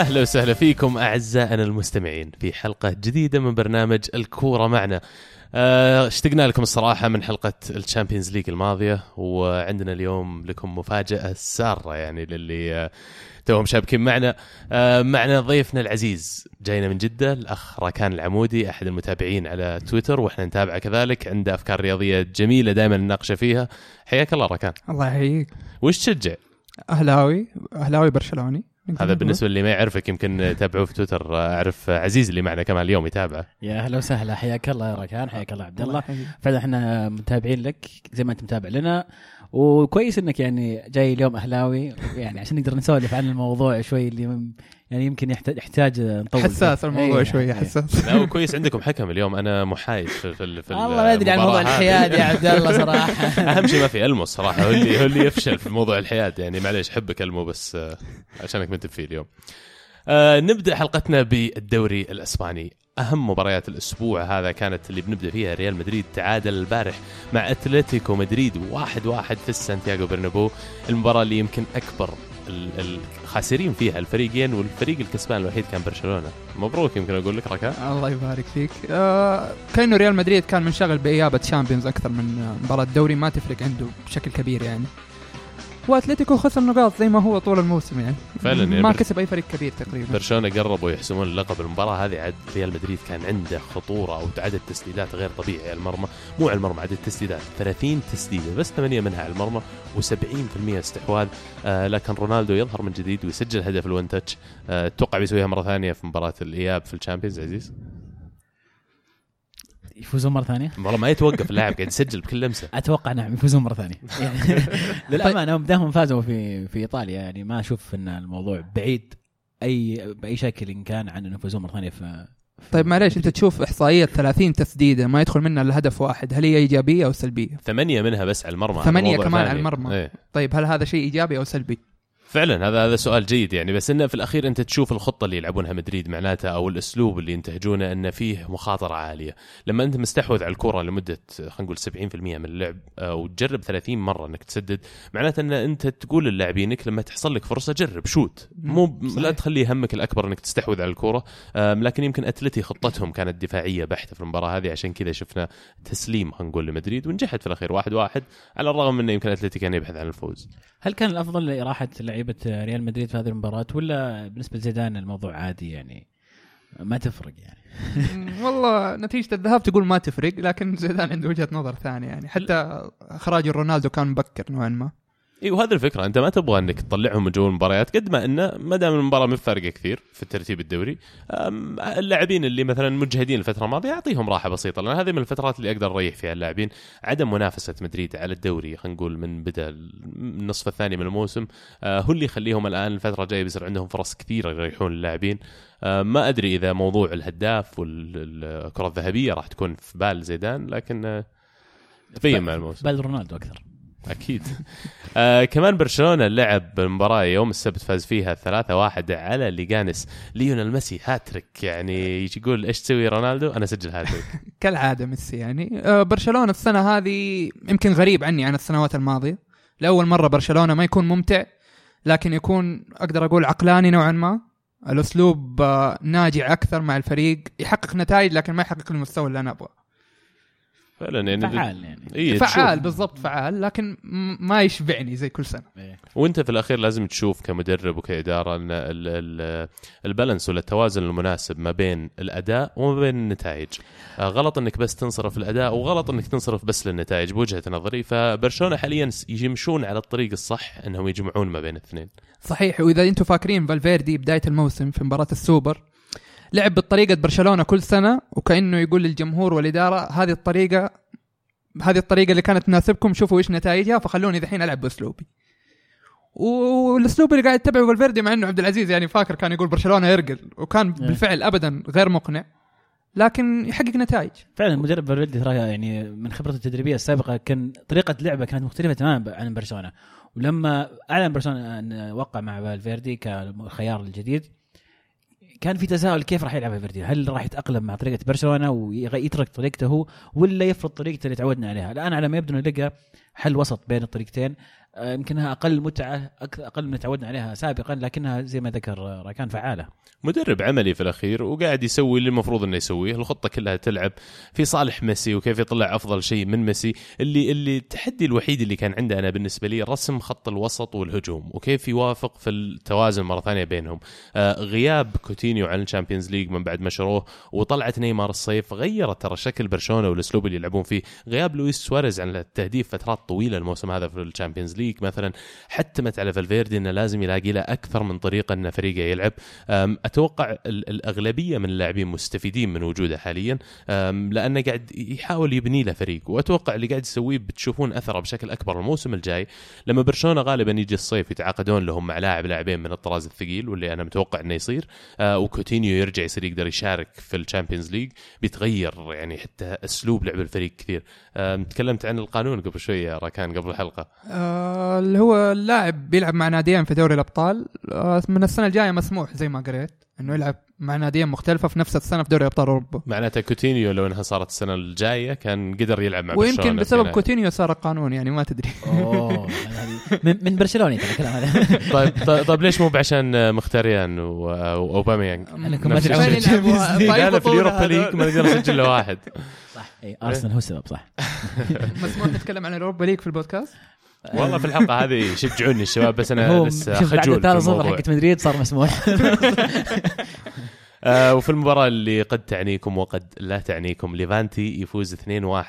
أهلا وسهلا فيكم أعزائنا المستمعين في حلقة جديدة من برنامج الكورة معنا. آه، اشتقنا لكم الصراحة من حلقة ال Champions League الماضية وعندنا اليوم لكم مفاجأة سارة يعني للي آه، توهم شابكين معنا. آه، معنا ضيفنا العزيز جاينا من جدة الأخ راكان العمودي أحد المتابعين على تويتر وإحنا نتابعه كذلك عنده أفكار رياضية جميلة دائما نناقشه فيها. حياك الله راكان. الله يحييك. وش تشجع؟ أهلاوي أهلاوي برشلوني. هذا بالنسبة اللي ما يعرفك يمكن تابعوه في تويتر. أعرف عزيز اللي معنا كمان اليوم يتابعه. يا أهلا وسهلا. حياك الله يا ركان حياك الله عبد الله. فعلا إحنا متابعين لك زي ما أنت متابع لنا. وكويس إنك يعني جاي اليوم أهلاوي. يعني عشان نقدر نسولف عن الموضوع شوي اللي يعني يمكن يحتاج يحتاج نطول حساس. الموضوع إيه، شوية إيه. حساس. لا كويس عندكم حكم اليوم. أنا محايد في في, في والله ما أدري عن موضوع. الحياد يا عبد الله صراحة. أهم شيء ما في المو الصراحه هو اللي هو اللي يفشل في موضوع الحياد. يعني معليش أحبك ألمو بس آه، عشانك منت بفيه اليوم. آه نبدأ حلقتنا بالدوري الأسباني. أهم مباريات الأسبوع هذا كانت اللي بنبدأ فيها ريال مدريد تعادل البارح مع أتلتيكو مدريد واحد واحد في سانتياغو برنابو. المباراة اللي يمكن أكبر الخاسرين فيها الفريقين والفريق الكسبان الوحيد كان برشلونة. مبروك يمكن أقول لك ركان الله يبارك فيك. آه كأنه ريال مدريد كان منشغل بإياب ال Champions أكثر من مباراة دوري ما تفرق عنده بشكل كبير يعني. وأتلتيكو خسر نقاط زي ما هو طول الموسم يعني. فعلاً يعني ما كسب أي فريق كبير تقريبا. برشلونة قربوا يحسمون اللقب المباراة. هذه عاد ريال مدريد كان عنده خطورة أو عدد تسديدات غير طبيعي على المرمى. مو على المرمى عدد تسديدات. 30 تسديدة بس 8 منها على المرمى و70% استحواذ. آه لكن رونالدو يظهر من جديد ويسجل هدف ال one touch. آه أتوقع بيسويها مرة ثانية في مباراة الإياب في ال Champions عزيز. يفوزون مرة ثانية والله ما يتوقف اللاعب قاعد يسجل بكل لمسة أتوقع نعم يفوزون مرة ثانية يعني للامانه هم دامهم فازوا في في إيطاليا يعني ما أشوف إن الموضوع بعيد أي بأي شكل إن كان عن انه يفوزون مرة ثانية في طيب معليش أنت تشوف إحصائية 30 تسديدة ما يدخل منها إلا هدف واحد هل هي إيجابية أو سلبية؟ ثمانية منها بس على المرمى هذا ثمانية موضوع كمان ثاني. على المرمى. إيه. طيب هل هذا شيء إيجابي أو سلبي؟ فعلا هذا هذا سؤال جيد يعني. بس إنه في الأخير أنت تشوف الخطة اللي يلعبونها مدريد معناتها أو الأسلوب اللي ينتهجونه انه فيه مخاطرة عالية، لما أنت مستحوذ على الكرة لمدة خلينا نقول 70% من اللعب وتجرب 30 مرة إنك تسدد، معناته إن أنت تقول للاعبينك لما تحصل لك فرصة جرب شوت، مو لا. تخلي همك الأكبر إنك تستحوذ على الكرة، لكن يمكن أتلتي خطتهم كانت دفاعية بحتة في المباراة هذه عشان كذا شفنا تسليم خلينا نقول لمدريد ونجحت في الأخير واحد واحد على الرغم من إنه يمكن أتلتي كان يبحث عن الفوز. هل كان الأفضل راحه لعيبة ريال مدريد في هذه المباراة ولا بالنسبة لزيدان الموضوع عادي يعني؟ ما تفرق يعني. والله نتيجة الذهاب تقول ما تفرق لكن زيدان عنده وجهة نظر ثانية يعني. حتى إخراج رونالدو كان مبكر نوعا ما. إي وهذا الفكرة أنت ما تبغى إنك تطلعهم من جو المباريات قد ما إنه ما دام المباراة ما فارقه كثير في الترتيب الدوري اللاعبين اللي مثلا مجهدين الفترة الماضية اعطيهم راحة بسيطة لأن هذه من الفترات اللي أقدر أريح فيها اللاعبين عدم منافسة مدريد على الدوري خلينا نقول من بدأ النصف الثاني من الموسم آه، هو اللي يخليهم الآن الفترة الجاية بيصير عندهم فرص كثيرة يريحون اللاعبين. آه، ما أدري إذا موضوع الهداف والكره الذهبية راح تكون في بال زيدان لكن آه، تبين مع الموسم. بل رونالدو أكثر. أكيد. آه كمان برشلونة لعب المباراه يوم السبت فاز فيها 3-1 على ليجانس. ليونيل ميسي هاتريك يعني يقول إيش تسوي رونالدو؟ أنا أسجل هاتريك. كالعادة ميسي يعني. آه، برشلونة السنة هذه يمكن غريب عني عن السنوات الماضية. لأول مرة برشلونة ما يكون ممتع لكن يكون أقدر أقول عقلاني نوعا ما. الأسلوب آه، ناجع أكثر مع الفريق يحقق نتائج لكن ما يحقق المستوى اللي أنا أبغاه. فعلا يعني فعال يعني. إيه فعال. بالضبط فعال لكن ما يشبعني زي كل سنة. إيه. وأنت في الأخير لازم تشوف كمدرب وكإدارة إن ال- ال- البالانس ولا التوازن المناسب ما بين الأداء وما بين النتائج. آه، غلط إنك بس تنصرف الأداء وغلط إنك تنصرف بس للنتائج بوجهة نظري. فبرشلونة حاليا يمشون على الطريق الصح إنهم يجمعون ما بين الاثنين. صحيح. وإذا أنتم فاكرين فالفيردي بداية الموسم في مباراة السوبر لعب بطريقه برشلونة كل سنة وكأنه يقول للجمهور والإدارة هذه الطريقة هذه الطريقة اللي كانت تناسبكم شوفوا إيش نتائجها فخلوني دحين ألعب بأسلوبي. والاسلوب اللي قاعد يتبعه فالفيردي مع إنه عبد العزيز يعني فاكر كان يقول برشلونة يرقل وكان بالفعل ابدا غير مقنع لكن يحقق نتائج. فعلا المدرب فالفيردي ترى يعني من خبرته التدريبية السابقة كان طريقة لعبه كانت مختلفة تماما عن برشلونة. ولما أعلن برشلونة أن وقع مع فالفيردي كخيار الجديد كان في تساؤل كيف راح يلعب فالفيردي هل راح يتأقلم مع طريقة برشلونة ويترك طريقته هو ولا يفرض طريقته اللي تعودنا عليها؟ الآن على ما يبدو أنه لقى حل وسط بين الطريقتين. يمكنها أقل متعة أقل من تعودنا عليها سابقا لكنها زي ما ذكر آه، راكان فعالة. مدرب عملي في الأخير وقاعد يسوي اللي المفروض إنه يسويه، الخطة كلها تلعب. في صالح ميسي وكيف يطلع أفضل شيء من ميسي، اللي اللي التحدي الوحيد اللي كان عنده أنا بالنسبة لي رسم خط الوسط والهجوم وكيف يوافق في التوازن مرة ثانية بينهم. آه غياب كوتينيو عن ال Champions League من بعد ما شروه وطلعت نيمار الصيف غيرت ترى شكل برشلونة والأسلوب اللي يلعبون فيه، غياب لويس سواريز عن التهديف فترات طويلة الموسم هذا في ال Champions League مثلا. حتمت على فالفيردي إنه لازم يلاقي له أكثر من طريقة ان فريقه يلعب. أتوقع ال- الأغلبية من اللاعبين مستفيدين من وجوده حاليا. لأنه قاعد يحاول يبني له فريق. وأتوقع اللي قاعد يسويه بتشوفون أثره بشكل أكبر الموسم الجاي. لما برشلونة غالبا يجي الصيف يتعاقدون لهم مع لاعب لاعبين من الطراز الثقيل واللي أنا متوقع إنه يصير. آه، وكوتينيو يرجع يصير يقدر يشارك في ال Champions League. بيتغير يعني حتى أسلوب لعب الفريق كثير. تكلمت عن القانون قبل شوية راكان قبل الحلقة. آه اللي هو اللاعب بيلعب مع ناديين في دوري الأبطال آه من السنة الجاية مسموح زي ما قريت إنه يلعب مع ناديين مختلفة في نفس السنة في دوري أبطال أوروبا. معناته كوتينيو لو إنها صارت السنة الجاية كان قدر يلعب مع ويمكن برشلونة بسبب كوتينيو صار القانون يعني ما تدري. أوه من, من برشلوني ترى الكلام هذا. طيب طيب, طيب ليش مو بعشان مختاريان واوباميانج انكم ما ليج. طيب لا لا في اليوروبا. ليج ما نقدر نسجل له واحد. صح اي أرسنال هو السبب صح. مسموح نتكلم عن الاوروبا ليج في البودكاست؟ والله في الحلقة هذه يشجعوني الشباب بس أنا لسه بعد خجول في 3 0 الموضوع. حقت مدريد صار مسموح. آه وفي المباراة اللي قد تعنيكم وقد لا تعنيكم ليفانتي يفوز 2-1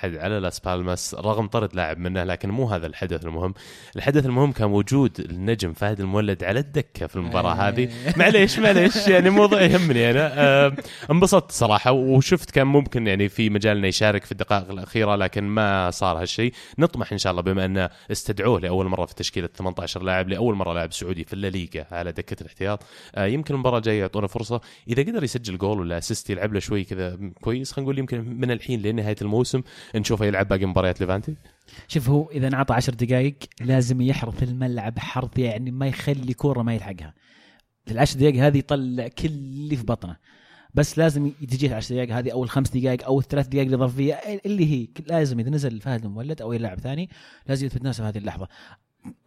على لاس بالماس رغم طرد لاعب منه لكن مو هذا الحدث المهم. الحدث المهم كان وجود النجم فهد المولد على الدكة في المباراة هذه. معليش معليش يعني موضوع يهمني أنا. آه انبسطت صراحة وشفت كان ممكن يعني في مجال انه يشارك في الدقائق الأخيرة لكن ما صار هالشيء. نطمح إن شاء الله بما انه استدعوه لأول مرة في تشكيلة 18 لاعب لأول مرة لاعب سعودي في الليغا على دكة الاحتياط. آه يمكن المباراة الجاية يعطونا فرصة. إذا قدر يسجل جول ولا assist يلعب له شوي كذا كويس خلينا نقول يمكن من الحين لنهايه الموسم نشوفه يلعب باقي مباريات ليفانتي. شوف هو إذا انعطى 10 دقائق لازم يحرث الملعب حرث يعني ما يخلي كورة ما يلحقها. العشر دقائق هذه يطلع كل اللي في بطنه. بس لازم تجي العشر دقائق هذه أو الخمس دقائق أو الثلاث دقائق الاضافيه اللي هي لازم إذا نزل فهد المولد أو أي لاعب ثاني لازم يثبت نفسه في هذه اللحظة.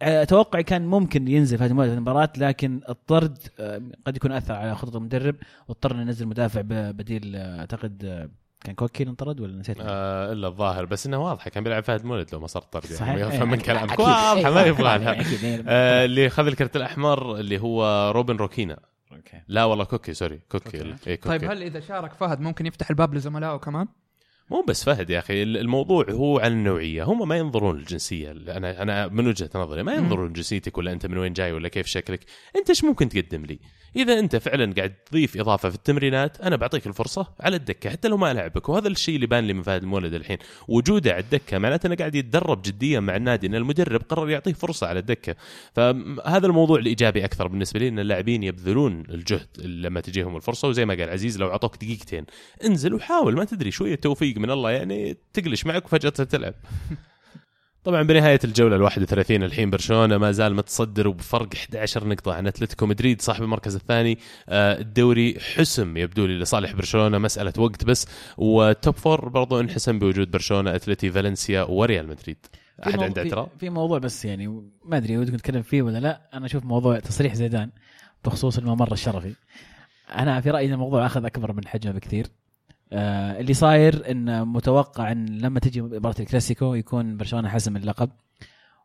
أتوقع كان ممكن ينزل في المباراة لكن الطرد آه، قد يكون أثر على خطط المدرب واضطر ينزل مدافع ب- بديل آه، أعتقد آه، كان كوكي اللي انطرد ولا نسيت؟ آه إلا الظاهر بس إنه واضحة كان بيلعب فهد مولد لو ما صار طرد يعني. يفهم من كلامك. واضحه ما يبغى لها آه اللي خذ الكرت الأحمر اللي هو روبن روتشينا. Okay. لا والله كوكي sorry كوكي. Okay. إيه كوكي. طيب هل إذا شارك فهد ممكن يفتح الباب لزملائه كمان؟ مو بس فهد يا أخي الموضوع هو عن النوعية. هم ما ينظرون للجنسية. أنا أنا من وجهة نظري ما ينظرون لجنسيتك ولا أنت من وين جاي ولا كيف شكلك. أنت إيش ممكن تقدم لي؟ إذا أنت فعلا قاعد تضيف إضافة في التمرينات أنا بعطيك الفرصة على الدكة حتى لو ما العبك وهذا الشيء اللي بان لي من فهد المولد الحين. وجوده على الدكة معناته أنه قاعد يتدرب جديا مع النادي إن المدرب قرر يعطيه فرصة على الدكة. فهذا الموضوع الإيجابي أكثر بالنسبة لي إن اللاعبين يبذلون الجهد لما تجيهم الفرصة. وزي ما قال عزيز لو أعطوك دقيقتين انزل وحاول ما تدري شوية توفيق من الله يعني تقلش معك وفجأة تلعب. طبعا بنهاية الجولة ال 31 الحين برشلونة ما زال متصدر وبفرق 11 نقطة عن أتلتيكو مدريد صاحب المركز الثاني آه، الدوري حسم يبدو لي لصالح برشلونة مسألة وقت بس والتوب فور برضو انحسم بوجود برشلونة أتلتي فالنسيا وريال مدريد. أحد عنده اعتراض؟ في موضوع بس يعني ما أدري ودكم نتكلم فيه ولا لا أنا أشوف موضوع تصريح زيدان بخصوص الممر الشرفي. أنا في رأيي الموضوع أخذ أكبر من حجمه بكثير. آه اللي صاير إن متوقع إن لما تجي مباراة الكلاسيكو يكون برشلونة حسم اللقب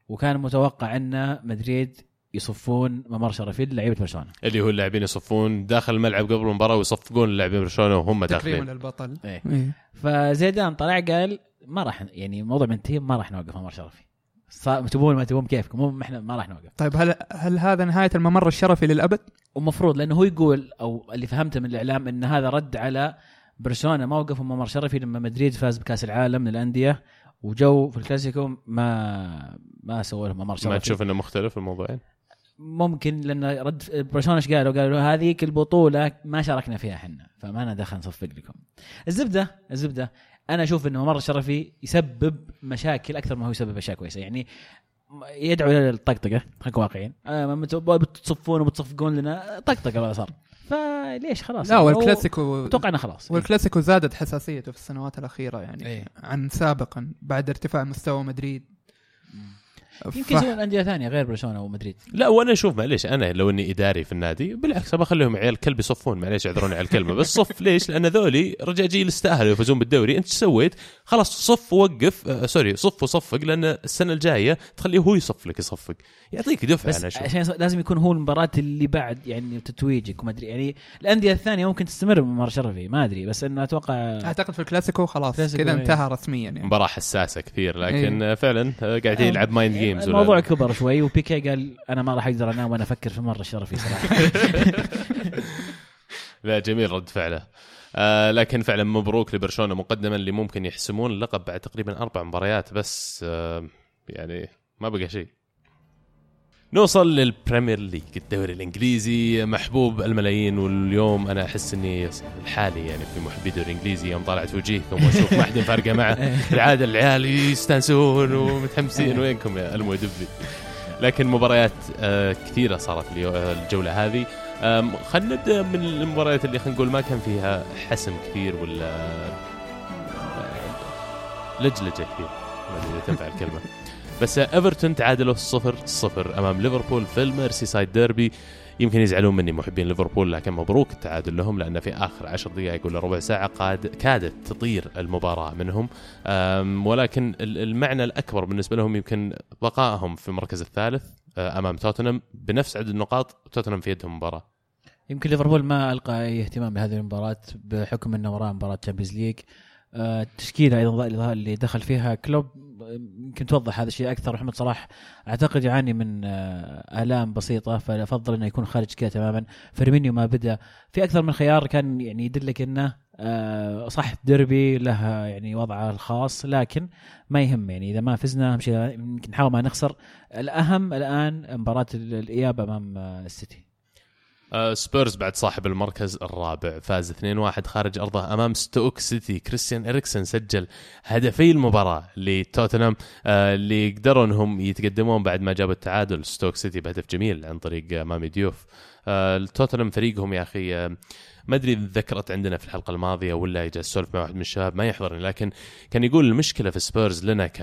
وكان متوقع إن مدريد يصفون ممر شرفي للعيبة برشلونة اللي هو اللاعبين يصفون داخل الملعب قبل المباراة ويصفقون اللاعبين برشلونة وهم تكريما داخلين للبطل إيه. إيه. فزيدان طلع قال ما راح يعني الموضوع منتهي ما راح نوقف ممر شرفي تبون ما تبون كيفكم مو إحنا ما راح نوقف طيب هل هل هذا نهاية الممر الشرفي للأبد؟ ومفروض لأنه هو يقول أو اللي فهمته من الإعلام إن هذا رد على برشلونة ما وقفوا ممر شرفي لما مدريد فاز بكأس العالم للأندية وجو في الكلاسيكو ما ما سووا لهم ممر شرفي ما تشوف إنه مختلف الموضوعين؟ ممكن لأن رد برشلونة إيش قالوا؟ قالوا هذيك البطوله ما شاركنا فيها إحنا فما لنا دخل نصفق لكم. الزبدة الزبدة أنا أشوف إنه ممر شرفي يسبب مشاكل أكثر ما هو يسبب أشياء كويسة يعني يدعو إلى الطقطقة خلينا واقعيين. آه ما بت- بتصفون وبتصفقون لنا طقطقة بقى صار. فليش؟ خلاص. لا هو- والكلاسيكو أتوقع انه خلاص والكلاسيكو زادت حساسيته في السنوات الأخيرة يعني إيه. عن سابقا بعد ارتفاع مستوى مدريد. يمكن يسوون أندية ثانية غير برشلونة ومدريد لا وأنا أشوف معليش أنا لو إني إداري في النادي بالعكس بخليهم عيال كلب يصفون معليش اعذروني على الكلمة بس صف. ليش؟ لأن ذولي رجاجيل استاهلوا يفوزون بالدوري. أنت إيش سويت؟ خلاص صف ووقف. آه sorry صف وصفق لأن السنة الجاية تخليه هو يصف لك يصفق. يعطيك دفعة بس أشوف. عشان لازم يكون هو المباراة اللي بعد يعني تتويجك وما أدري. يعني الأندية الثانية ممكن تستمر بممر شرفي ما أدري بس انه أتوقع أعتقد في الكلاسيكو خلاص كذا إيه. انتهى رسميا يعني. مباراة حساسة كثير لكن آه، فعلا آه، قاعد يلعب mind games الموضوع كبر شوي وبيكي قال أنا ما راح أقدر أنام وأنا أفكر في الممر الشرفي صراحة. لا جميل رد فعله. آه لكن فعلا مبروك لبرشلونة مقدما اللي ممكن يحسمون اللقب بعد تقريبا أربع مباريات بس آه يعني ما بقى شيء. نوصل لل Premier League الدوري الإنجليزي. محبوب الملايين واليوم أنا أحس إني لحالي يعني في محبي الدوري الإنجليزي. يوم طالعت وجيهكم وأشوف ما حد فارقة معه. العادة العيال يستانسون ومتحمسين. وينكم يا ألمو دبي لكن مباريات آه، كثيرة صارت آه، الجولة هذه. خلينا نبدأ من المباريات اللي خلينا نقول ما كان فيها حسم كثير ولا آه، لجلجة كثير. ما أدري تنفع الكلمة. بس آه، إيفرتون تعادلوا صفر صفر أمام ليفربول في ال Merseyside derby. يمكن يزعلون مني محبين ليفربول لكن مبروك التعادل لهم لأن في آخر عشر دقائق ولا ربع ساعة قاد كادت تطير المباراة منهم. ولكن ال- المعنى الأكبر بالنسبة لهم يمكن بقائهم في المركز الثالث أه، أمام توتنهام. بنفس عدد النقاط توتنهام في يدهم مباراة. يمكن ليفربول ما ألقى أي اهتمام بهذه المباراة بحكم إنه وراه مباراة Champions League آه، التشكيلة أيضا اللي- دخل فيها كلوب. آه، يمكن توضح هذا الشيء أكثر. محمد صلاح أعتقد يعاني من آه، آلام بسيطة فأفضل إنه يكون خارج كذا تماما. فيرمينيو ما بدأ. في أكثر من خيار كان يعني يدلك إنه آه، صح ديربي له يعني وضعه الخاص لكن ما يهم. يعني إذا ما فزنا أهم شيء يمكن نحاول ما نخسر. الأهم الآن مباراة ال- الإياب أمام آه، السيتي. سبيرز بعد صاحب المركز الرابع فاز 2-1 خارج أرضه أمام ستوك سيتي. كريستيان إريكسن سجل هدفي المباراة لتوتنهام أه، اللي قدروا انهم يتقدمون بعد ما جابوا التعادل. ستوك سيتي بهدف جميل عن طريق مامي ديوف. أه، توتنهام فريقهم يا أخي ما أدري ذكرت عندنا في الحلقة الماضية ولا جالس اسولف مع واحد من الشباب ما يحضرني لكن كان يقول المشكلة في سبيرز لنا ك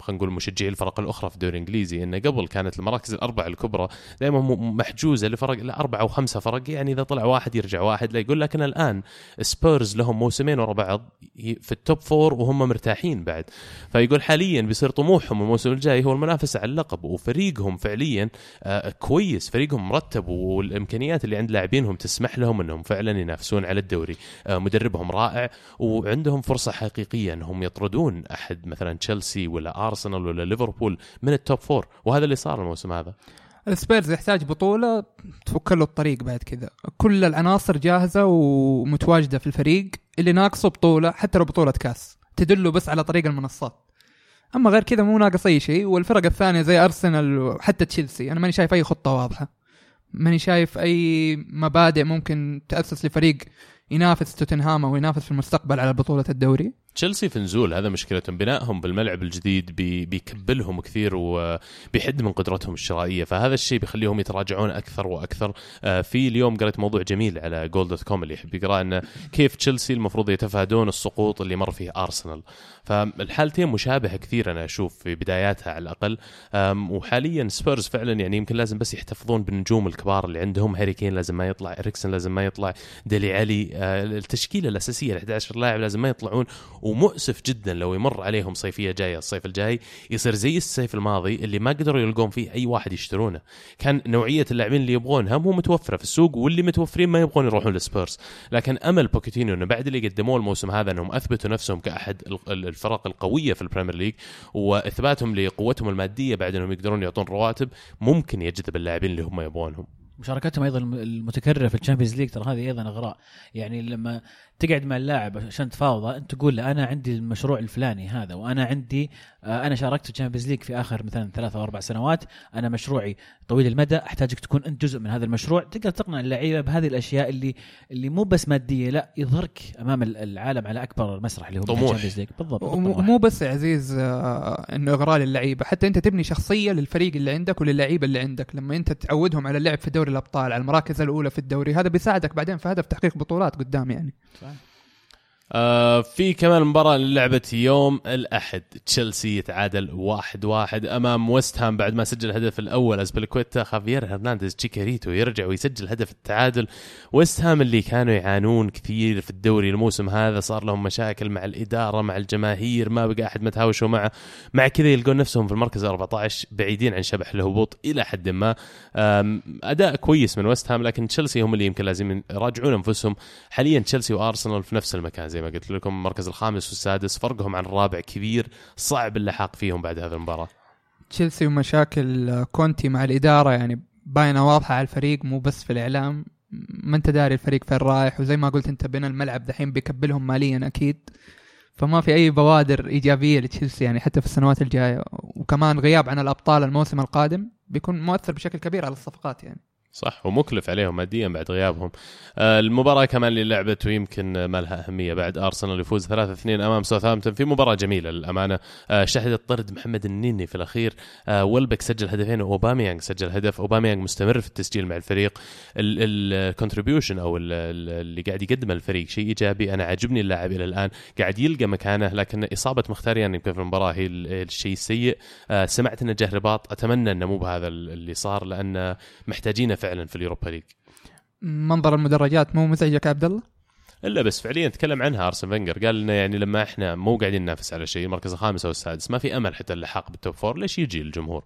خلينا نقول مشجعي الفرق الأخرى في الدوري الإنجليزي انه قبل كانت المراكز الأربعة الكبرى دائما محجوزة لفرق لا أربعة أو خمسة فرق يعني إذا طلع واحد يرجع واحد لا يقول لكن الآن سبيرز لهم موسمين ورا بعض في ال top four وهم مرتاحين بعد. فيقول حاليا بيصير طموحهم الموسم الجاي هو المنافسه على اللقب وفريقهم فعليا آه، كويس فريقهم مرتب والإمكانيات اللي عند لاعبينهم تسمح لهم إنهم فعلا ينافسون على الدوري. آه، مدربهم رائع وعندهم فرصة حقيقية أنهم يطردون أحد مثلا تشيلسي ولا أرسنال ولا ليفربول من ال top four وهذا اللي صار الموسم هذا. السبيرز يحتاج بطولة تفك له الطريق بعد كذا. كل العناصر جاهزة ومتواجدة في الفريق اللي ناقصه بطولة حتى لو بطولة كاس تدله بس على طريق المنصات. أما غير كذا مو ناقص أي شيء والفرق الثانية زي أرسنال وحتى تشيلسي أنا ماني شايف أي خطة واضحة. ماني شايف أي مبادئ ممكن تأسس لفريق ينافس توتنهام أو ينافس في المستقبل على بطولة الدوري. تشيلسي في نزول هذا مشكلتهم بنائهم بالملعب الجديد بي بيكبلهم كثير وبيحد من قدرتهم الشرائية فهذا الشيء بيخليهم يتراجعون أكثر وأكثر. آه، في اليوم قريت موضوع جميل على Goal dot com اللي يحب يقرأ إنه كيف تشيلسي المفروض يتفادون السقوط اللي مر فيه أرسنال. فالحالتين مشابهة كثير أنا أشوف في بداياتها على الأقل. وحاليا سبيرز فعلا يعني يمكن لازم بس يحتفظون بالنجوم الكبار اللي عندهم. هاري كين لازم ما يطلع اريكسن لازم ما يطلع ديلي علي آه، التشكيلة الأساسية ال 11 لاعب لازم ما يطلعون. ومؤسف جدا لو يمر عليهم صيفية جاية الصيف الجاي يصير زي الصيف الماضي اللي ما قدروا يلقون فيه أي واحد يشترونه. كان نوعية اللاعبين اللي يبغونها مو متوفرة في السوق واللي متوفرين ما يبغون يروحون للسبيرز. لكن أمل بوكيتينو إنه بعد اللي قدموه الموسم هذا إنهم أثبتوا نفسهم كأحد ال- ال- الفرق القوية في ال Premier League وإثباتهم لقوتهم المادية بعد إنهم يقدرون يعطون رواتب ممكن يجذب اللاعبين اللي هم يبغونهم. مشاركتهم أيضا المتكررة في ال Champions League ترى هذه أيضا إغراء. يعني لما تقعد مع اللاعب عشان تفاوضه أنت تقول له أنا عندي المشروع الفلاني هذا وأنا عندي آه، أنا شاركت في ال Champions League في آخر مثلا ثلاث أو أربع سنوات أنا مشروعي طويل المدى أحتاجك تكون أنت جزء من هذا المشروع. تقدر تقنع اللعيبة بهذه الأشياء اللي اللي مو بس مادية لا يظهرك أمام العالم على أكبر مسرح اللي هو. ال Champions League بالضبط. مو بس يا عزيز آه، إنه إغراء للعيبة حتى أنت تبني شخصية للفريق اللي عندك وللعيبة اللي عندك. لما أنت تعودهم على اللعب في دوري الأبطال على المراكز الأولى في الدوري هذا بيساعدك بعدين في هدف تحقيق بطولات قدام يعني. آه في كمان مباراة اللي لعبت يوم الأحد. تشيلسي يتعادل واحد واحد أمام ويست هام بعد ما سجل الهدف الأول. أزبيليكويتا خافير هرنانديز تشيكاريتو يرجع ويسجل هدف التعادل. ويست هام اللي كانوا يعانون كثير في الدوري الموسم هذا. صار لهم مشاكل مع الإدارة مع الجماهير ما بقى أحد متهاوشوا معه. مع كذا يلقون نفسهم في المركز 14 بعيدين عن شبح الهبوط إلى حد ما. آم، أداء كويس من ويست هام لكن تشيلسي هم اللي يمكن لازم يراجعون أنفسهم. حاليا تشيلسي وأرسنال في نفس المكان. زي ما قلت لكم المركز الخامس والسادس فرقهم عن الرابع كبير صعب اللحاق فيهم بعد هذه المباراة. تشيلسي ومشاكل كونتي مع الإدارة يعني باينة واضحة على الفريق مو بس في الإعلام. ما أنت داري الفريق فين رايح؟ وزي ما قلت أنت بين الملعب دحين بيكبلهم ماليا أكيد. فما في أي بوادر إيجابية لتشيلسي يعني حتى في السنوات الجاية. وكمان غياب عن الأبطال الموسم القادم بيكون مؤثر بشكل كبير على الصفقات يعني. صح؟ ومكلف عليهم ماديا بعد غيابهم. آه، المباراة كمان اللي لعبت ويمكن ما لها أهمية بعد. أرسنال يفوز 3-2 أمام ساوثهامبتون في مباراة جميلة للأمانة. آه، شهدت طرد محمد النني في الأخير. آه، ويلبك سجل هدفين وأوباميانج سجل هدف. أوباميانج مستمر في التسجيل مع الفريق. ال contribution أو ال- ال- اللي قاعد يقدمه الفريق شيء إيجابي. أنا عاجبني اللاعب إلى الآن. قاعد يلقى مكانه لكن إصابة مخيتاريان يمكن في المباراة هي ال- الشيء السيء سمعت إنه جه رباط. أتمنى إنه مو بهذا اللي صار لأن محتاجينه في اليوروبا ليج منظر المدرجات مو مزعجك يا عبد الله؟ إلا بس فعليا تكلم عنها أرسن فنجر قال لنا يعني لما إحنا مو قاعدين ننافس على شيء المركز الخامس أو السادس ما في أمل حتى اللحاق بال top four ليش يجي الجمهور؟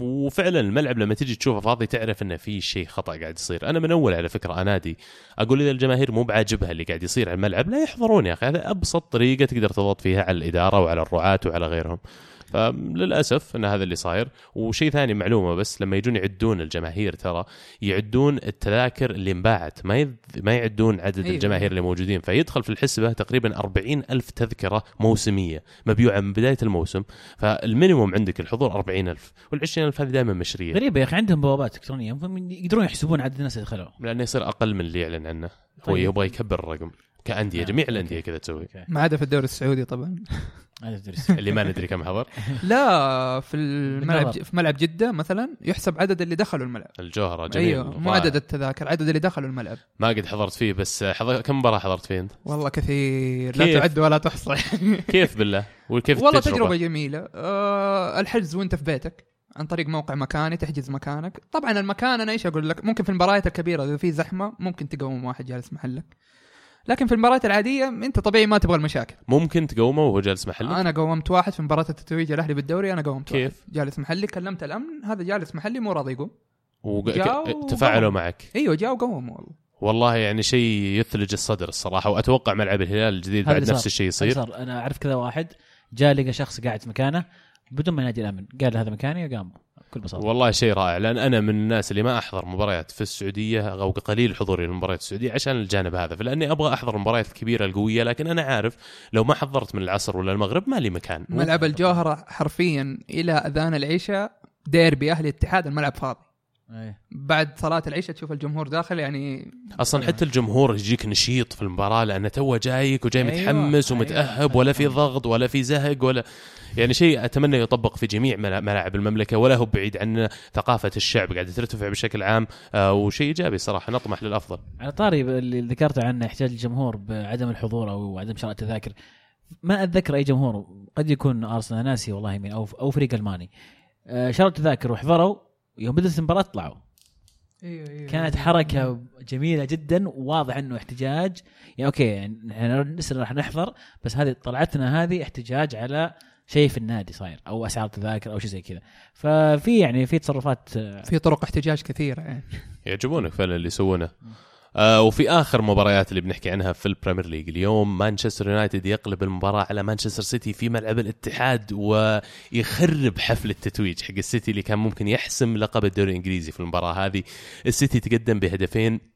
وفعلا الملعب لما تجي تشوفه فاضي تعرف إنه في شيء خطأ قاعد يصير، أنا من أول على فكرة أنادي أقول إذا الجماهير مو بعاجبها اللي قاعد يصير على الملعب لا يحضرون يا أخي هذا أبسط طريقة تقدر تضغط فيها على الإدارة وعلى الرعاة وعلى غيرهم. فللأسف إن هذا اللي صاير وشيء ثاني معلومة بس لما يجون يعدون الجماهير ترى يعدون التذاكر اللي انباعت ما يذ... ما يعدون عدد أيوة. أيوة. الجماهير اللي موجودين فيدخل في الحسبة تقريبا 40 ألف تذكرة موسمية مبيوعة من بداية الموسم فالمينيموم عندك الحضور 40 ألف وال 20 ألف هذه دائما مشرية غريبة يا أخي عندهم بوابات إلكترونية يقدرون يحسبون عدد الناس اللي دخلوا لأنه يصير أقل من اللي يعلن عنه هو طيب. يبغى يكبر الرقم كأندية نعم. جميع. الأندية كذا تسوي ما عدا في الدوري السعودي طبعا اللي ما ندري كم حضر لا في الملعب. في ملعب جدة مثلا يحسب عدد اللي دخلوا الملعب الجوهرة جميل أيوه مو. عدد التذاكر عدد اللي دخلوا الملعب ما قد حضرت فيه بس حضر... كم مباراة حضرت فيه أنت؟ والله كثير لا كيف؟ تعد ولا تحصى كيف بالله؟ وكيف والله التجربة؟ تجربة جميلة أه الحجز وانت في بيتك عن طريق موقع مكاني تحجز مكانك طبعا المكان أنا إيش أقول لك ممكن في المباريات الكبيرة إذا في زحمة ممكن تقوم واحد جالس محلك لكن في المباريات العادية أنت طبيعي ما تبغى المشاكل ممكن تقومه وهو جالس محلك؟ أنا قومت واحد في مباراة التتويج الأهلي بالدوري أنا قومت كيف؟ واحد جالس محلي كلمت الأمن هذا جالس محلي مو راضي يقوم وق... تفاعلوا. معك إيوه جاء وقوم والله والله يعني شيء يثلج الصدر الصراحة وأتوقع ملعب الهلال الجديد بعد نفس. الشيء يصير صار أنا أعرف كذا واحد جاء لقى شخص قاعد في مكانه بدون ما ينادي الأمن قال هذا مكاني وقام بكل بساطة. والله شيء رائع لأن أنا من الناس اللي ما أحضر مباريات في السعودية أو قليل حضوري للمباريات السعودية عشان الجانب هذا فلأني أبغى أحضر المباريات الكبيره القوية لكن أنا عارف لو ما حضرت من العصر ولا المغرب ما لي مكان. ملعب الجوهرة حرفيا إلى أذان العشاء ديربي أهلي الاتحاد الملعب فاضي. إيه. بعد صلاة العشاء تشوف الجمهور داخل يعني أصلا حتى الجمهور يجيك نشيط في المباراة لأنه توه جايك وجاي أيوة، متحمس أيوة. ومتأهب ولا في ضغط ولا في زهق ولا يعني شيء أتمنى يطبق في جميع ملا- ملاعب المملكة ولا هو بعيد عنا ثقافة الشعب قاعدة ترتفع بشكل عام آه، وشيء إيجابي صراحة نطمح للأفضل على طاري اللي ذكرته عنه احتياج الجمهور بعدم الحضور أو عدم شراء التذاكر ما أتذكر أي جمهور قد يكون أرسنال ناسي والله مين أو أو فريق ألماني آه، شروا التذاكر وحضروا يوم بدأت المباراة طلعوا. أيوه أيوه كانت حركة جميلة جدا وواضح إنه احتجاج. يعني أوكي يعني إحنا لسه راح نحضر بس هذه طلعتنا هذه احتجاج على شيء في النادي صاير أو أسعار تذاكر أو شيء زي كذا. ففي يعني في تصرفات آه، في طرق احتجاج كثيرة يعني يعجبونك فعلا اللي يسوونه. آه وفي آخر مباريات اللي بنحكي عنها في البريمير ليج. اليوم مانشستر يونايتد يقلب المباراة على مانشستر سيتي في ملعب الاتحاد ويخرب حفل التتويج حق السيتي اللي كان ممكن يحسم لقب الدوري الإنجليزي في المباراة هذه. السيتي تقدم بهدفين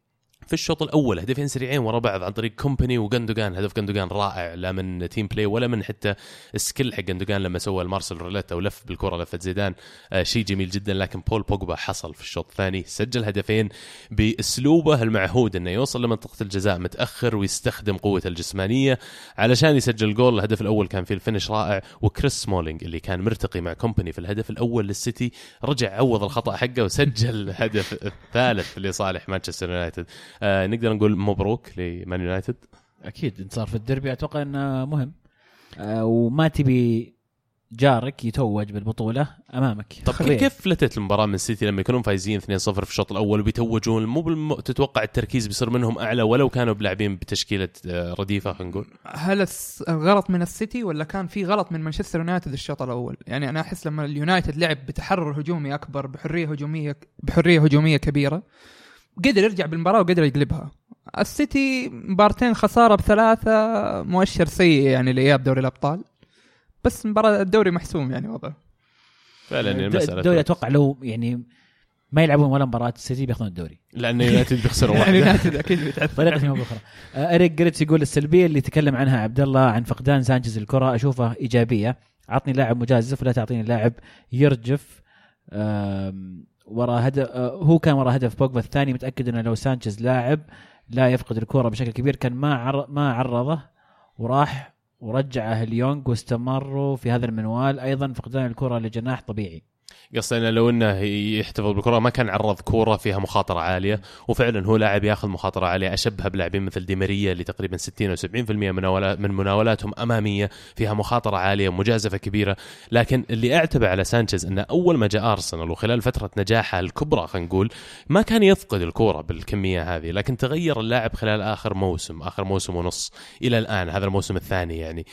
في الشوط الأول هدفين سريعين ورا بعض عن طريق كومباني وجوندوجان هدف جوندوجان رائع لا من team play ولا من حتى skill حق جوندوجان لما سوى المارسيل روليت ولف بالكرة لفه زيدان. آه شيء جميل جدا لكن بول بوجبا حصل في الشوط الثاني. سجل هدفين بأسلوبه المعهود إنه يوصل لمنطقة الجزاء متأخر ويستخدم قوته الجسمانية علشان يسجل الجول الهدف الأول كان فيه ال finish رائع وكريس سمولينج اللي كان مرتقي مع كومباني في الهدف الأول للسيتي رجع عوض الخطأ حقه وسجل الهدف الثالث لصالح مانشستر يونايتد. آه نقدر نقول مبروك لمان يونايتد. أكيد انتصار في الدربي أتوقع إنه مهم. آه، وما تبي جارك يتوج بالبطولة أمامك. طب طبيعي. كيف فلتت المباراة من السيتي لما يكونون فايزين 2-0 في الشوط الأول وبيتوجون؟ مو بالم... تتوقع التركيز بيصير منهم أعلى ولو كانوا بلاعبين بتشكيلة آه، رديفة خلينا نقول؟ هل الغلط من السيتي ولا كان في غلط من مانشستر يونايتد الشوط الأول؟ يعني أنا أحس لما اليونايتد لعب بتحرر هجومي أكبر بحرية هجوميه بحرية هجومية كبيرة قدر يرجع بالمباراة وقدر يقلبها. السيتي مبارتين خسارة بثلاثة مؤشر سيء يعني لإياب دوري الأبطال. بس مباراة الدوري محسوم يعني وضعه. فعلا المساله الدوري أتوقع لو يعني ما يلعبون ولا مباراة السيتي بياخذون الدوري لأن يونايتد بيخسروا يعني واحدة يونايتد أكيد بيتعثر. طريقه ما باخرى آه، إريك جريتس يقول السلبية اللي تكلم عنها عبد الله عن فقدان سانشيز الكرة أشوفها إيجابية عطني لاعب مجازف ولا تعطيني لاعب يرجف ورا هدف آه، هو كان ورا هدف بوجبا الثاني متأكد إنه لو سانشيز لاعب لا يفقد الكره بشكل كبير. كان ما عر... ما عرضه وراح ورجعه ليونغ واستمروا في هذا المنوال. أيضا فقدان الكره لجناح طبيعي. قصدي انه لو إنه يحتفظ بالكرة ما كان عرض كورة فيها مخاطرة عالية وفعلا هو لاعب ياخذ مخاطرة عالية أشبه بلاعبين مثل دي ماريا اللي تقريبا 60 أو 70% من من مناولاته أمامية فيها مخاطرة عالية مجازفه كبيرة. لكن اللي اعتبه على سانشيز إنه أول ما جاء أرسنال وخلال فترة نجاحه الكبرى خلينا نقول ما كان يفقد الكورة بالكمية هذه لكن تغير اللاعب خلال آخر موسم آخر موسم ونص إلى الآن هذا الموسم الثاني يعني.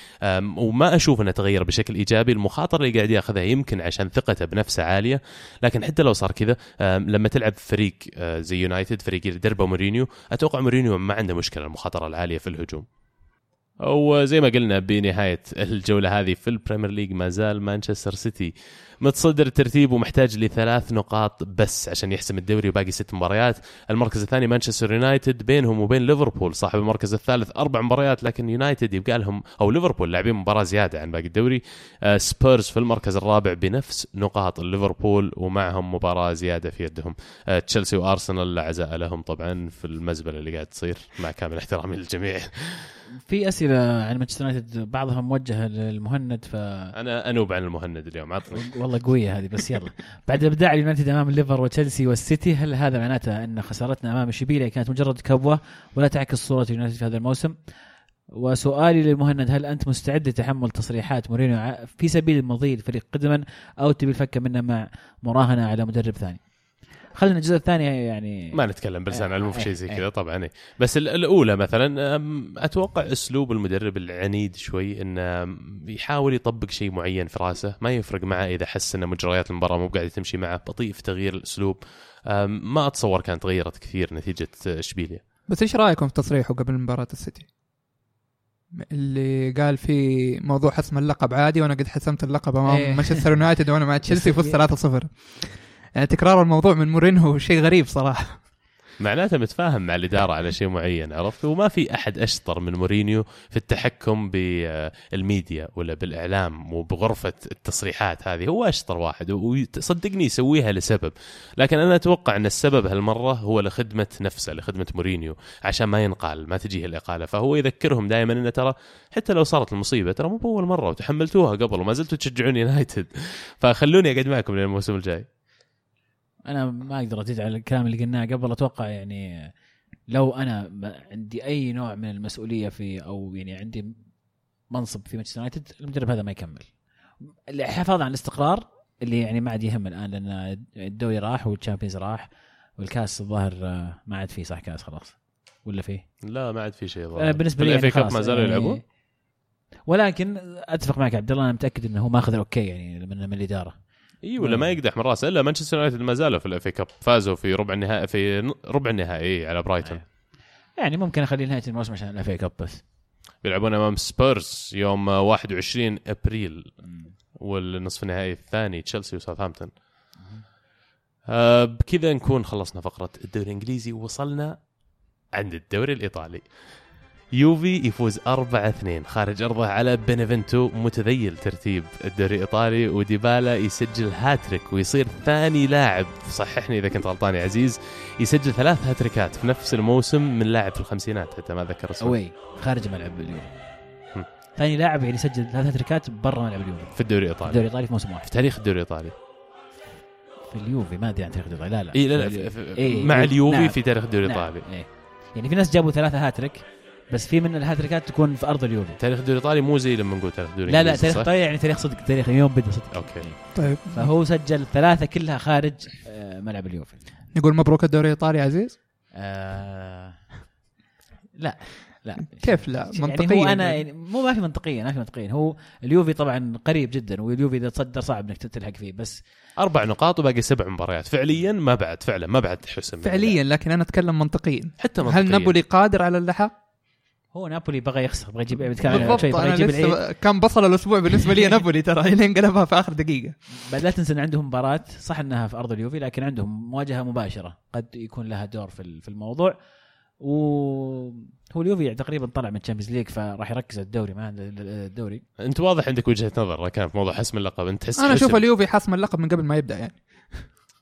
وما أشوف إنه تغير بشكل إيجابي المخاطرة اللي قاعد ياخذها يمكن عشان ثقته بنفسه عالية. لكن حتى لو صار كذا لما تلعب فريق آه، زي يونايتد فريق اللي دربه مورينيو أتوقع مورينيو ما عنده مشكلة المخاطرة العالية في الهجوم. وزي ما قلنا بنهاية الجولة هذه في البريمير ليج ما زال مانشستر سيتي متصدر الترتيب ومحتاج لثلاث نقاط بس عشان يحسم الدوري وباقي ست مباريات. المركز الثاني مانشستر يونايتد بينهم وبين ليفربول صاحب المركز الثالث أربع مباريات لكن يونايتد يبقى لهم أو ليفربول لاعبين مباراة زيادة عن باقي الدوري. آه، سبيرز في المركز الرابع بنفس نقاط ليفربول ومعهم مباراة زيادة في يدهم. آه، تشيلسي وأرسنال لا عزاء لهم طبعا في المزبلة اللي قاعد تصير مع كامل احترامي للجميع. في أسئلة عن مانشستر يونايتد بعضها موجهة للمهند ف أنا أنوب عن المهند اليوم عطني والله قوية هذه بس يلا بعد ابداع اليونايتد أمام الليفر وتشيلسي والسيتي هل هذا معناته أن خسارتنا أمام اشبيليا كانت مجرد كبوة ولا تعكس صورة اليونايتد في هذا الموسم؟ وسؤالي للمهند هل أنت مستعد لتحمل تصريحات مورينيو في سبيل مضي الفريق قدما أو تبي الفكه منه مع مراهنة على مدرب ثاني؟ خلينا الجزء الثاني يعني ما نتكلم بلسان علم في شيء زي إيه، كذا طبعا إيه. بس ال- الأولى مثلا أم، أتوقع أسلوب المدرب العنيد شوي إنه يحاول يطبق شيء معين في رأسه ما يفرق معه إذا حس إن مجريات المباراة مو قاعدة تمشي معه بطيء في تغيير الأسلوب أم، ما أتصور كانت تغيرت كثير نتيجة إشبيليا بس إيش رأيكم في تصريحه قبل مباراة السيتي؟ اللي قال في موضوع حسم اللقب عادي وأنا قد حسمت اللقب أمام إيه. مانشستر يونايتد وأنا مع تشيلسي فزت 3-0 يعني تكرار الموضوع من مورينهو شيء غريب صراحة. معناته متفاهم مع الاداره على شيء معين عرفت؟ وما في أحد أشطر من مورينيو في التحكم بالميديا ولا بالإعلام وبغرفة التصريحات هذه. هو أشطر واحد وصدقني يسويها لسبب. لكن أنا أتوقع أن السبب هالمرة هو لخدمة نفسه لخدمة مورينيو عشان ما ينقال ما تجيه الإقالة. فهو يذكرهم دائما إنه ترى حتى لو صارت المصيبة ترى مو بأول مرة وتحملتوها قبل وما زلتوا تشجعون يونايتد. فخلوني أقعد معكم للموسم الجاي. أنا ما أقدر أزيد على الكلام اللي قلناه قبل. أتوقع يعني لو أنا عندي أي نوع من المسؤولية في أو يعني عندي منصب في مانشستر يونايتد المدرب هذا ما يكمل. الحفاظ على الاستقرار اللي يعني ما عاد يهم الآن لأن الدوري راح والتشامبيونز راح والكاس الظاهر آه، ما عاد فيه صح كاس خلاص؟ ولا فيه؟ لا ما عاد في شيء آه، ظاهر. بالنسبة لي يعني خلاص ما زالوا يعني- يلعبون ولكن أتفق معك عبد الله أنا متأكد إنه هو ماخذ ال okay يعني من, من الإدارة. إي ولا ما يقدح من راسه إلا مانشستر يونايتد ما زالوا في ال FA Cup. فازوا في ربع النهائي في ربع النهائي على برايتون. يعني ممكن أخلي نهاية الموسم عشان ال FA Cup بس. بيلعبون أمام سبيرز يوم 21 أبريل. والنصف النهائي الثاني تشيلسي وساوثهامبتون. آه بكذا نكون خلصنا فقرة الدوري الإنجليزي. ووصلنا عند الدوري الإيطالي. يوفي يفوز 4-2 خارج أرضه على بينيفنتو متذيل ترتيب الدوري الإيطالي وديبالا يسجل هاتريك ويصير ثاني لاعب. صححني إذا كنت غلطان يا عزيز. يسجل ثلاث هاتريكات في نفس الموسم من لاعب في الخمسينات حتى ما ذكر اسمه. أوي خارج ملعب اليوفي. ثاني لاعب يعني يسجل ثلاث هاتريكات برا ملعب اليوفي في الدوري الإيطالي. الدوري الإيطالي في موسم واحد. في تاريخ الدوري الإيطالي. في اليوفي ما أدري عن تاريخ الدوري لا لا. اي لا لا في- إيه، مع إيه، اليوفي نعم. في تاريخ الدوري نعم، الإيطالي. إيه. يعني في ناس جابوا ثلاثة هاتريك بس في من الهاتريكات تكون في أرض اليوفي. تاريخ الدوري الإيطالي مو زي لما نقول تاريخ الدوري لا لا تاريخ؟ ايطاليا يعني تاريخ صدق تاريخ يوم بدأ صدق. okay. طيب. فهو سجل ثلاثة كلها خارج آه، ملعب اليوفي. نقول مبروك الدوري الإيطالي عزيز؟ آه لا لا. كيف لا؟ يعني منطقيا هو أنا يعني مو ما في منطقيا ما في منطقيا. هو اليوفي طبعا قريب جدا واليوفي إذا تصدر صعب إنك تلحق فيه بس أربع نقاط وباقي سبع مباريات. فعليا ما بعد فعلا ما بعد حسم. فعليا لكن أنا أتكلم منطقيا. حتى منطقيا. هل نابولي قادر على اللحاق؟ هو نابولي بغى يخسر بغى يجيب بالضبط أنا يجيب لسه كان بصل الأسبوع بالنسبة لي نابولي ترى الين قلبها في آخر دقيقة. بعد لا تنسى إن عندهم مباراة صح إنها في أرض اليوفي لكن عندهم مواجهة مباشرة. قد يكون لها دور في ال- في الموضوع. وهو اليوفي يعني تقريبا طلع من ال Champions League فراح يركز على الدوري ما الدوري. أنت واضح عندك وجهة نظر كان في موضوع حسم اللقب أنت تحس أنا أشوف اليوفي حسم اللقب من قبل ما يبدأ يعني.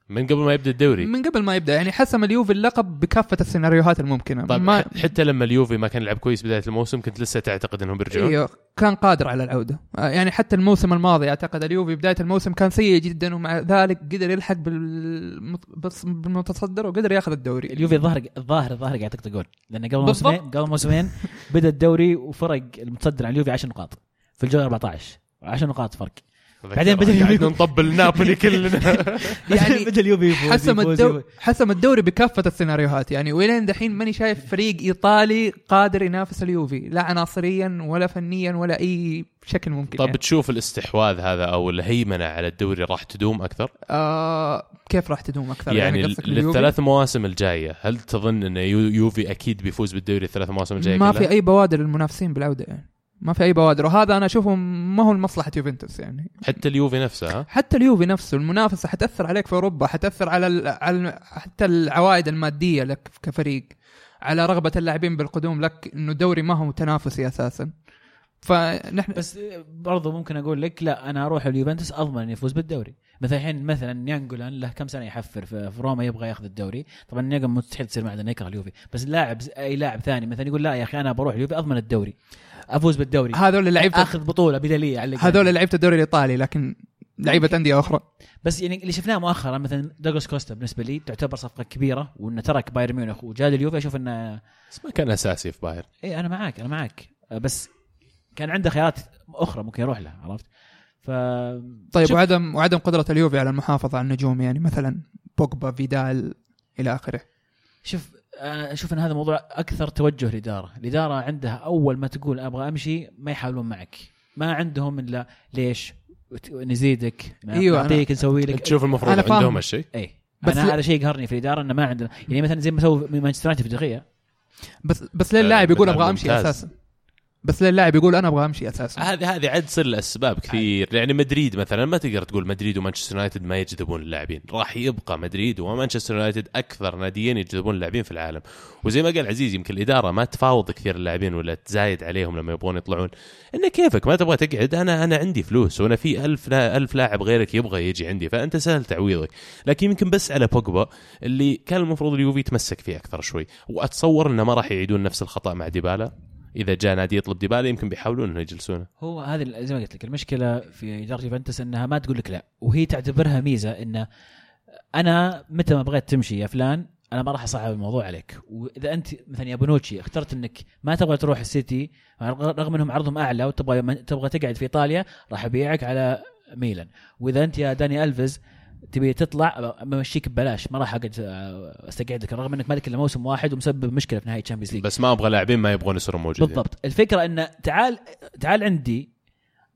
من قبل ما يبدأ الدوري. من قبل ما يبدأ يعني حسم اليوفي اللقب بكافة السيناريوهات الممكنة. طيب ما حتى لما اليوفي ما كان يلعب كويس بداية الموسم كنت لسه تعتقد إنهم بيرجعون؟ إيوه كان قادر على العودة. آه، يعني حتى الموسم الماضي أعتقد اليوفي بداية الموسم كان سيء جدا ومع ذلك قدر يلحق بالمت- بالمتصدر وقدر ياخذ الدوري. اليوفي الظاهر الظاهر الظاهر قاعد يطق جول. لأن قبل. موسمين قبل موسمين بدأ الدوري وفرق المتصدر عن اليوفي 10 نقاط. في الجولة 14 10 نقاط فرق. بعدين قاعد اليوفي- نطبل نابولي كلنا يعني بدا اليوفي حسم الدوري. حسم الدوري بكافة السيناريوهات يعني والين دحين ماني شايف فريق إيطالي قادر ينافس اليوفي لا عناصريا ولا فنيا ولا أي شكل ممكن طب يعني. تشوف الاستحواذ هذا أو الهيمنة على الدوري راح تدوم أكثر؟ آه كيف راح تدوم أكثر يعني اليوفي؟ للثلاث مواسم الجاية هل تظن إن يو- يوفي أكيد بيفوز بالدوري الثلاث مواسم الجاية ما كلها؟ في أي بوادر للمنافسين بالعودة يعني ما في أي بوادر وهذا أنا أشوفه ما هو لمصلحة يوفنتوس يعني. حتى اليوفي نفسه ها؟ حتى اليوفي نفسه المنافسة حتأثر عليك في أوروبا حتأثر على ال... على حتى العوائد المادية لك كفريق على رغبة اللاعبين بالقدوم لك إنه الدوري ما هو تنافسي أساسا. فنحن بس برضو ممكن أقول لك لا أنا أروح اليوفنتوس أضمن إني أفوز بالدوري. مثلا الحين مثلا نيانجولان له كم سنة يحفر في روما يبغى ياخذ الدوري. طبعا نيانجولان مستحيل تصير معه انه يكره اليوفي. بس اللاعب أي لاعب ثاني مثلا يقول لا يا أخي أنا بروح اليوفي أضمن الدوري. افوز بالدوري. هذول لعيبه آخذ بطولة بدليه على هذول لعيبة الدوري الإيطالي لكن لعيبة أندية أخرى. بس يعني اللي شفناه مؤخرا مثلا دوغلاس كوستا بالنسبة لي تعتبر صفقة كبيرة وإنه ترك بايرن ميونخ وجاء اليوفي أشوف انه بس ما كان أساسي في بايرن. اي أنا معاك أنا معاك. بس كان عنده خيارات أخرى ممكن يروح لها عرفت؟ ف طيب شوف- وعدم وعدم قدرة اليوفي على المحافظة على النجوم يعني مثلا بوجبا فيدال إلى آخره. شوف أنا أشوف إن هذا موضوع أكثر توجه الاداره، الإدارة عندها أول ما تقول أبغى أمشي ما يحاولون معك، ما عندهم إلا ليش؟ نزيدك أيوة، نعطيك نسوي لك. تشوف المفروض أنا. عندهم هالشيء؟ اي بس أنا لا- هذا شيء يقهرني في الإدارة إنه ما عندنا. يعني مثلا زي ما سووا مانشستر يونايتد في دقيقة. بس بس ليه اللاعب يقول مثال أبغى أمشي. أساسا. بس اللاعب يقول أنا أبغى أمشي أساسا. هذه هذه عاد تصير الاسباب كثير. يعني مدريد مثلا ما تقدر تقول مدريد ومانشستر يونايتد ما يجذبون اللاعبين. راح يبقى مدريد ومانشستر يونايتد أكثر ناديين يجذبون اللاعبين في العالم. وزي ما قال عزيز يمكن الإدارة ما تفاوض كثير اللاعبين ولا تزايد عليهم لما يبغون يطلعون. انه كيفك؟ ما تبغى تقعد؟ أنا أنا عندي فلوس وأنا في ألف لا ألف لاعب غيرك يبغى يجي عندي فأنت سهل تعويضك. لكن يمكن بس على بوجبا اللي كان المفروض اليوفي يتمسك فيه أكثر شوي. وأتصور إنه ما راح يعيدون نفس الخطأ مع ديبالا. إذا جاء نادي يطلب ديبالا يمكن بيحاولون إنه يجلسونه. هو هذه زي ما قلت لك المشكلة في إدارة يوفنتوس إنها ما تقول لك لا وهي تعتبرها ميزة إنه أنا متى ما بغيت تمشي يا فلان أنا ما راح أصعب الموضوع عليك. وإذا أنت مثلا يا بونوتشي اخترت إنك ما تبغى تروح السيتي رغم إنهم عرضهم أعلى وتبغى تبغى تقعد في إيطاليا راح أبيعك على ميلان. وإذا أنت يا داني ألفيز تبي تطلع بمشيك ببلاش. ما راح أقعد آه، أستقعدك رغم إنك مالك إلا موسم واحد ومسبب مشكلة في نهايه Champions League بس ما أبغى لاعبين ما يبغون يصيروا موجودين. بالضبط. الفكرة انه تعال تعال عندي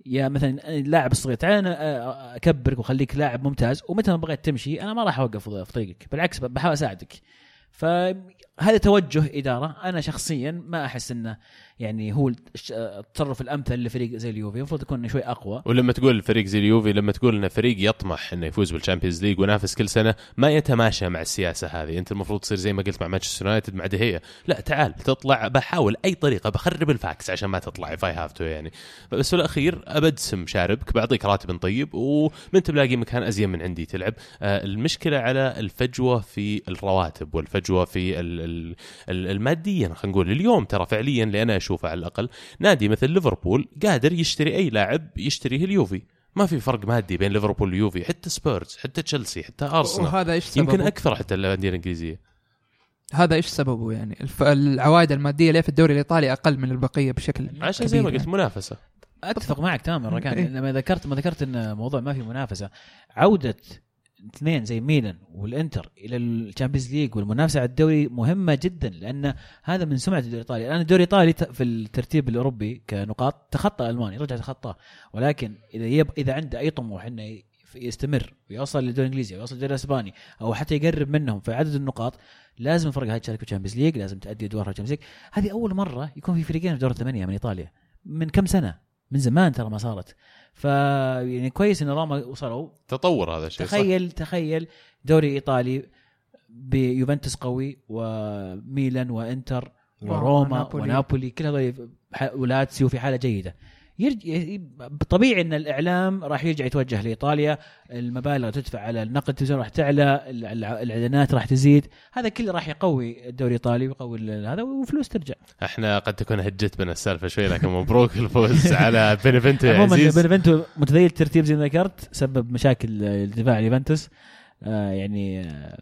يا مثلا اللاعب الصغير تعال أنا أ- أكبرك وأخليك لاعب ممتاز. ومتى ما بغيت تمشي أنا ما راح أوقف في طريقك. بالعكس بحاول أساعدك. فهذا توجه إدارة. أنا شخصيا ما أحس إنه يعني هو التصرف الأمثل لفريق زي اليوفي. المفروض يكون شوي أقوى. ولما تقول الفريق زي اليوفي لما تقول انه فريق يطمح إنه يفوز بال Champions League وينافس كل سنة ما يتماشى مع السياسة هذه. أنت المفروض تصير زي ما قلت مع مانشستر يونايتد مع دي خيا لا تعال تطلع. بحاول أي طريقة بخرب الفاكس عشان ما تطلع if I have to يعني. بس في الأخير ابدسم شاربك بعطيك راتب طيب ومن تلاقي مكان أزين من عندي تلعب. آه، المشكلة على الفجوة في الرواتب والفجوة في ال- ال- ال- الماديا خلينا نقول. اليوم ترى فعليا اللي أنا اشوفه على الأقل. نادي مثل ليفربول قادر يشتري أي لاعب يشتريه اليوفي. ما في فرق مادي بين ليفربول واليوفي حتى سبيرز حتى تشيلسي حتى أرسنال. وهذا إيش سببه؟ يمكن أكثر حتى الأندية الإنجليزية. هذا إيش سببه يعني؟ الف... العوائد المادية ليه في الدوري الإيطالي أقل من البقية بشكل عشان زي ما قلت منافسة. أتفق معك تماما ركان. إيه. لما ذكرت ما ذكرت إن موضوع ما في منافسة عودة اثنين زي ميلان والانتر إلى ال Champions League والمنافسة على الدوري مهمة جدا لأن هذا من سمعة الدوري الإيطالي. الآن الدوري الإيطالي في الترتيب الأوروبي كنقاط تخطى الألماني رجع تخطاه. ولكن إذا يب إذا عنده أي طموح إنه يستمر ويوصل للدوري الإنجليزي ويوصل للدوري الإسباني أو حتى يقرب منهم في عدد النقاط لازم الفرق هاي تشارك في ال Champions League لازم تؤدي ادوار في ال Champions League. هذه أول مرة يكون في فريقين في دور الثمانية من إيطاليا. من كم سنة؟ من زمان ترى ما صارت. ف يعني كويس إن روما وصلوا تطور هذا الشيء صح؟ تخيل تخيل دوري إيطالي بيوفنتوس قوي وميلان وإنتر وروما ونابولي. ونابولي كل هذول ولاتسيو في حالة جيدة يرج... طبيعي إن الإعلام راح يرجع يتوجه لإيطاليا المبالغ تدفع على النقد التلفزيوني راح تعلى الإعلانات راح تزيد. هذا كله راح يقوي الدوري الإيطالي ويقوي ال- هذا وفلوس ترجع. إحنا قد تكون هجت بنا السالفة شوي لكن مبروك الفوز على بينيفنتو يا عموما عزيز. بنفنتو متذيل الترتيب زي ما ذكرت سبب مشاكل الدفاع اليوفنتوس آه يعني آه،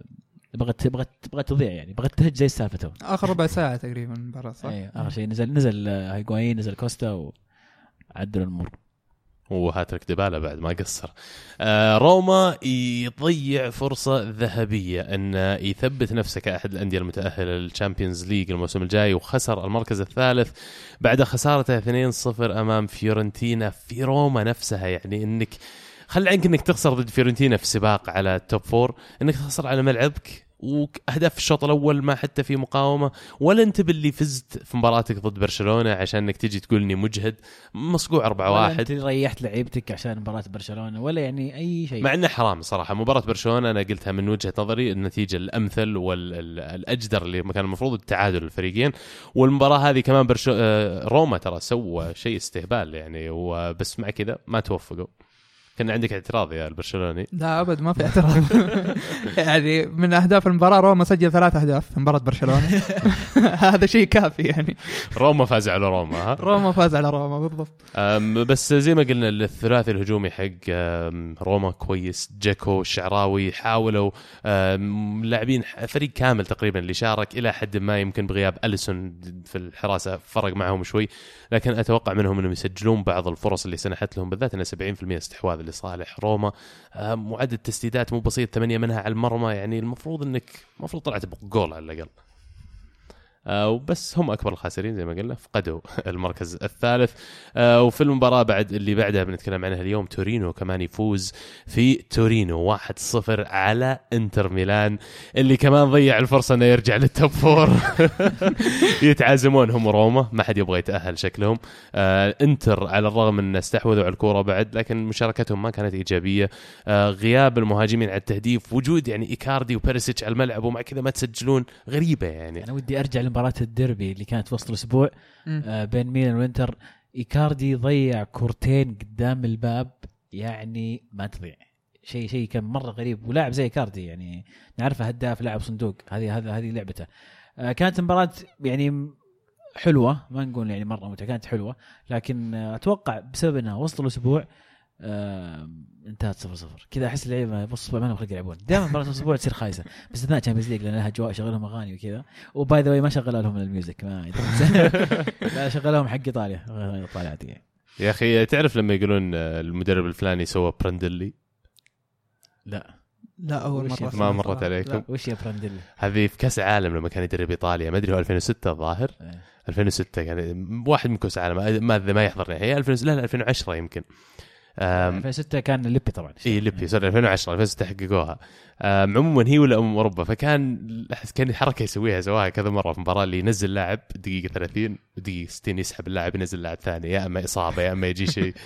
بغت بغت بغت تضيع يعني بغت تهج زي السالفة تو. آخر ربع ساعة تقريبا من المباراه صح؟ أيوة، آخر شيء نزل نزل هيغوايين نزل كوستا وعدلوا الأمور وهاتريك ديبالا بعد ما قصر. آه روما يضيع فرصة ذهبية أنه يثبت نفسه كأحد الأندية المتأهلة لل Champions League الموسم الجاي وخسر المركز الثالث بعد خسارته 2-0 أمام فيورنتينا في روما نفسها. يعني أنك خل عنك أنك تخسر ضد فيورنتينا في سباق على ال top four أنك تخسر على ملعبك واهداف الشوط الأول ما حتى في مقاومة ولا أنت باللي فزت في مباراتك ضد برشلونة عشان أنك تجي تقول إني مجهد مصقوع 4 ولا 1 انت ريحت لعيبتك عشان مباراة برشلونة ولا يعني أي شيء. مع إنه حرام صراحة مباراة برشلونة أنا قلتها من وجهة نظري النتيجة الأمثل والاجدر اللي كان المفروض التعادل الفريقين والمباراة هذه كمان برشو... آه، روما ترى سوى شيء استهبال يعني وبس مع كذا ما توفقوا. كان عندك اعتراض يا البرشلوني؟ لا أبد ما في اعتراض. يعني من أهداف المباراة روما سجل ثلاث أهداف في مباراة برشلونة. هذا شيء كافي يعني. روما فاز على روما ها؟ روما فاز على روما بالضبط. بس زي ما قلنا الثلاثي الهجومي حق روما كويس. جاكو الشعراوي حاولوا لاعبين فريق كامل تقريبا اللي شارك إلى حد ما يمكن بغياب أليسون في الحراسة فرق معهم شوي. لكن أتوقع منهم إنهم يسجلون بعض الفرص اللي سنحت لهم بالذات إنه 70% استحواذ لصالح روما. أم، وعدد تسديدات مو بسيط ثمانية منها على المرمى. يعني المفروض انك المفروض طلعت بجول على الأقل. آه، وبس هم أكبر الخاسرين زي ما قلنا فقدوا المركز الثالث. آه، وفي المباراة بعد اللي بعدها بنتكلم عنها اليوم تورينو كمان يفوز في تورينو 1-0 على إنتر ميلان اللي كمان ضيع الفرصة إنه يرجع لل top four. يتعازمون هم وروما ما حد يبغى يتأهل شكلهم. آه، إنتر على الرغم إن استحوذوا على الكورة بعد لكن مشاركتهم ما كانت إيجابية. آه، غياب المهاجمين عن التهديف وجود يعني إيكاردي وبيرسيتش على الملعب ومع كذا ما تسجلون غريبة يعني. أنا ودي أرجع لمباراه الديربي اللي كانت في وسط الأسبوع. آه، بين ميلان وإنتر. إيكاردي ضيع كورتين قدام الباب يعني ما تضيع. شيء شيء كان مرة غريب. ولاعب زي إيكاردي يعني نعرفه هداف لاعب صندوق. هذه هذه هذه لعبته. آه، كانت مباراه يعني حلوة ما نقول يعني مرة متعه كانت حلوة. لكن آه، أتوقع بسبب انها وسط الأسبوع آه انتهت صفر صفر. كذا أحس اللعيبة وسط الأسبوع ما لهم خلق يلعبون. دائما مباراة الأسبوع تصير خايسة. باستثناء Champions League لأن لها اجواء شغلهم أغاني وكذا. و by the way ما شغلوا لهم ال music. ما لا شغلوهم حق إيطاليا. ايطاليا عاديه يا أخي تعرف لما يقولون آه، المدرب الفلاني سوى براندلي لا. لا أول مرة ما مرت. عليكم. لا. وش يا برانديلي هذه في كأس العالم لما كان يدرب إيطاليا. ما أدري هو 2006 الظاهر؟ إيه. 2006 كان واحد من كأس العالم ما ما يحضرني. هي 2000 لا لا 2010 يمكن. 2006 كان ليبي طبعا. إي ليبي sorry 2010 2006 حققوها. عموما هي ولا امم أوروبا فكان أحس كان حركة يسويها سواها كذا مرة في مباراة اللي ينزل لاعب دقيقة 30 ودقيقه 60 يسحب اللاعب ينزل لاعب ثاني يا إما إصابة يا إما يجي شيء.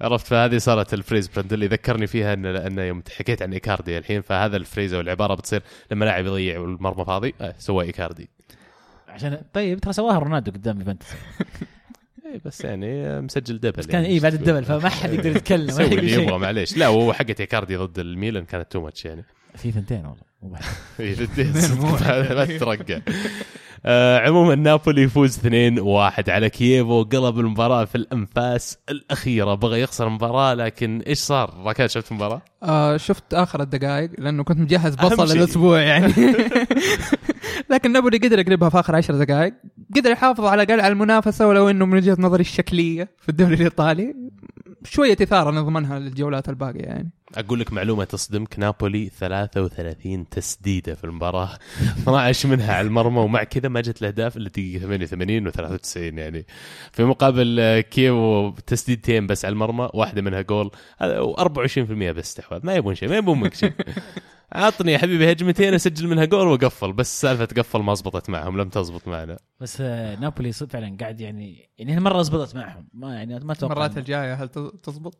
عرفت؟ فهذه صارت ال phrase براندلي ذكرني فيها إن إن يوم حكيت عن إيكاردي الحين فهذا ال phrase أو العبارة بتصير لما لاعب يضيع والمرمى فاضي آه سوى إيكاردي. عشان طيب ترى سواها رونالدو قدام يوفنتوس. إيه بس يعني مسجل double بس كان يعني اي بعد ال double فما حد يقدر يتكلم سوي اللي. يبغى معليش لا هو حقت إيكاردي ضد الميلان كانت too much يعني في ثنتين والله جداً صدق، ما تترقع آه عموما نابولي يفوز 2-1 على كييفو قلب المباراة في الأنفاس الأخيرة بغى يخسر المباراة لكن إيش صار؟ راكان شفت المباراة؟ آه شفت آخر الدقائق لأنه كنت مجهز بصل. الأسبوع يعني لكن نابولي قدر يقلبها في آخر عشر دقائق. قدر يحافظ على الأقل على المنافسة ولو إنه من وجهة نظري الشكلية في الدوري الإيطالي. شوية إثارة نضمنها للجولات الباقية يعني. أقول لك معلومة تصدمك. نابولي 33 تسديدة في المباراة. 12 منها على المرمى ومع كذا ما جت الأهداف إلا دقيقة 88 و93 يعني. في مقابل آه، كييفو تسديدتين بس على المرمى واحدة منها جول. هذا و24% بس استحواذ ما يبون شيء ما يبون منك شيء. عطني يا حبيبي هجمتين أسجل منها جول واقفل بس سالفة قفل ما زبطت معهم لم تزبط معنا. بس آه، نابولي فعلا قاعد يعني يعني هالمره زبطت معهم. ما يعني ما أتوقع المرات الجاية هل تزبط؟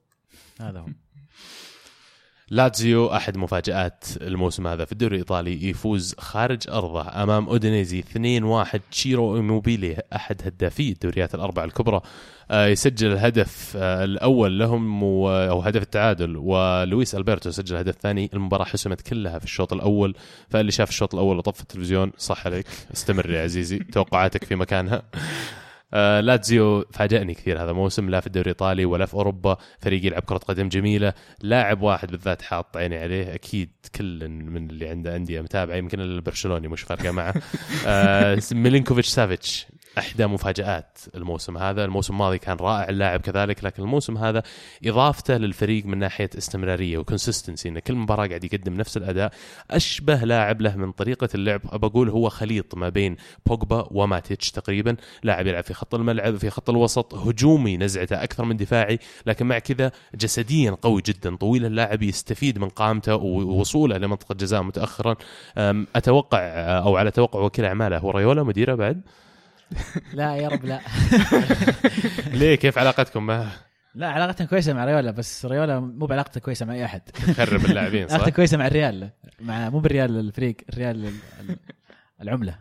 هذا هو. لاتزيو أحد مفاجآت الموسم هذا في الدوري الإيطالي يفوز خارج أرضه أمام أودينيزي 2-1 تشيرو إيموبيلي أحد هدافي الدوريات الاربعه الكبرى. آه، يسجل الهدف آه، الأول لهم أو هدف التعادل ولويس ألبرتو سجل الهدف الثاني المباراة حسمت كلها في الشوط الأول فاللي شاف الشوط الأول وطف التلفزيون صح عليك استمر يا عزيزي توقعاتك في مكانها. آه لاتزيو فاجأني كثير هذا الموسم لا في الدوري الإيطالي ولا في أوروبا فريق يلعب كرة قدم جميلة لاعب واحد بالذات حاط عيني عليه أكيد كل من اللي عنده أندية متابعة يمكن البرشلوني مش فارقة معه. آه ميلينكوفيتش سافيتش. إحدى مفاجآت الموسم هذا. الموسم الماضي كان رائع اللاعب كذلك لكن الموسم هذا إضافته للفريق من ناحية استمرارية و consistency إن كل مباراة قاعد يقدم نفس الأداء. أشبه لاعب له من طريقة اللعب بقول هو خليط ما بين بوجبا وماتيتش تقريبا. لاعب يلعب في خط الملعب في خط الوسط هجومي نزعته أكثر من دفاعي لكن مع كذا جسديا قوي جدا. طويل اللاعب يستفيد من قامته ووصوله لمنطقة جزاء متاخرا. أتوقع أو على توقع وكيل أعماله هو ريولا مديره بعد؟ لا يا رب لا. ليه؟ كيف علاقتكم معه لا علاقتنا كويسة مع ريولا بس ريولا مو بعلاقته كويسة مع أي أحد. تخرب اللاعبين صح؟ علاقته كويسة مع الريال مع مو بالريال الفريق الريال ال- ال- العملة.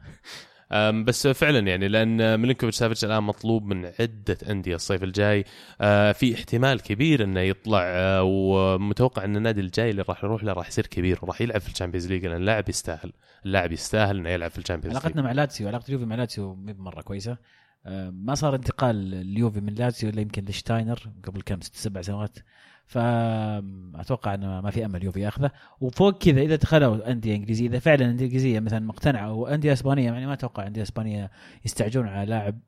بس فعلا يعني لأن ميلينكوفيتش سافيتش الآن مطلوب من عدة أندية الصيف الجاي. أه، في احتمال كبير إنه يطلع أه، ومتوقع إن النادي الجاي اللي راح يروح له راح يصير كبير وراح يلعب في ال Champions League. لأن اللاعب يستاهل اللاعب يستاهل إنه يلعب في ال Champions League. علاقتنا مع لاتسيو علاقة اليوفي مع لاتسيو مو بمرة كويسة. آه، ما صار انتقال اليوفي من لاتسيو إلا يمكن لشتاينر قبل كم ست سبع سنوات. فأتوقع أنه ما في أمل يوفي ياخذه. وفوق كذا إذا دخلوا أندية إنجليزية إذا فعلا أندية إنجليزية مثلا مقتنعة أو أندية إسبانية يعني ما أتوقع أندية إسبانية يستعجلون على لاعب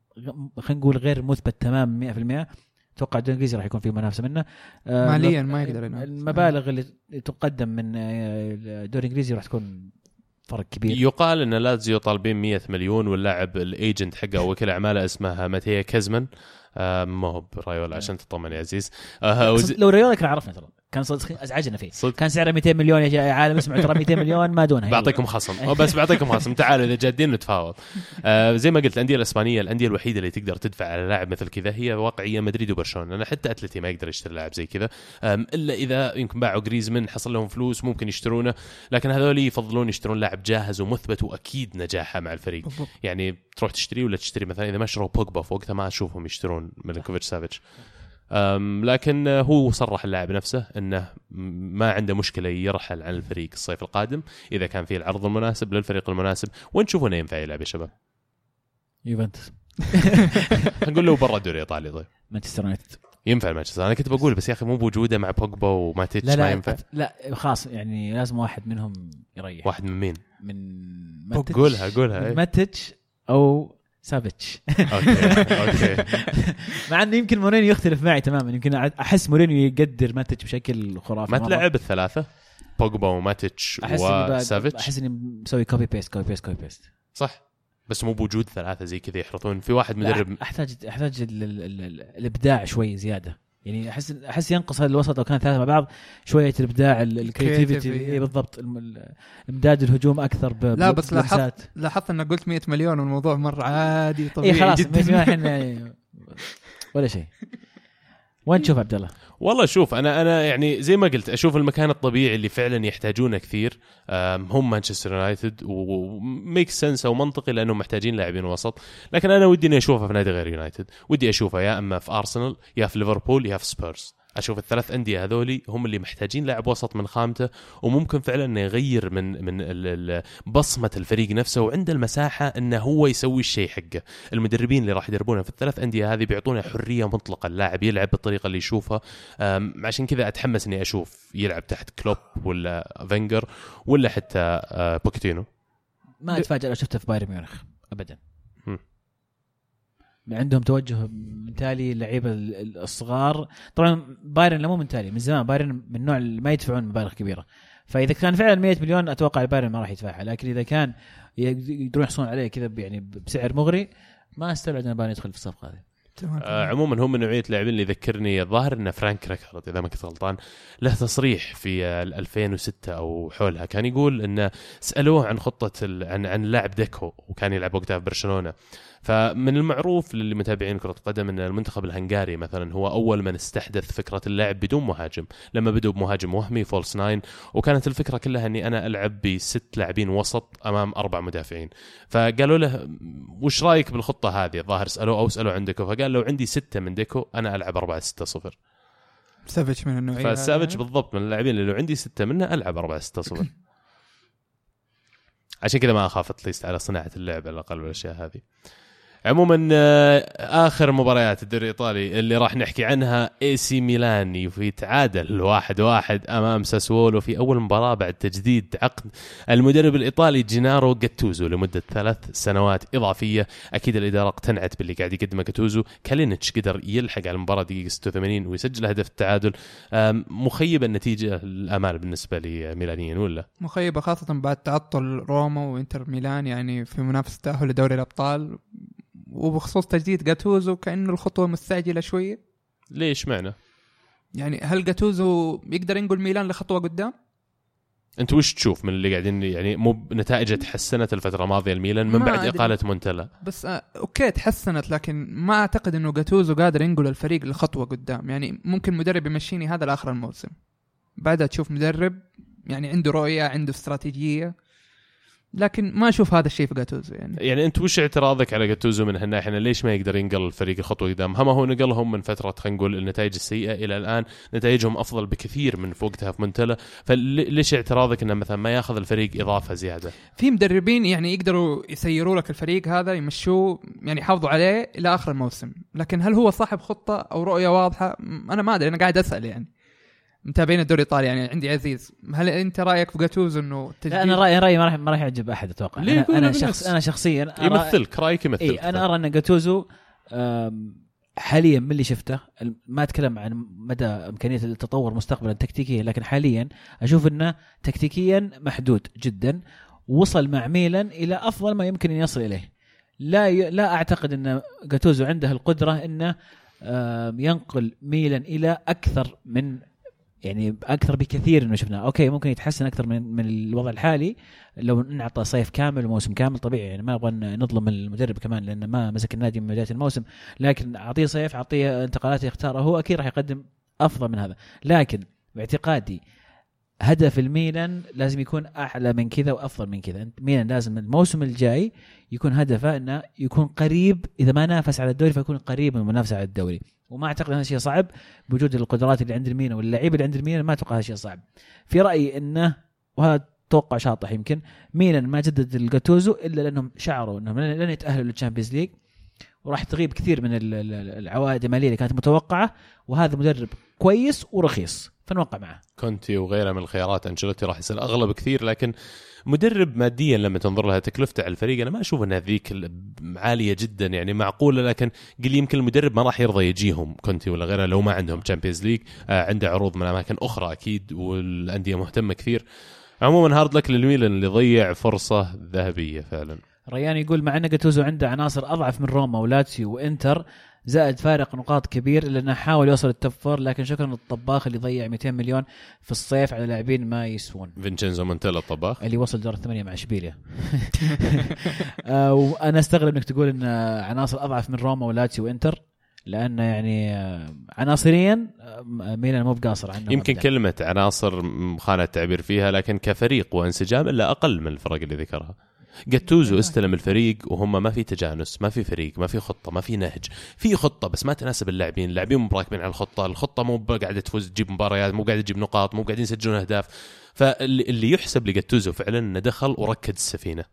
خلينا نقول غير مثبت تماما 100% أتوقع الدوري الإنجليزي راح يكون في منافسة منه. آه، ماليا ما يقدر ينافس. المبالغ اللي تقدم من آه، الدوري الإنجليزي راح تكون فرق كبير. يقال إن لازيو طالبين 100 مليون واللاعب الإيجنت حقه أو وكيل أعماله اسمه ماتيا كزمن آه، ما هو برايولا عشان تطمن يا عزيز. آه، وز- لو ريولا كان عرفنا ترى. كان صدق ازعجنا فيه. صدق. كان سعره 200 مليون يا عالم اسمعوا ترى 200 مليون ما دونها. بعطيكم خصم. بس بعطيكم خصم. تعالوا إذا جادين نتفاوض. آه زي ما قلت الأندية الأسبانية الأندية الوحيدة اللي تقدر تدفع على لاعب مثل كذا هي واقعية مدريد وبرشلونة. لأن حتى أتلتي ما يقدر يشتري لاعب زي كذا. إلا إذا يمكن باعوا جريزمان حصل لهم فلوس ممكن يشترونه. لكن هذول يفضلون يشترون لاعب جاهز ومثبت وأكيد نجاحه مع الفريق. يعني تروح تشتري ولا تشتري مثلا؟ إذا ما شروا بوجبا في وقتها ما أشوفهم يشترون ميلينكوفيتش سافيتش. لكن هو صرح اللاعب نفسه إنه ما عنده مشكلة يرحل عن الفريق الصيف القادم إذا كان فيه العرض المناسب للفريق المناسب. وين تشوفونه ينفع يلعب يا شباب؟ يوفنتوس. نقول له برا الدوري الإيطالي. طيب. مانشستر يونايتد. ينفع مانشستر. أنا كنت بقول بس يا أخي مو بوجوده مع بوجبا وماتيتش لا ما لا ينفع لا خلاص يعني لازم واحد منهم يريح. واحد من مين؟ من ماتيتش قولها قولها إيه. ماتيتش أو سافيتش okay okay. مع إنه يمكن مورينيو يختلف معي تماما. يمكن أحس مورينيو يقدر ماتيتش بشكل خرافي. ما. تلعب الثلاثة؟ بوجبا ب- وسافيتش أحس إني مسوي copy paste copy paste copy paste صح. بس مو بوجود ثلاثة زي كذا يحرطون. في واحد مدرب احتاج أحتاج ال- ال- ال- ال- الإبداع شوي زيادة. يعني احس أحس ينقص هذا الوسط لو كان ثلاثة مع بعض شوية الابداع ال creativity. اي بالضبط إمداد الهجوم أكثر ب لا بس لاحظت. لاحظت انك قلت 100 مليون والموضوع مرة عادي اي طبيعي خلاص جدا جدا الحين يعني ولا شيء وين تشوف عبد الله؟ والله شوف أنا أنا يعني زي ما قلت أشوف المكان الطبيعي اللي فعلا يحتاجونه كثير. هم مانشستر يونايتد و make sense أو منطقي لأنهم محتاجين لاعبين وسط. لكن أنا ودي إني أشوفه في نادي غير يونايتد. ودي أشوفه يا أما في أرسنال يا في ليفربول يا في سبيرز. أشوف الثلاث أندية هذولي هم اللي محتاجين لاعب وسط من خامته وممكن فعلا إنه يغير من من بصمة الفريق نفسه وعنده المساحة إنه هو يسوي الشيء حقه. المدربين اللي راح يدربونه في الثلاث أندية هذه بيعطونه حرية مطلقة اللاعب يلعب بالطريقة اللي يشوفها. عشان كذا أتحمس إني أشوف يلعب تحت كلوب ولا فينجر ولا حتى آه، بوكيتينو. ما اتفاجئ لو شفته في بايرن ميونخ ابدا. عندهم توجه مثالي اللعيبه ال- ال- الصغار. طبعا بايرن لا مو مثالي من زمان. بايرن من النوع اللي ما يدفعون مبالغ كبيرة. فإذا كان فعلا 100 مليون أتوقع البايرن ما راح يدفعها. لكن إذا كان يقد- يقدرون يحصلون عليه كذا يعني بسعر مغري ما أستبعد إن بايرن يدخل في الصفقة هذه. تمام. آه عموما هم من نوعية اللاعبين اللي يذكرني الظاهر إن فرانك ريكارد إذا ما كنت غلطان له تصريح في آه، 2006 أو حولها. كان يقول انه سألوه عن خطة ال... عن عن لاعب ديكو وكان يلعب وقتها في برشلونة. فمن المعروف للي متابعين كرة قدم إن المنتخب الهنغاري مثلا هو أول من استحدث فكرة اللعب بدون مهاجم. لما بدوا بمهاجم وهمي false nine وكانت الفكرة كلها إني أنا ألعب بست لاعبين وسط أمام أربع مدافعين. فقالوا له وش رأيك بالخطة هذه؟ الظاهر سألوه أو سالوه عن ديكو. فقال لو عندي ستة من ديكو أنا ألعب 4 6 0 سافيتش من النوعية فسافيتش. بالضبط من اللاعبين اللي لو عندي ستة منه ألعب 4 6 0 عشان كذا ما أخاف at least على صناعة اللعب على الأقل والأشياء هذه. عموما آه، آخر مباريات الدوري الإيطالي اللي راح نحكي عنها اي سي ميلان يتعادل واحد واحد أمام ساسولو في أول مباراة بعد تجديد عقد المدرب الإيطالي جينارو جاتوزو لمدة ثلاث سنوات إضافية. أكيد الإدارة اقتنعت باللي قاعد يقدمه جاتوزو. كالينيتش قدر يلحق على المباراة دقيقة 86 ويسجل هدف التعادل. مخيبة النتيجة الامال بالنسبة لميلانيين ولا؟ مخيبة خاصة بعد تعطل روما وإنتر ميلان يعني في منافسة تأهل لدوري الأبطال. وبخصوص تجديد جاتوزو كانه الخطوة مستعجلة شوية. ليش معنى؟ يعني هل جاتوزو يقدر ينقل ميلان لخطوة قدام؟ أنت وش تشوف من اللي قاعدين يعني مو نتائجه تحسنت الفترة الماضية الميلان من بعد. إقالة مونتلا بس آه okay تحسنت لكن ما أعتقد إنه جاتوزو قادر ينقل الفريق لخطوة قدام. يعني ممكن مدرب يمشيني هذا لآخر الموسم. بعدها تشوف مدرب يعني عنده رؤية عنده استراتيجية. لكن ما أشوف هذا الشيء في جاتوزو يعني. يعني أنت وش اعتراضك على جاتوزو من هالناحيه ليش ما يقدر ينقل الفريق خطوة قدام؟ هم هو نقلهم من فترة خلينا نقول النتائج السيئة إلى الآن. نتائجهم أفضل بكثير من وقتها في مونتلا، فليش اعتراضك إنه مثلا ما يأخذ الفريق إضافة زيادة؟ في مدربين يعني يقدروا يسيروا لك الفريق هذا يمشوه يعني يحافظوا عليه إلى آخر الموسم. لكن هل هو صاحب خطة أو رؤية واضحة؟ أنا ما أدري أنا قاعد أسأل يعني. متابعين الدوري الإيطالي يعني عندي عزيز. هل أنت رأيك في جاتوزو إنه لا أنا رايي رأيي ما راح ما راح يعجب أحد أتوقع. ليه أنا, أنا؟ شخص أنا شخصيا أرى- يمثلك رأيك يمثلك. اي أنا أرى أن جاتوزو حاليا من اللي شفته ما أتكلم عن مدى إمكانية التطور مستقبلا تكتيكيا لكن حاليا أشوف إنه تكتيكيا محدود جدا. وصل مع ميلان إلى أفضل ما يمكن أن يصل إليه. لا ي... لا أعتقد إن جاتوزو عنده القدرة إنه ينقل ميلان إلى أكثر من يعني أكثر بكثير إنه شفناه. أوكي ممكن يتحسن أكثر من من الوضع الحالي. لو نعطى صيف كامل وموسم كامل طبيعي. يعني ما أبغى نظلم المدرب كمان لأنه ما مسك النادي من بداية الموسم. لكن أعطيه صيف أعطيه انتقالات يختارها هو أكيد راح يقدم أفضل من هذا. لكن باعتقادي هدف الميلان لازم يكون أعلى من كذا وأفضل من كذا. ميلان لازم الموسم الجاي يكون هدفه إنه يكون قريب إذا ما نافس على الدوري فيكون قريب من المنافسة على الدوري. وما أعتقد هذا شيء صعب بوجود القدرات اللي عند الميلان واللعيبه اللي عند الميلان ما أتوقع هذا شيء صعب. في رأيي إنه وهذا توقع شاطح يمكن. ميلان ما جدد لجاتوزو إلا لأنهم شعروا إنهم لن يتأهلوا لل Champions League. وراح تغيب كثير من ال- ال- العوائد المالية اللي كانت متوقعة. وهذا مدرب كويس ورخيص. فنوقع معه. كونتي وغيره من الخيارات أنشيلوتي راح يصير أغلب كثير لكن مدرب ماديا لما تنظر لها تكلفته على الفريق أنا ما أشوف إنها ذيك ال- عالية جدا يعني معقولة لكن قل يمكن المدرب ما راح يرضى يجيهم كونتي ولا غيره لو ما عندهم Champions League آه عنده عروض من أماكن أخرى أكيد والأندية مهتمة كثير. عموما hard luck للميلان اللي ضيع فرصة ذهبية فعلا. ريان يقول مع إن جاتوزو عنده عناصر أضعف من روما ولاتسيو وإنتر زائد فارق نقاط كبير الا انه حاول يوصل ال top four لكن شكرا للطباخ اللي ضيع 200 مليون في الصيف على لاعبين ما يسوون. فينشينزو مونتيلا الطباخ. اللي وصل دور الثمانية مع إشبيليا. آه، وأنا أستغرب إنك تقول إن عناصر أضعف من روما ولاتسيو وإنتر لأن يعني آه، عناصريا آه، ميلان مو بقاصر عنه يمكن. كلمة عناصر خانة التعبير فيها لكن كفريق وانسجام إلا أقل من الفرق اللي ذكرها. جاتوزو استلم الفريق وهم ما في تجانس ما في فريق ما في خطة ما في نهج. في خطة بس ما تناسب اللاعبين اللاعبين مو براكبين على الخطة الخطة مو قاعدة تفوز تجيب مباريات مو قاعدة تجيب نقاط مو قاعدين يسجلون أهداف. فاللي اللي يحسب لجاتوزو فعلا إنه دخل وركد السفينة.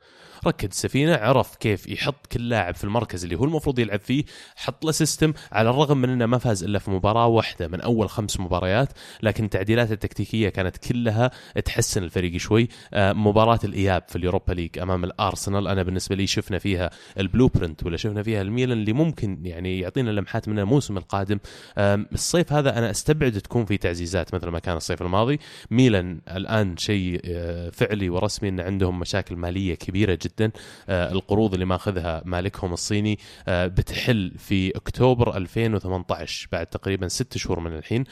ركد السفينه عرف كيف يحط كل لاعب في المركز اللي هو المفروض يلعب فيه حط له سيستم على الرغم من إنه ما فاز إلا في مباراة واحدة من أول خمس مباريات لكن التعديلات التكتيكية كانت كلها تحسن الفريق شوي. آه، مباراة الإياب في ال Europa League أمام الأرسنال أنا بالنسبة لي شفنا فيها ال blueprint ولا شفنا فيها الميلان اللي ممكن يعني يعطينا لمحات من الموسم القادم. آم، الصيف هذا أنا أستبعد تكون في تعزيزات مثل ما كان الصيف الماضي. ميلان الآن شيء آه، فعلي ورسمي إن عندهم مشاكل مالية كبيرة جدا. آه، القروض اللي ماخذها مالكهم الصيني آه، بتحل في أكتوبر 2018 بعد تقريبا ست شهور من الحين.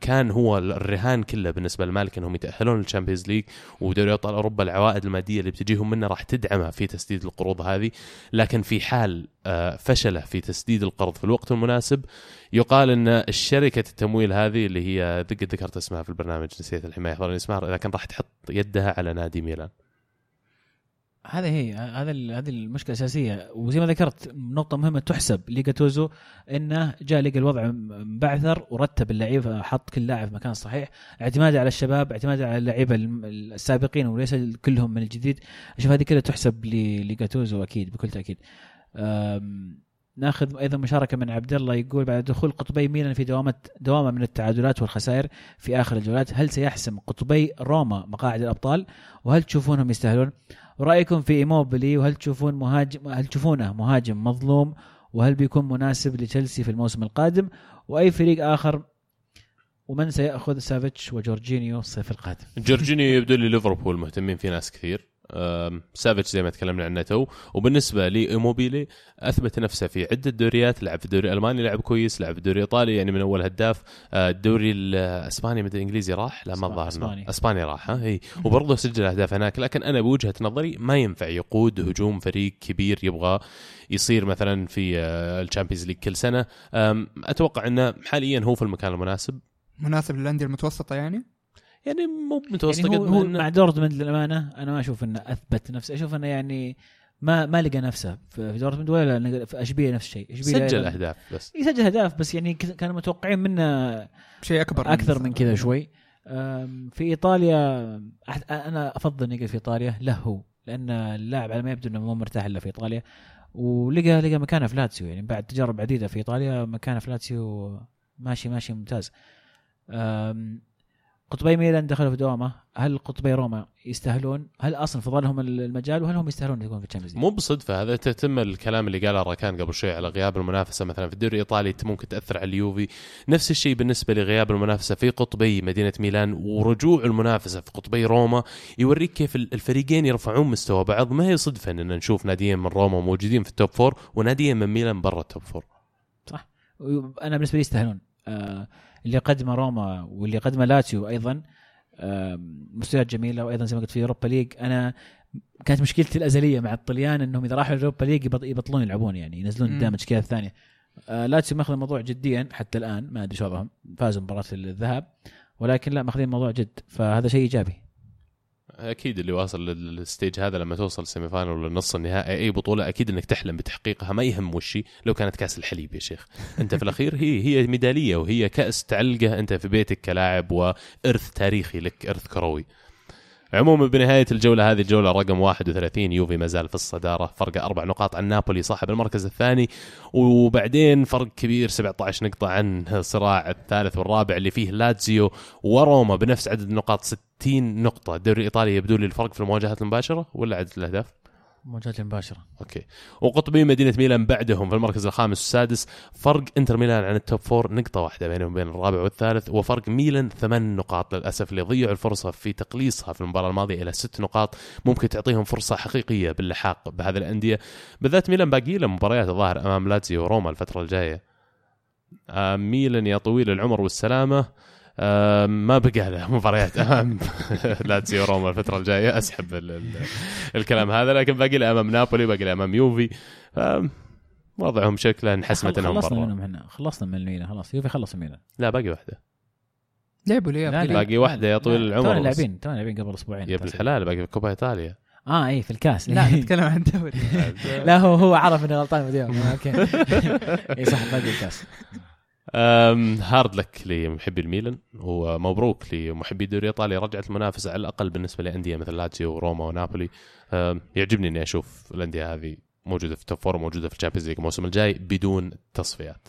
كان هو الرهان كله بالنسبة للمالك إنهم يتأهلون لل Champions League ودوري أبطال أوروبا العوائد المادية اللي بتجيهم منه راح تدعمها في تسديد القروض هذه. لكن في حال آه، فشله في تسديد القرض في الوقت المناسب يقال إن الشركة التمويل هذه اللي هي ذك- ذكرت اسمها في البرنامج نسيت الحين ما يحضرني اسمها لكن راح تحط يدها على نادي ميلان. هذا هي هذا هذه المشكلة الأساسية. وزي ما ذكرت نقطة مهمة تحسب لجاتوزو إنه جاء لقى الوضع مبعثر ورتب اللعيبة حط كل لاعب في مكان صحيح. اعتماده على الشباب اعتماده على اللعيبة السابقين وليس كلهم من الجديد. أشوف هذه كلها تحسب لجاتوزو أكيد بكل تأكيد. ناخذ أيضا مشاركة من عبد الله يقول بعد دخول قطبي ميلان في دوامه دوامة من التعادلات والخسائر في آخر الجولات هل سيحسم قطبي روما مقاعد الأبطال؟ وهل تشوفونهم يستاهلون؟ ورايكم في إيموبيلي؟ وهل تشوفون مهاجم هل تشوفونه مهاجم مظلوم؟ وهل بيكون مناسب لتشيلسي في الموسم القادم؟ وأي فريق آخر؟ ومن سيأخذ سافيتش وجورجينيو الصيف القادم؟ جورجينيو يبدو لي ليفربول مهتمين فيه ناس كثير. سافيتش زي ما تكلمنا عنه تو. وبالنسبة لإيموبيلي أثبت نفسه في عدة دوريات. لعب في الدوري الالماني لعب كويس لعب في الدوري الايطالي يعني من أول هداف. آه، الدوري الإسباني مدري الانجليزي راح؟ لا ما. الظاهر أسباني. إنه- إسباني. راح ها؟ إي. وبرضه سجل أهداف هناك. لكن أنا بوجهة نظري ما ينفع يقود هجوم فريق كبير يبغى يصير مثلا في آه، ال Champions League كل سنة. أتوقع إنه حاليا هو في المكان المناسب. مناسب للأندية المتوسطة يعني؟ يعني مو متوسط يعني هو, قد هو مع دورتموند للأمانة أنا ما أشوف إنه أثبت نفسه. أشوف إنه يعني ما ما لقى نفسه في دورتموند ولا في اشبيليه نفس الشيء. اشبيليه سجل أهداف بس. يسجل أهداف بس يعني ك- كانوا متوقعين منه شيء أكبر أكثر من كذا شوي. في إيطاليا أح- أنا أفضل انه يقعد في إيطاليا له هو لأن اللاعب على ما يبدو إنه مو مرتاح إلا في إيطاليا. ولقى لقى مكانه في لاتسيو. يعني بعد تجارب عديدة في إيطاليا مكانه في لاتسيو ماشي ماشي ممتاز. قطبي ميلان دخلوا في دوامة. هل قطبي روما يستاهلون؟ هل أصلا فضل لهم المجال؟ وهل هم يستاهلون يكونوا في ال Champions؟ مو بصدفة. هذا تتم الكلام اللي قاله راكان قبل شوي على غياب المنافسة. مثلا في الدوري الإيطالي ممكن تأثر على اليوفي. نفس الشيء بالنسبة لغياب المنافسة في قطبي مدينة ميلان. ورجوع المنافسة في قطبي روما يوريك كيف الفريقين يرفعون مستوى بعض. ما هي صدفة إننا نشوف ناديين من روما موجودين في ال top four وناديين من ميلان برا ال top four أنا بالنسبة لي يستاهلون. آه اللي قدمه روما واللي قدمه لاتسيو أيضا مستويات جميلة وأيضا زي ما قلت في Europa League. أنا كانت مشكلتي الأزلية مع الطليان إنهم إذا راحوا ال Europa League يبط- يبطلون يلعبون يعني ينزلون. دائما التشكيلات الثانية آه لاتسيو ماخذ الموضوع جديا حتى الآن ما أدري شو وضعهم. فازوا مباراة الذهاب ولكن لا ماخذين الموضوع جد. فهذا شيء إيجابي. أكيد اللي واصل لل stage هذا لما توصل ال semi final ولا نص النهائي أي بطولة أكيد إنك تحلم بتحقيقها. ما يهم وش لو كانت كأس الحليب يا شيخ. أنت في الأخير هي هي ميدالية وهي كأس تعلقه أنت في بيتك كلاعب وإرث تاريخي لك إرث كروي. عموما بنهاية الجولة هذه الجولة رقم 31 يوفي ما زال في الصدارة. فرق أربع نقاط عن نابولي صاحب المركز الثاني وبعدين فرق كبير 17 نقطة عن صراع الثالث والرابع اللي فيه لاتزيو وروما. بنفس عدد النقاط 60 نقطة. الدوري الإيطالي يبدو لي الفرق في المواجهات المباشرة ولا عدد الأهداف؟ مواجهات مباشرة. okay. وقطبي مدينة ميلان بعدهم في المركز الخامس والسادس فرق إنتر ميلان عن ال top four نقطة واحدة بينهم وبين الرابع والثالث وفرق ميلان ثمان نقاط للأسف اللي ضيعوا الفرصة في تقليصها في المباراة الماضية إلى ست نقاط. ممكن تعطيهم فرصة حقيقية باللحاق بهذه الأندية. بالذات ميلان باقي له مباريات الظاهر أمام لاتزيو وروما الفترة الجاية. آه ميلان يا طويل العمر والسلامة. آه ما بقى له مباريات. امام لاتسيو روما الفترة الجاية. أسحب ال ال الكلام هذا. لكن باقي له أمام نابولي باقي له أمام يوفي. وضعهم شكله انحسمت إنهم خلصنا برا. منهم إحنا خلصنا من الميلان خلاص يوفي خلص الميلان لا باقي واحدة. لعبوا لا،. باقي واحدة يا طويل العمر تونا. لاعبين تونا لاعبين قبل أسبوعين. يا ابن الحلال باقي في كوبا إيطاليا. آه اي في الكاس. لا نتكلم عن الدوري. لا هو هو عرف إنه غلطان مدير okay. اي صح باقي الكاس. hard luck لمحبي الميلان. ومبروك لمحبي الدوري الايطالي رجعت المنافسة على الأقل بالنسبة لأندية مثل لاتسيو وروما ونابولي. يعجبني إني أشوف الأندية هذه موجودة في top four وموجودة في ال Champions League الموسم الجاي بدون تصفيات.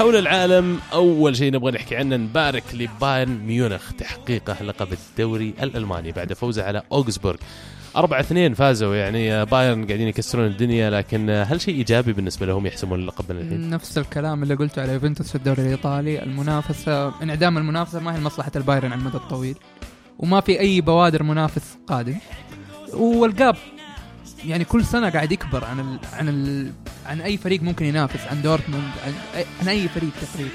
حول العالم أول شيء نبغى نحكي عنه نبارك لبايرن ميونخ تحقيقه لقب الدوري الألماني بعد فوزه على اوغسبورغ 4 2 فازوا يعني بايرن قاعدين يكسرون الدنيا لكن هل شيء إيجابي بالنسبة لهم يحسمون اللقب من الحين؟ نفس الكلام اللي قلته على يوفنتوس في الدوري الإيطالي المنافسة انعدام المنافسة ما هي لمصلحة البايرن على المدى الطويل وما في أي بوادر منافس قادم وال gap يعني كل سنة قاعد يكبر عن ال عن ال عن أي فريق ممكن ينافس عن دورتموند عن اي, عن أي فريق تقريبا.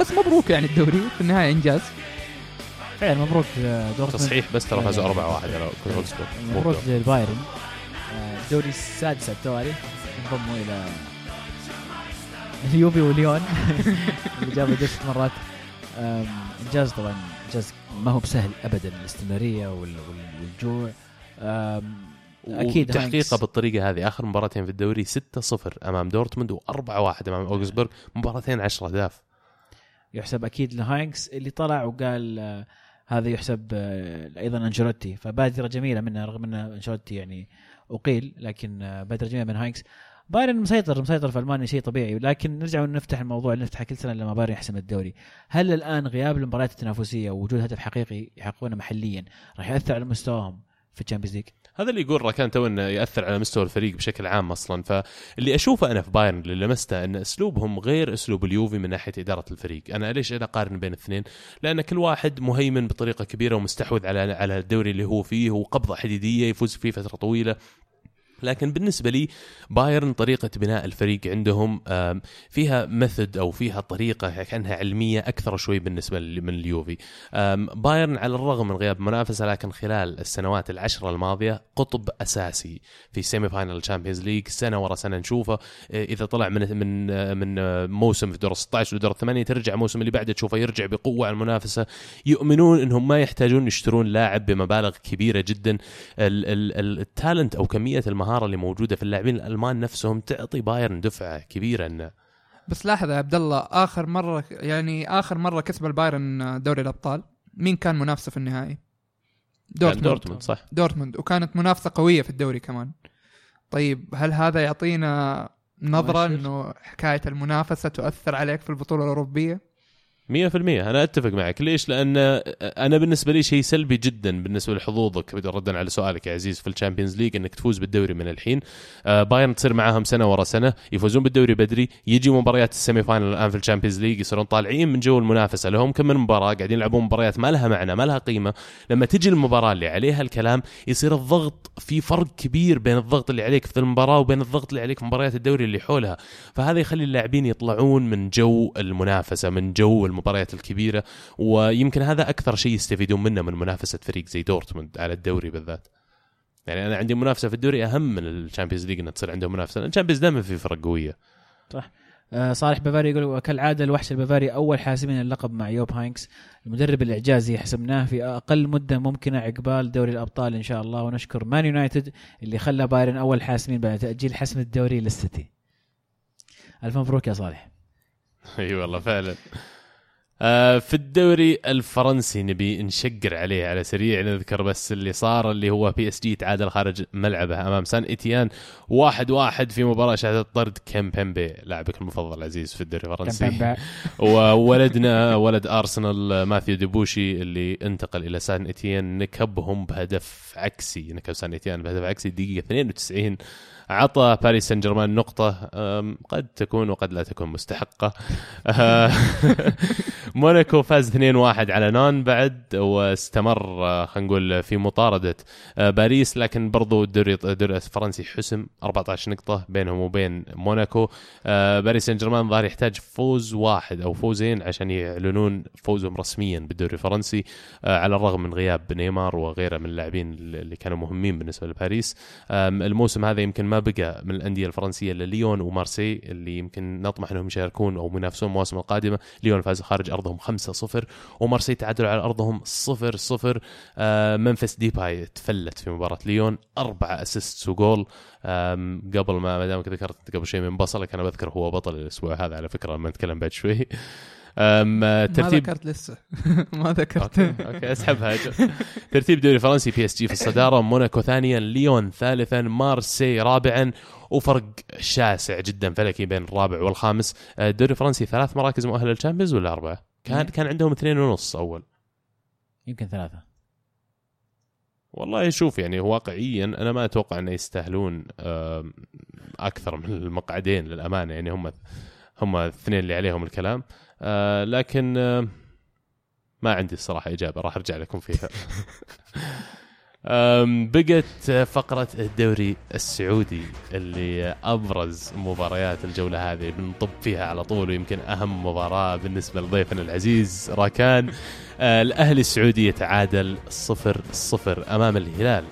بس مبروك يعني الدوري في النهاية إنجاز. فعلا مبروك آه، دورتموند. تصحيح بس ترى فازوا 4 1 على اوغسبورغ مو مبروك. للبايرن. آه، الدوري السادس على التوالي. انضموا إلى اليوفي وليون اللي جابوا ست مرات. إنجاز طبعا إنجاز ما هو بسهل ابدا. الاستمرارية وال- وال- والجوع. أكيد تحقيقه. بالطريقة هذه. آخر مباراتين في الدوري 6 0 أمام دورتموند و4 1 أمام اوغسبورغ مباراتين 10 اهداف يحسب أكيد لهاينكس اللي طلع وقال آه، هذا يحسب آه، أيضا أنشيلوتي. فبادرة جميلة منه رغم أن أنشيلوتي يعني أقيل لكن آه، بادرة جميلة من هاينكس بايرن مسيطر مسيطر في ألمانيا شيء طبيعي. لكن نرجع ونفتح الموضوع اللي نفتحه كل سنة لما بايرن يحسم الدوري. هل الآن غياب المباريات التنافسية ووجود هدف حقيقي يحققونه محليا راح يأثر على مستواهم في ال Champions League؟ هذا اللي يقول راكان تو إنه يأثر على مستوى الفريق بشكل عام أصلا. فاللي أشوفه أنا في بايرن اللي لمسته إن أسلوبهم غير أسلوب اليوفي من ناحية إدارة الفريق. أنا ليش أنا أقارن بين الاثنين لأن كل واحد مهيمن بطريقة كبيرة ومستحوذ على على الدوري اللي هو فيه وقبضة حديدية يفوز فيه فترة طويلة. لكن بالنسبة لي بايرن طريقة بناء الفريق عندهم فيها method أو فيها طريقة كأنها علمية أكثر شوي بالنسبة من اليوفي. بايرن على الرغم من غياب منافسة لكن خلال السنوات العشرة الماضية قطب أساسي في semi-final Champions League سنة ورا سنة نشوفه. إذا طلع من من من موسم في دور 16 ودور الثمانية ترجع الموسم اللي بعده تشوفه يرجع بقوة على المنافسة. يؤمنون أنهم ما يحتاجون يشترون لاعب بمبالغ كبيرة جدا. ال- ال- ال- ال talent أو كمية المهارة اللي موجودة في اللاعبين الألمان نفسهم تعطي بايرن دفعة كبيرة إنه. بس لاحظ يا عبد الله آخر مرة يعني آخر مرة كسب البايرن دوري الأبطال مين كان منافسه في النهائي؟ دورتموند, دورتموند صح. دورتموند وكانت منافسة قوية في الدوري كمان. طيب هل هذا يعطينا نظرة. إنه حكاية المنافسة تؤثر عليك في البطولة الأوروبية؟ 100% أنا أتفق معك. ليش؟ لأن أنا بالنسبة لي شيء سلبي جدا بالنسبة لحظوظك ردا على سؤالك يا عزيز في ال Champions League إنك تفوز بالدوري من الحين. آه، بايرن تصير معاهم سنة ورا سنة يفوزون بالدوري بدري يجي مباريات ال semi-final الآن في ال Champions League يصيرون طالعين من جو المنافسة لهم كم من مباراة قاعدين يلعبون مباريات ما لها معنى ما لها قيمة. لما تجي المباراة اللي عليها الكلام يصير الضغط في فرق كبير بين الضغط اللي عليك في المباراة وبين الضغط اللي عليك في مباريات الدوري اللي حولها. فهذا يخلي اللاعبين يطلعون من جو المنافسة من جو المباريات الكبيرة ويمكن هذا أكثر شيء يستفيدون منه من منافسة فريق زي دورتموند على الدوري بالذات. يعني أنا عندي منافسة في الدوري أهم من ال Champions League انها تصير عندهم منافسة ال Champions دائما في فرق قوية. آه، صالح بافاري يقول وكالعاده الوحش البافاري أول حاسمين اللقب مع يوب هاينكس. المدرب الإعجازي حسمناه في أقل مدة ممكنة عقبال دوري الأبطال إن شاء الله. ونشكر مان يونايتد اللي خلى بايرن أول حاسمين بعد تأجيل حسم الدوري للسيتي. ألف مبروك يا صالح. أي والله فعلا. في الدوري الفرنسي نبي نشقر عليه على سريع نذكر بس اللي صار اللي هو بي اس جي تعادل خارج ملعبه أمام سان إتيان. واحد واحد في مباراة شهدت طرد كيمبيمبي لاعبك المفضل عزيز في الدوري الفرنسي. وولدنا ولد أرسنال ماثيو ديبوشي اللي انتقل إلى سان إتيان نكبهم بهدف عكسي نكب سان إتيان بهدف عكسي دقيقة 92 عطى باريس سان جيرمان نقطة قد تكون وقد لا تكون مستحقة. موناكو فاز 2-1 على نانت بعد واستمر خلينا نقول في مطاردة آه، باريس. لكن برضو الدوري الدوري الفرنسي حسم 14 نقطة بينهم وبين موناكو. آه، باريس سان جيرمان ظهر يحتاج فوز واحد أو فوزين عشان يعلنون فوزهم رسميا بالدوري الفرنسي آه، على الرغم من غياب نيمار وغيره من اللاعبين اللي كانوا مهمين بالنسبة لباريس. الموسم هذا يمكن ما بقى من الأندية الفرنسية إلا ليون ومارسي اللي يمكن نطمح إنهم يشاركون أو ينافسون المواسم القادمة. ليون فاز خارج أرضهم 5-0 ومارسي تعادلوا على أرضهم 0-0 آه، ممفيس ديباي تفلت في مباراة ليون أربع assist و goal. قبل ما ما دامك ذكرت قبل شوي من بصلك أنا بذكر هو بطل الأسبوع هذا على فكرة لما نتكلم بعد شوي. آه، ما ترتيب ذكرت لسه. ما ذكرت. okay okay أسحبها. ترتيب دوري فرنسي بي اس جي في الصدارة موناكو ثانيا ليون ثالثا مارسي رابعا وفرق شاسع جدا فلكي بين الرابع والخامس. الدوري الفرنسي ثلاث مراكز مؤهله لل Champions ولا أربعة؟ كان كان عندهم اثنين ونص أول. يمكن ثلاثة. والله شوف يعني واقعيا أنا ما أتوقع انه يستاهلون أكثر من المقعدين للأمانة. يعني هم هم الاثنين اللي عليهم الكلام. آه، لكن آه، ما عندي الصراحة إجابة راح أرجع لكم فيها. بقت فقرة الدوري السعودي اللي أبرز مباريات الجولة هذه بنطب فيها على طول ويمكن أهم مباراة بالنسبة لضيفنا العزيز راكان. آه، الأهلي السعودي يتعادل صفر صفر أمام الهلال.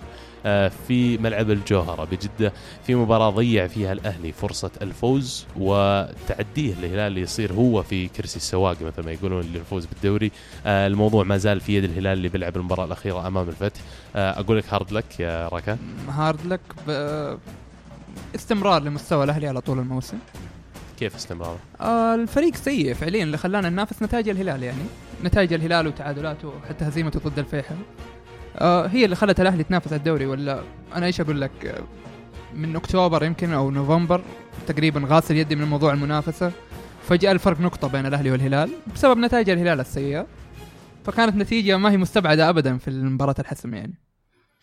في ملعب الجوهرة بجدة في مباراة ضيع فيها الأهلي فرصة الفوز وتعديه الهلال ليصير هو في كرسي السواق مثل ما يقولون للفوز بالدوري. آه، الموضوع ما زال في يد الهلال اللي بيلعب المباراة الأخيرة أمام الفتح. آه، أقول لك hard luck يا راكان hard luck ب... استمرار لمستوى الأهلي على طول الموسم. كيف استمراره؟ آه الفريق سيء فعليا اللي خلانا ننافس نتائج الهلال يعني. نتائج الهلال وتعادلاته وحتى هزيمته ضد الفيحاء. آه هي اللي خلت الأهلي تنافس على الدوري ولا أنا إيش أقول لك؟ من أكتوبر يمكن أو نوفمبر تقريبا غاسل يدي من موضوع المنافسة فجأة الفرق نقطة بين الأهلي والهلال بسبب نتائج الهلال السيئة فكانت نتيجة ما هي مستبعدة ابدا في مباراه الحسم يعني.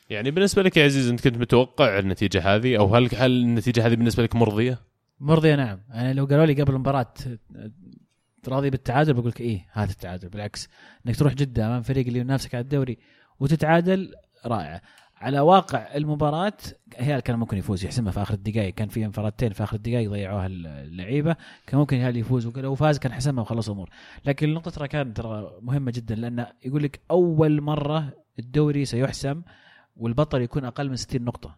يعني بالنسبة لك يا عزيز أنت كنت متوقع النتيجة هذه؟ أو هل هل النتيجة هذه بالنسبة لك مرضية؟ مرضية نعم. أنا لو قالوا لي قبل المباراة راضي بالتعادل بقول لك إيه هذا التعادل. بالعكس إنك تروح جدة أمام فريق اللي ينافسك على الدوري وتتعادل رائع على واقع المباراة الهلال كان ممكن يفوز يحسمها في آخر الدقائق. كان في انفرادتين في آخر الدقائق ضيعوها اللعيبة. كان ممكن الهلال يفوز ولو فاز كان حسمها وخلص امور لكن نقطة راكان ترى مهمة جدا لأن يقول لك أول مرة الدوري سيحسم والبطل يكون أقل من 60 نقطة.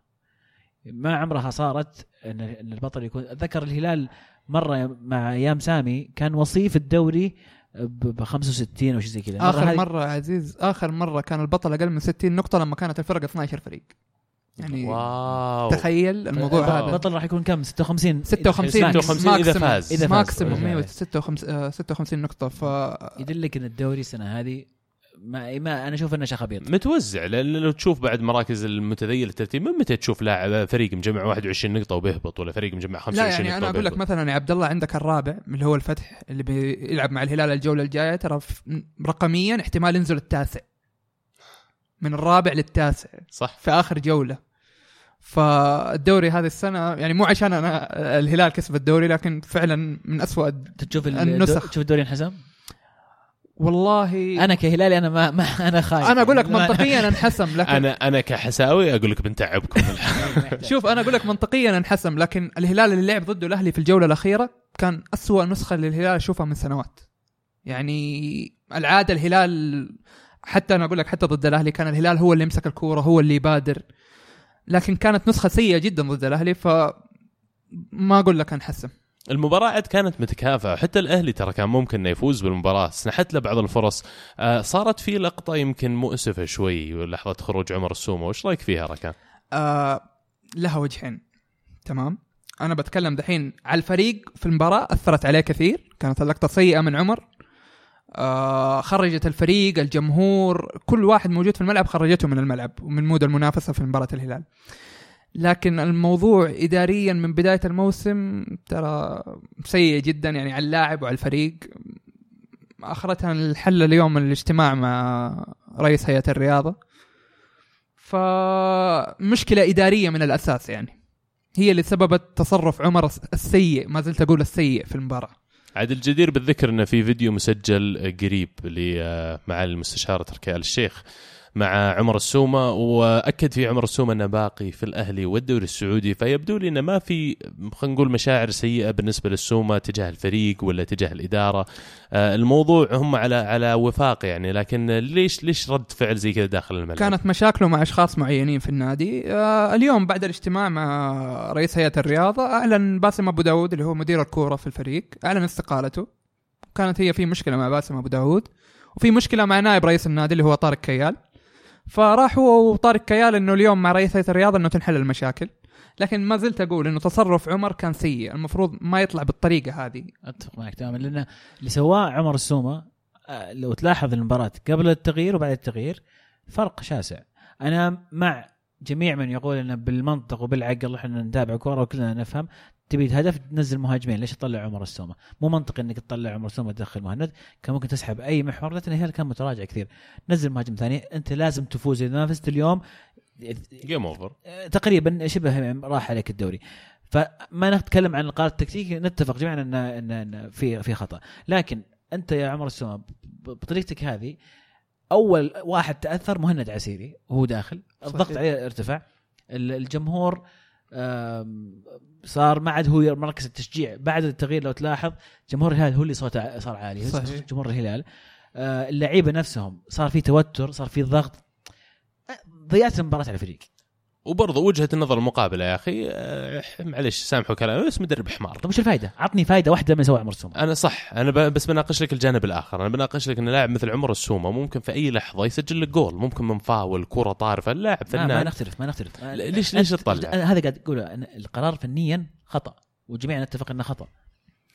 ما عمرها صارت إن البطل يكون. ذكر الهلال مرة مع أيام سامي كان وصيف الدوري ب 65 أو شيء زي كذا. آخر هذه- مرة عزيز آخر مرة كان البطل أقل من 60 نقطة لما كانت الفرق 12 فريق. يعني wow. تخيل الموضوع البطل- هذا. البطل راح يكون كم؟ 56 56 56 إذا فاز. إذا فاز. maximum. إذا أيوه فاز. 56 آه، 56 نقطة. ف يدلك إن الدوري السنة هذه ما, ما أنا أشوف إنه شخبيط متوزع لأن لو تشوف بعد مراكز المتذيل الترتيب من متى تشوف لاعب فريق مجمع 21 نقطة وبيهبط ولا فريق مجمع 25 لا يعني نقطة أنا أقول لك؟ مثلا يا عبد الله عندك الرابع اللي هو الفتح اللي بيلعب مع الهلال الجولة الجاية ترى رقميا احتمال ينزل التاسع. من الرابع للتاسع. صح. في آخر جولة. فالدوري هذه السنة يعني مو عشان أنا الهلال كسب الدوري لكن فعلا من أسوأ تشوف ال- النسخ. تشوف الدوري انحسم والله أنا كهلالي أنا ما, ما أنا خايف. أنا أقول لك منطقيا انحسم لكن أنا أنا كحساوي أقول لك بنتعبكم شوف أنا أقول لك منطقيا انحسم لكن الهلال اللي لعب ضده الأهلي في الجولة الأخيرة كان أسوأ نسخة للهلال أشوفها من سنوات. يعني العادة الهلال حتى أنا أقول لك حتى ضد الأهلي كان الهلال هو اللي يمسك الكورة هو اللي يبادر. لكن كانت نسخة سيئة جدا ضد الأهلي ف ما أقول لك انحسم. المباراة عاد كانت متكافئة حتى الأهلي ترى كان ممكن إنه يفوز بالمباراة. سنحت له بعض الفرص. آه صارت في لقطة يمكن مؤسفة شوي لحظة خروج عمر السومة. وش رأيك فيها ركان؟ آه لها وجهين. تمام. أنا بتكلم دحين على الفريق في المباراة. أثرت عليه كثير. كانت اللقطة سيئة من عمر. آه خرجت الفريق الجمهور كل واحد موجود في الملعب خرجته من الملعب ومن مود المنافسة في مباراة الهلال. لكن الموضوع اداريا من بداية الموسم ترى سيء جدا يعني على اللاعب وعلى الفريق. اخرتها الحل اليوم الاجتماع مع رئيس هيئة الرياضة. فمشكلة إدارية من الأساس يعني. هي اللي سببت تصرف عمر السيء ما زلت أقول السيء في المباراة. عاد الجدير بالذكر إنه في فيديو مسجل قريب لمعالي المستشار تركي آل الشيخ. مع عمر السومة وأكد في عمر السومة أنه باقي في الأهلي والدوري السعودي فيبدو لي أنه ما في خلينا نقول مشاعر سيئة بالنسبة للسومة تجاه الفريق ولا تجاه الإدارة. آه، الموضوع هم على على وفاق يعني لكن ليش ليش رد فعل زي كذا داخل الملعب؟ كانت مشاكله مع أشخاص معينين في النادي. آه اليوم بعد الاجتماع مع رئيس هيئة الرياضة أعلن باسم أبو داود اللي هو مدير الكورة في الفريق أعلن استقالته. كانت هي في مشكلة مع باسم أبو داود وفي مشكلة مع نائب رئيس النادي اللي هو طارق كيال. فراح هو وطارق كيال إنه اليوم مع رئيس هيئة الرياضة إنه تنحل المشاكل. لكن ما زلت أقول إنه تصرف عمر كان سيء. المفروض ما يطلع بالطريقة هذه. أتفق معك تماما. لأن اللي سواه عمر السومة آه، لو تلاحظ المباراة قبل التغيير وبعد التغيير فرق شاسع. أنا مع جميع من يقول انه بالمنطق وبالعقل إحنا نتابع كورة وكلنا نفهم تبي هدف تنزل مهاجمين ليش تطلع عمر السومة؟ مو منطقي إنك تطلع عمر السومة تدخل مهند كان ممكن تسحب أي محور لكن الهلال كان متراجع كثير. نزل مهاجم ثاني أنت لازم تفوز إذا ما فزت اليوم. game over تقريبا شبه راح عليك الدوري. فما نتكلم عن القرار التكتيكي نتفق جميعا ان ان, إن في في خطأ. لكن أنت يا عمر السومة بطريقتك هذه أول واحد تأثر مهند عسيري وهو داخل الضغط. عليه ارتفع ال- الجمهور صار ما عاد هو مركز التشجيع. بعد التغيير لو تلاحظ جمهور الهلال هو اللي صوته صار عالي. صحيح. جمهور الهلال. آه، اللعيبة نفسهم صار في توتر صار في ضغط. آه، ضيعت المباراة على الفريق. وبرضه وجهة النظر المقابلة يا أخي آه، معلش سامحوا كلامي بس مدرب حمار طيب وش الفائده؟ عطني فائده واحدة من سوى عمر السومه أنا صح أنا بس بناقش لك الجانب الآخر. أنا بناقش لك إن لاعب مثل عمر السومة ممكن في أي لحظة يسجل لك جول. ممكن من فاول كرة طارفة اللاعب ما, ما فنان. نختلف ما نختلف. ليش- ليش تطلع؟ هذا قاعد أقوله القرار فنيا خطأ وجميعا نتفق إنه خطأ.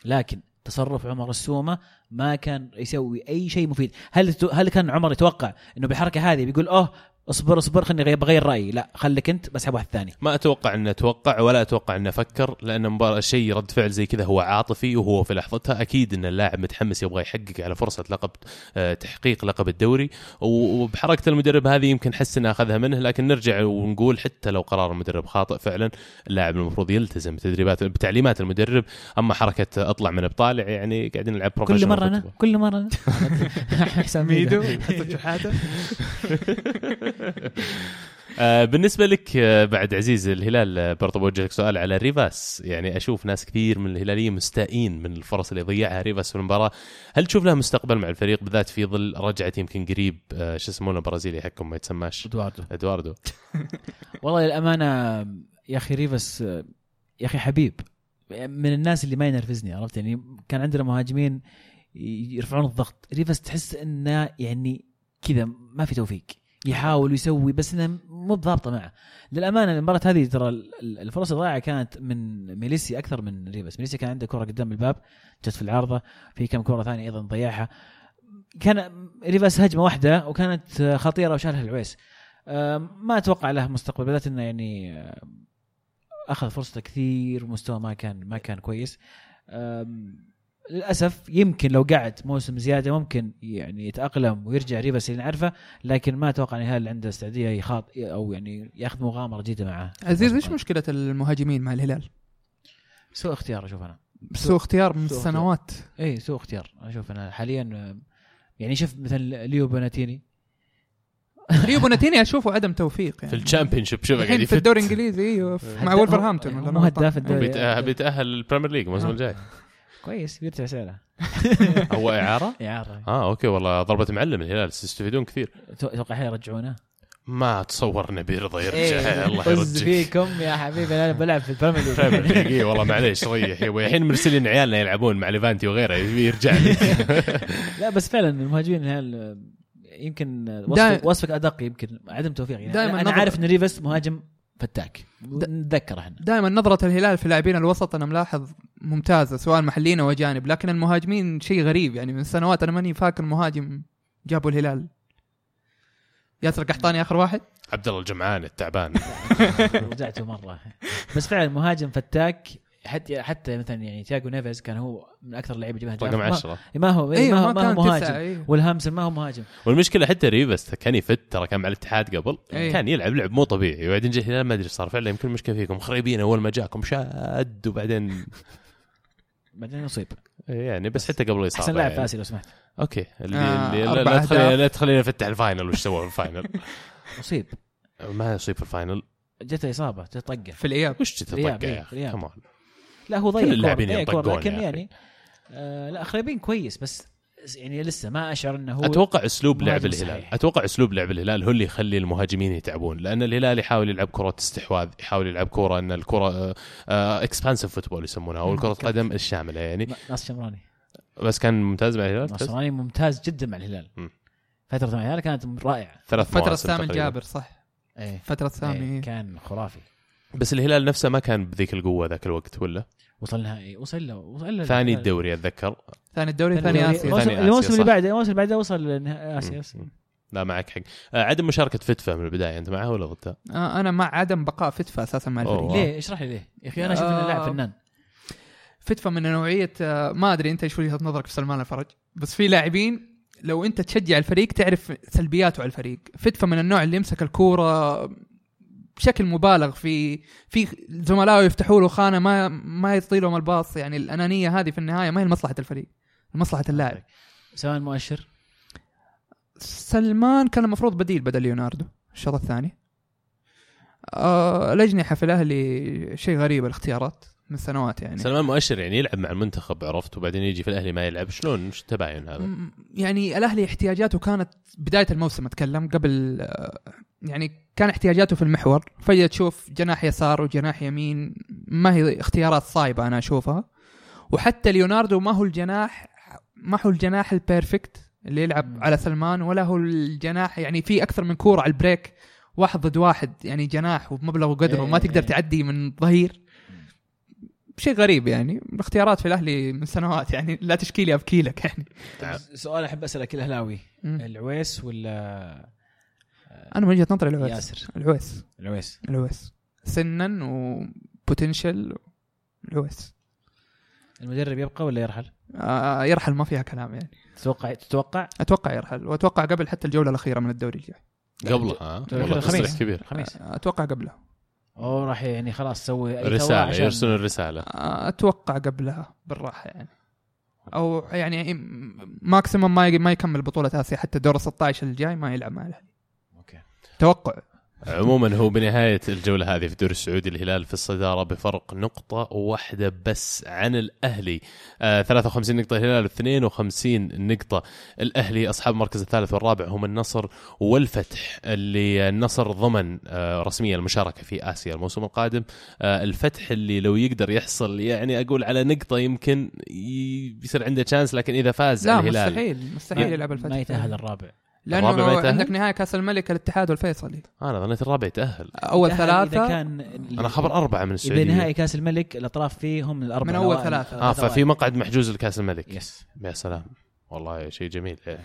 لكن تصرف عمر السومة ما كان يسوي أي شيء مفيد. هل هل كان عمر يتوقع إنه بالحركه هذه بيقول أوه اصبر اصبر خليني بغير رأيي. لا خليك أنت بسحب واحد ثاني. ما أتوقع أنه توقع ولا أتوقع أنه فكر لأن مباراة شيء رد فعل زي كذا هو عاطفي وهو في لحظتها. أكيد أن اللاعب متحمس يبغى يحقق على فرصة لقب آه، تحقيق لقب الدوري. وبحركة المدرب هذه يمكن حس انه أخذها منه لكن نرجع ونقول حتى لو قرار المدرب خاطئ فعلا اللاعب المفروض يلتزم بتدريبات بتعليمات المدرب. أما حركة أطلع من بطالع يعني قاعدين نلعب كل مرة football. كل مرة حسام ميدو. آه، بالنسبة لك آه، بعد عزيز الهلال آه، برضه بوجه لك سؤال على ريفاس. يعني أشوف ناس كثير من الهلاليين مستائين من الفرص اللي ضيعها ريفاس في المباراة. هل تشوف له مستقبل مع الفريق؟ بالذات في ظل رجعة يمكن قريب شو اسمه البرازيلي حقكم ما يتسماش؟ إدواردو. إدواردو. والله للأمانة يا أخي ريفاس يا أخي حبيب. من الناس اللي ما ينرفزني عرفت؟ يعني كان عندنا مهاجمين يرفعون الضغط. ريفاس تحس إنه يعني كذا ما في توفيق. يحاول ويسوي بس إنه مو بضابطة معه. للأمانة المباراة هذه ترى ال- ال- الفرص الضائعه كانت من ميليسي أكثر من ريفاس ميليسي كان عنده كرة قدام الباب جت في العارضة في كم كرة ثانية أيضا ضيعها. كان ريفس هجمة واحدة وكانت خطيرة وشالها العويس. ما أتوقع له مستقبل بالذات إنه يعني أخذ فرصته كثير ومستوى ما كان ما كان كويس. للأسف يمكن لو قعد موسم زيادة ممكن يعني يتأقلم ويرجع ريبس اللي نعرفه لكن ما أتوقع إن الهلال عنده استعدادية يخاط أو يعني يأخذ مغامرة جديدة معه. عزيز إيش مشكلة المهاجمين مع الهلال؟ سوء اختيار أشوف أنا. سوء اختيار من السنوات اي سوء اختيار أنا أشوف أنا. حاليا يعني شوف مثل ليو بوناتيني. ريو بوناتيني أشوفه عدم توفيق في يعني. ال Championship شوف قاعد الحين في الدوري الإنجليزي أيوه في- مع ولفرهامبتون مو هداف؟ الدوري. بيتأهل, بيتأهل ال Premier League الموسم آه. الجاي. كويس. بيرتفع سعره هو إعارة؟ إعارة. آه okay والله ضربة معلم الهلال يستفيدون كثير. أتوقع حيرجعونه ما اتصور انه بيرضى يرجع. إيه، الله طز يرجعك فيكم يا حبيبي أنا بلعب في ال Premier League. إيه والله معليش ريح أبوي الحين مرسلين عيالنا يلعبون مع ليفانتي وغيره يبي يرجع لي لا بس فعلا المهاجمين هل يمكن وصفك, وصفك أدق يمكن عدم توفيق. يعني أنا نظر- عارف إن ريفاس مهاجم فتاك. نتذكر إحنا. دائما نظرة الهلال في لاعبين الوسط أنا ملاحظ ممتازة سواء محليين أو أجانب لكن المهاجمين شيء غريب. يعني من سنوات أنا ماني فاكر مهاجم جابوا الهلال. ياسر قحطاني آخر واحد؟ عبد الله الجمعان التعبان. رجعته مرة. بس فعلا مهاجم فتاك حتى حتى مثلا يعني تياجو نيفيز كان هو من أكثر اللعيبة يجيبها. رقم ما- 10 ما هو أيوه ما هو, ما هو مهاجم أيوه. ويلهامسون ما هو مهاجم والمشكلة حتى ريفاس كان يفت ترى كان مع الاتحاد قبل إيه. كان يلعب لعب مو طبيعي وبعدين جه الهلال ما أدري صار فعلا يمكن المشكلة فيكم خريبين أول ما جاكم شاد وبعدين بعدين يصيب إيه يعني بس حتى قبل الإصابة أحسن لاعب في يعني. اسيا لو سمحت okay اللي, آه، اللي لا- تخلينا. لا تخلينا نفتح ال final وش سوى في ال final اصيب ما يصيب في ال final جته إصابة جته طقة في الإياب وش تتطقع رياض، يا إيه، أخي. كمان لا هو ضيع كل اللاعبين ينطقون لكن. يعني آه لا خريبين كويس بس يعني لسه ما أشعر إنه هو أتوقع أسلوب لعب الهلال. صحيح. أتوقع أسلوب لعب الهلال هو اللي يخلي المهاجمين يتعبون لأن الهلال يحاول يلعب كرة استحواذ يحاول يلعب كره إن الكره expansive football يسمونها أو كره القدم الشاملة يعني. ناصر الشمراني. بس كان ممتاز مع الهلال؟ ناس شمراني ممتاز جدا مع الهلال. مم. فترة مع الهلال كانت رائعة. ثلاث فترة سامي. الجابر صح. إيه. فترة سامي كان خرافي. بس الهلال نفسه ما كان بذيك القوة ذاك الوقت ولا وصل نهائي وصل له وصل له ثاني الدوري أتذكر ثاني الدوري ثاني. آسيا الموسم- اللي. بعده الموسم اللي بعده وصل آسيا. لا معك حق آه، عدم مشاركة فتفه من البداية أنت معه ولا ضدها؟ آه، أنا مع عدم بقاء فتفا أساسا مع. الفريق ليه اشرح لي ليه يا أخي أنا أشوف انه آه. لاعب فنان فتفا من نوعية آه، ما أدري أنت إيش وجهة نظرك في سلمان الفرج بس في لاعبين لو أنت تشجع الفريق تعرف سلبياته على الفريق فتفا من النوع اللي يمسك الكورة بشكل مبالغ في في زملائه يفتحوا له خانة ما ما يعطي لهم الباص. يعني الأنانية هذه في النهاية ما هي لمصلحة الفريق لمصلحة اللاعب. سواء مؤشر. سلمان كان المفروض بديل بدل ليوناردو الشوط الثاني. آه الاجنحه في الاهلي شيء غريب الاختيارات من سنوات يعني. سلمان مؤشر يعني يلعب مع المنتخب عرفت وبعدين يجي في الأهلي ما يلعب. شلون؟ وش التباين هذا؟ يعني الأهلي احتياجاته كانت بداية الموسم أتكلم قبل آه، يعني كان احتياجاته في المحور فجأة تشوف جناح يسار وجناح يمين ما هي اختيارات صايبة أنا أشوفها وحتى ليوناردو ما هو الجناح ما هو الجناح ال perfect اللي يلعب على سلمان ولا هو الجناح يعني في أكثر من كورة على البريك واحد ضد واحد يعني جناح وبمبلغ وقدره إيه، وما تقدر إيه. تعدي من ظهير شيء غريب يعني الاختيارات في الأهلي من سنوات يعني لا تشكيلي أبكي لك يعني نعم. سؤال أحب أسأله كل أهلاوي. العويس ولا أنا من وجهة نظري العويس. ياسر. العويس. العويس. العويس. سنا وبوتنشل العويس. المدرب يبقى ولا يرحل؟ آه يرحل ما فيها كلام يعني. تتوقع تتوقع؟ أتوقع يرحل. وأتوقع قبل حتى الجولة الأخيرة من الدوري الجاي. قبلها ها؟ الخميس. والله تصريح كبير. الخميس آه، أتوقع قبله. أو راح يعني خلاص سوي أي رسالة عشان- يرسلون الرساله آه، أتوقع قبلها بالراحة يعني. أو يعني ماكسيموم ما ما يكمل بطولة آسيا حتى دور 16 الجاي ما يلعب مع الأهلي. توقع. عموما هو بنهاية الجولة هذه في الدوري السعودي الهلال في الصدارة بفرق نقطة واحدة بس عن الأهلي. آه 53 نقطة الهلال 52 نقطة الأهلي. أصحاب المركز الثالث والرابع هم النصر والفتح اللي النصر ضمن آه رسميا المشاركة في آسيا الموسم القادم. آه الفتح اللي لو يقدر يحصل يعني أقول على نقطة يمكن يصير عنده تشانس لكن إذا فاز لا الهلال مستحيل مستحيل يلعب الفتح. ما يتأهل الرابع. لأنه؟ عندك نهاية كأس الملك الاتحاد والفيصلي. أنا ظنيت الرابع يتأهل. أول ثلاثة. اذا كان أنا خبر أربعة من إذا السعوديه نهائي كأس الملك الأطراف فيه هم الاربعه من أول الأوائل. ثلاثة. آه ففي مقعد محجوز لكأس الملك. يس يا سلام. والله شيء جميل. فيا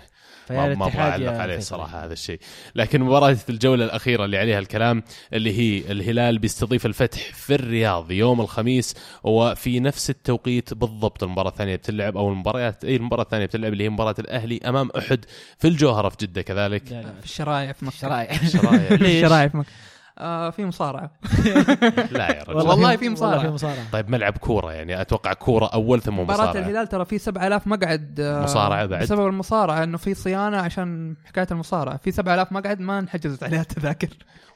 ما ما أبغى أعلق يا عليه فيصل. صراحة. هذا الشيء. لكن مباراة الجولة الأخيرة اللي عليها الكلام اللي هي الهلال بيستضيف الفتح في الرياض يوم الخميس وفي نفس التوقيت بالضبط المباراة الثانية بتلعب أو المباريات أي المباراة الثانية بتلعب اللي هي مباراة الأهلي أمام أحد في الجوهرة في جدة كذلك. لا لا في الشرايع في مكة. شرايع شرايع في ليش؟ الشرايع في مكة. آه في مصارعة. لا يا رجل. والله في مصارعة. والله في مصارعة. طيب ملعب كورة يعني. أتوقع كورة أول ثم مباراة مصارعة. الهلال ترى في 7000 مقعد آه، مصارعة بعد؟ بسبب المصارعة إنه في صيانة عشان حكاية المصارعة. في 7000 مقعد ما انحجزت عليها التذاكر.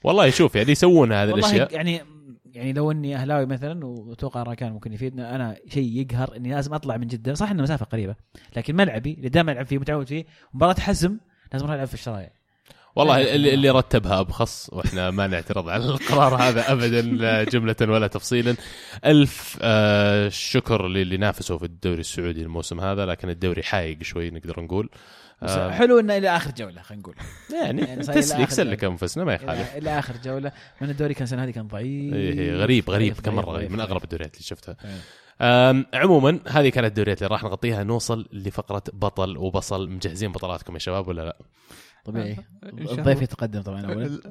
والله شوف يعني يسوون هذه والله الأشياء. يعني يعني لو إني أهلاوي مثلا وأتوقع راكان ممكن يفيدنا أنا شيء يقهر إني لازم أطلع من جدة. صح إنه مسافة قريبة لكن ملعبي اللي دائما العب فيه متعود فيه مباراة حزم لازم أروح ألعب في الشرايع. والله اللي, اللي رتبها أبخص وإحنا ما نعترض على القرار هذا ابدا لا جملة ولا تفصيلا. ألف آه شكر للي نافسوا في الدوري السعودي الموسم هذا لكن الدوري حايق شوي نقدر نقول. آه حلو إنه إلى آخر جولة خلينا نقول. يعني يعني تسليك سلك. أنفسنا ما يخالف. إلى آخر جولة. من الدوري كان السنة هذه كان ضعيف. إيه إيه غريب غريب كم مرة غريب من. أغرب الدوريات اللي شفتها. إيه. عموما هذه كانت الدوريات اللي راح نغطيها. نوصل لفقرة بطل وبصل. مجهزين بطلاتكم يا شباب ولا لا؟ طبيعي. شاء الضيف. يتقدم طبعا اولا.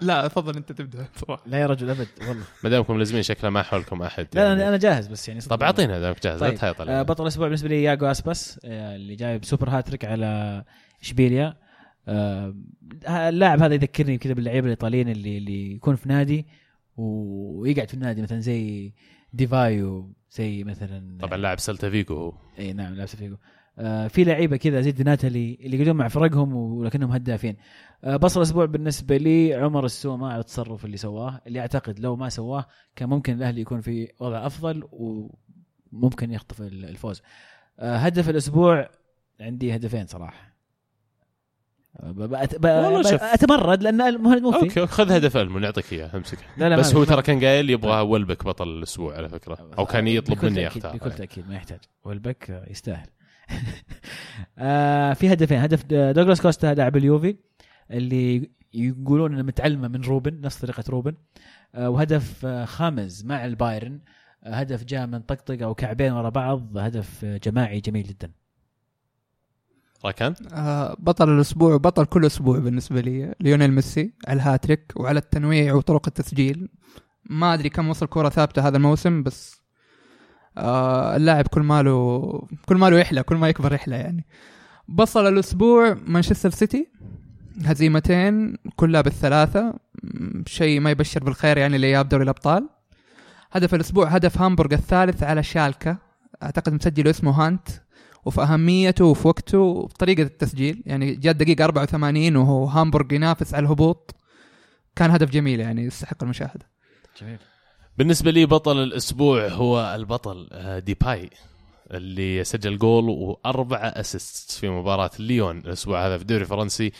لا تفضل أنت تبدأ. صراحة. لا يا رجل أبد والله. ما دامكم ملزمين شكله ما حولكم أحد لا يعني. أنا جاهز بس يعني طب أعطينا دامك جاهز لا طيب تهيط آه. بطل الأسبوع بالنسبة لي ياجو أسباس آه اللي جايب super hat-trick على إشبيليا. آه اللاعب هذا يذكرني كذا باللعيبة الإيطاليين اللي اللي يكون في نادي ويقعد في النادي مثلا زي ديفايو زي مثلا طبعا لاعب سلتا فيجو هو. اي نعم لابس فيجو آه في لعيبة كذا زي ديناتالي اللي يقعدون مع فرقهم ولكنهم هدافين. آه بصل الأسبوع بالنسبة لي عمر السومة على التصرف اللي سواه اللي أعتقد لو ما سواه كان ممكن الأهلي يكون في وضع أفضل وممكن يخطف ال- الفوز. آه هدف الأسبوع عندي هدفين صراحة. آه، ب-. أتمرد لأن المهند مو أوكي خذ هدف المو نعطيك إياه أمسك. لا لا بس هو ترى كان قايل يبغى ولبك بطل الأسبوع على فكرة. أو كان يطلب مني اختار بكل تأكيد ما يحتاج. والبك آه، يستاهل. آه في هدفين. هدف دوغلاس كوستا لاعب اليوفي اللي يقولون إنه متعلمة من روبن نفس طريقة روبن. آه وهدف آه خامس مع البايرن. آه هدف جاء من طقطقة وكعبين ورا بعض. هدف آه جماعي جميل جدا. راكان؟ آه بطل الأسبوع وبطل كل أسبوع بالنسبة لي ليونيل ميسي على الهاتريك وعلى التنويع وطرق التسجيل. ما أدري كم وصل كرة ثابتة هذا الموسم بس آه اللاعب كل ماله كل ماله يحلى كل ما يكبر يحلى يعني. بصل الأسبوع مانشستر سيتي هزيمتين كلها بالثلاثه شيء ما يبشر بالخير يعني لإياب دوري الأبطال. هدف الأسبوع هدف هامبورغ الثالث على شالكا. أعتقد مسجل اسمه هانت. وفي أهميته وفي وقته وطريقه التسجيل يعني جاء دقيقة 84 وهو هامبورغ ينافس على الهبوط. كان هدف جميل يعني يستحق المشاهدة. جميل. بالنسبة لي بطل الأسبوع هو البطل آه، ديباي اللي سجل جول وأربعة assist في مباراة ليون الأسبوع هذا في الدوري الفرنسي. آه،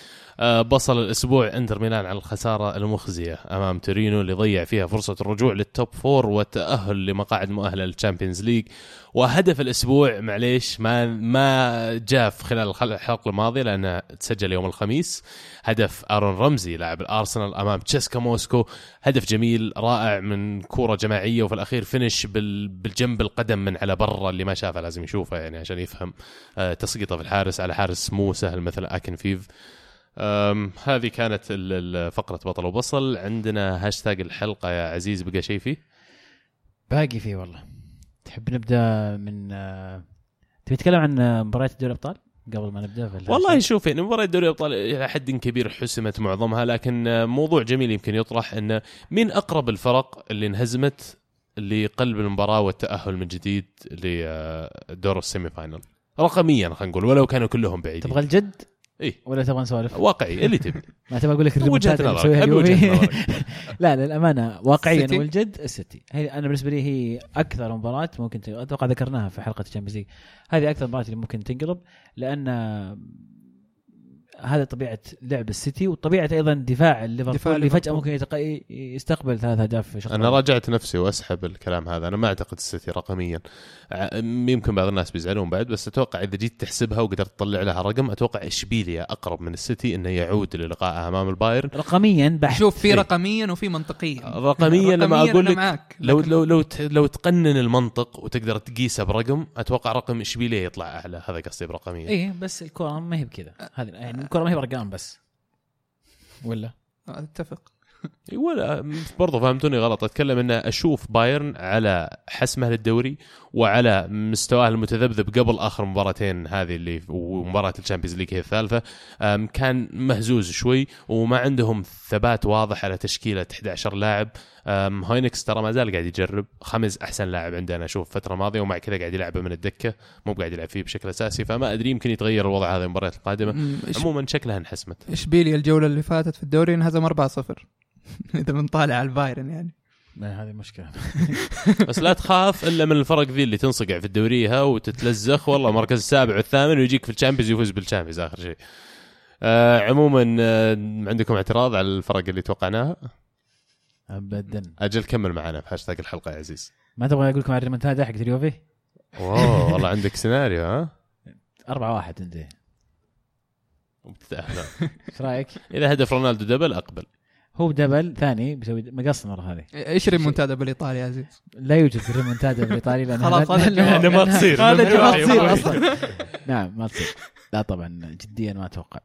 بصل الأسبوع إنتر ميلان على الخسارة المخزية أمام تورينو اللي ضيع فيها فرصة الرجوع لل top four والتاهل لمقاعد مؤهلة لل Champions League. وهدف الأسبوع معليش ما ما جاء في خلال الحلقة الماضية لأنه تسجل يوم الخميس. هدف آرون رمزي لاعب الأرسنال أمام تشيسكا موسكو. هدف جميل رائع من كورة جماعية وفي الأخير finish بال بالجنب القدم من على برا اللي ما شافه لازم يشوفه يعني عشان يفهم آه تسقيطه في الحارس على حارس مو سهل مثل أكينفيف. هذه كانت فقرة بطل وبصل. عندنا هاشتاج الحلقة يا عزيز بقى شيء فيه؟ باقي فيه والله. تحب نبدأ من آه تبي تتكلم عن آه، مباريات دوري الأبطال؟ قبل ما نبدأ في والله؟ شوف يعني مباراة دوري الأبطال إلى حد كبير حسمت معظمها لكن آه، موضوع جميل يمكن يطرح انه مين أقرب الفرق اللي انهزمت لقلب المباراة والتأهل من جديد لدور ال semi-final؟ رقميا خلينا نقول ولو كانوا كلهم بعيدين. تبغى الجد؟ إيه ولا تبغى نسولف؟ واقعي اللي تبي. ما تبغى أقول لك اللي نظرك لا للامانه واقعيا؟ والجد السيتي. هي أنا بالنسبة لي هي أكثر مباراة ممكن أتوقع ذكرناها في حلقة ال Champions League هذه أكثر مباراة اللي ممكن تنقلب لأن هذا طبيعة لعب السيتي وطبيعة أيضا دفاع الليفربول اللي فجأة. ممكن يتق... يستقبل ثلاث أهداف في شوط أنا راجعت نفسي وأسحب الكلام هذا. أنا ما أعتقد السيتي رقميا. يمكن بعض الناس بيزعلون بعد بس أتوقع إذا جيت تحسبها وقدرت تطلع لها رقم أتوقع اشبيليا أقرب من السيتي إنه يعود للقائه أمام البايرن؟ رقميا بحت. شوف في إيه. رقميا وفي منطقيا. رقميا لما أقول لك معاك. لو لو لو ت- لو تقنن المنطق وتقدر تقيسه برقم أتوقع رقم اشبيليا يطلع أعلى. هذا قصدي برقميا. إيه بس الكرة ما هي بكذا. هذه يعني الكرة ما هي برقام بس. ولا؟ أتفق. ولا برضو فهمتوني غلط. أتكلم إن أشوف بايرن على حسمه للدوري وعلى مستواه المتذبذب قبل آخر مباراتين هذه اللي ومباراة ال Champions League هي الثالثة كان مهزوز شوي وما عندهم ثبات واضح على تشكيلة 11 لاعب. هاينكس ترى ما زال قاعد يجرب. خاميس أحسن لاعب عندنا أشوف فتره ماضيه ومع كذا قاعد يلعبه من الدكة مو قاعد يلعب فيه بشكل أساسي فما أدري يمكن يتغير الوضع هذا المباريات القادمة. عموما شكلها انحسمت. اشبيليا الجولة اللي فاتت في الدوري انهزم 4-0 إذا بنطالع على البايرن يعني. ما هذه مشكلة بس لا تخاف إلا من الفرق ذي اللي تنصقع في الدوريها وتتلزخ والله المركز السابع والثامن ويجيك في ال Champions يفوز بال Champions آخر شيء. آه عموما آه عندكم اعتراض على الفرق اللي توقعناها؟ ابدا أجل كمل معنا في هاشتاج الحلقة يا عزيز. ما تبغى أقول لكم على الريمونتادا حقت اليوفي اوه والله عندك سيناريو ها؟ 4 1 عندي وبتتأهل. إيش رأيك؟ إذا هدف رونالدو double أقبل. هو double ثاني بيسوي مقص المرة هذه إيش ريمونتادا بالإيطالي يا عزيز؟ لا يوجد ريمونتادا بالإيطالي لأن خلاص، هذا. ما تصير. هذا ما. تصير أصلا نعم ما تصير لا طبعا جديا ما أتوقع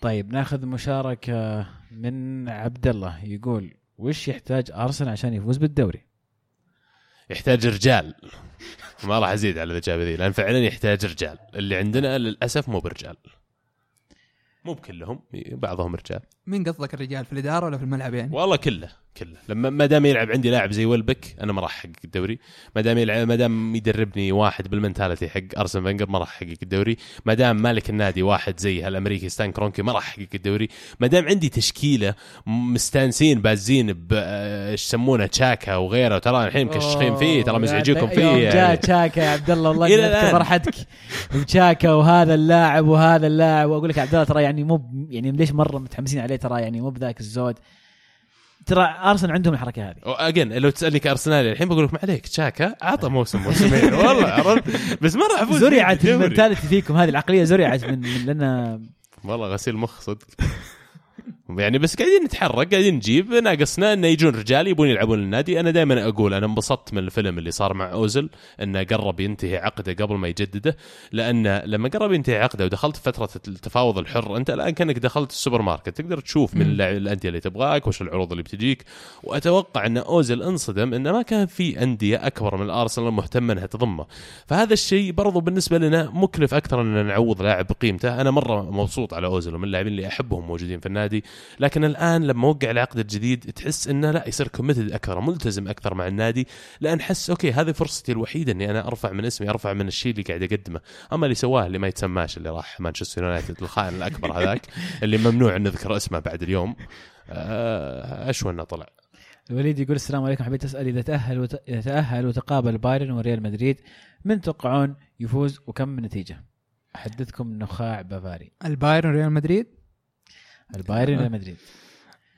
طيب نأخذ مشاركة من عبد الله يقول وش يحتاج أرسنال عشان يفوز بالدوري؟ يحتاج رجال. ما راح أزيد على الإجابة ذي لأن فعلا يحتاج رجال، اللي عندنا للأسف مو برجال. مو بكلهم بعضهم رجال. مين قصدك الرجال في الإدارة ولا في الملعب يعني؟ والله كله كله. لما ما دام يلعب عندي لاعب زي ويلبك أنا ما راح أحقق الدوري. ما دام يلعب ما دام يدربني واحد بال mentality حق أرسن فينجر ما راح أحقق الدوري. ما دام مالك النادي واحد زي هالأمريكي ستان كرونكي ما راح أحقق الدوري. ما دام عندي تشكيلة مستانسين بازين ب آه، إيش يسمونه تشاكا وغيره. ترى الحين مكشخين فيه ترى مزعجيكم فيه يوم جاء يعني. تشاكا يا عبد الله والله الآن. فرحتك. وتشاكا وهذا اللاعب وهذا اللاعب. وأقول لك يا عبد الله ترى يعني مو يعني ليش مرة متحمسين عليه؟ ترى يعني مو بذاك الزود. ترى أرسنال عندهم الحركة هذه. اجين لو تسألني كارسنالي الحين بقول لك ما عليك. تشاكا عطى موسم موسمين. والله عرفت؟ بس ما راح أفوز زرعت. المنتاليتي فيكم هذه العقلية زرعت من, من لنا والله غسيل مخ صدق. يعني بس قاعدين نتحرك قاعدين نجيب. ناقصنا إنه يجون رجال يبون يلعبون النادي. أنا دائما أقول أنا انبسطت من الفيلم اللي صار مع اوزل إنه قرب ينتهي عقده قبل ما يجدده. لأن لما قرب ينتهي عقده ودخلت فترة التفاوض الحر أنت الآن كأنك دخلت السوبر ماركت. تقدر تشوف من الأندية اللي تبغاك وش العروض اللي بتجيك. وأتوقع إن اوزل انصدم انه ما كان في أندية أكبر من الأرسنال مهتمة إنها تضمه. فهذا الشيء برضو بالنسبة لنا مكلف أكثر إن نعوض لاعب بقيمته أنا مرة مبسوط على اوزل ومن اللاعبين اللي أحبهم موجودين في النادي. لكن الآن لما وقع العقد الجديد تحس إنه لا يصير committed أكثر ملتزم أكثر مع النادي لأن حس okay هذه فرصتي الوحيدة إني أنا أرفع من اسمي أرفع من الشيء اللي قاعد أقدمه. أما اللي سواه اللي ما يتسماش اللي راح مانشستر يونايتد الخائن الأكبر هذاك اللي ممنوع إن نذكر اسمه بعد اليوم آه، أشوى إنه طلع. الوليد يقول السلام عليكم حبيت أسأل إذا تأهل وت... إذا تأهل وتقابل بايرن وريال مدريد من تتوقعون يفوز وكم النتيجه؟ محدثكم نخاع بافاري. البايرن ريال مدريد؟ البايرن ريال مدريد.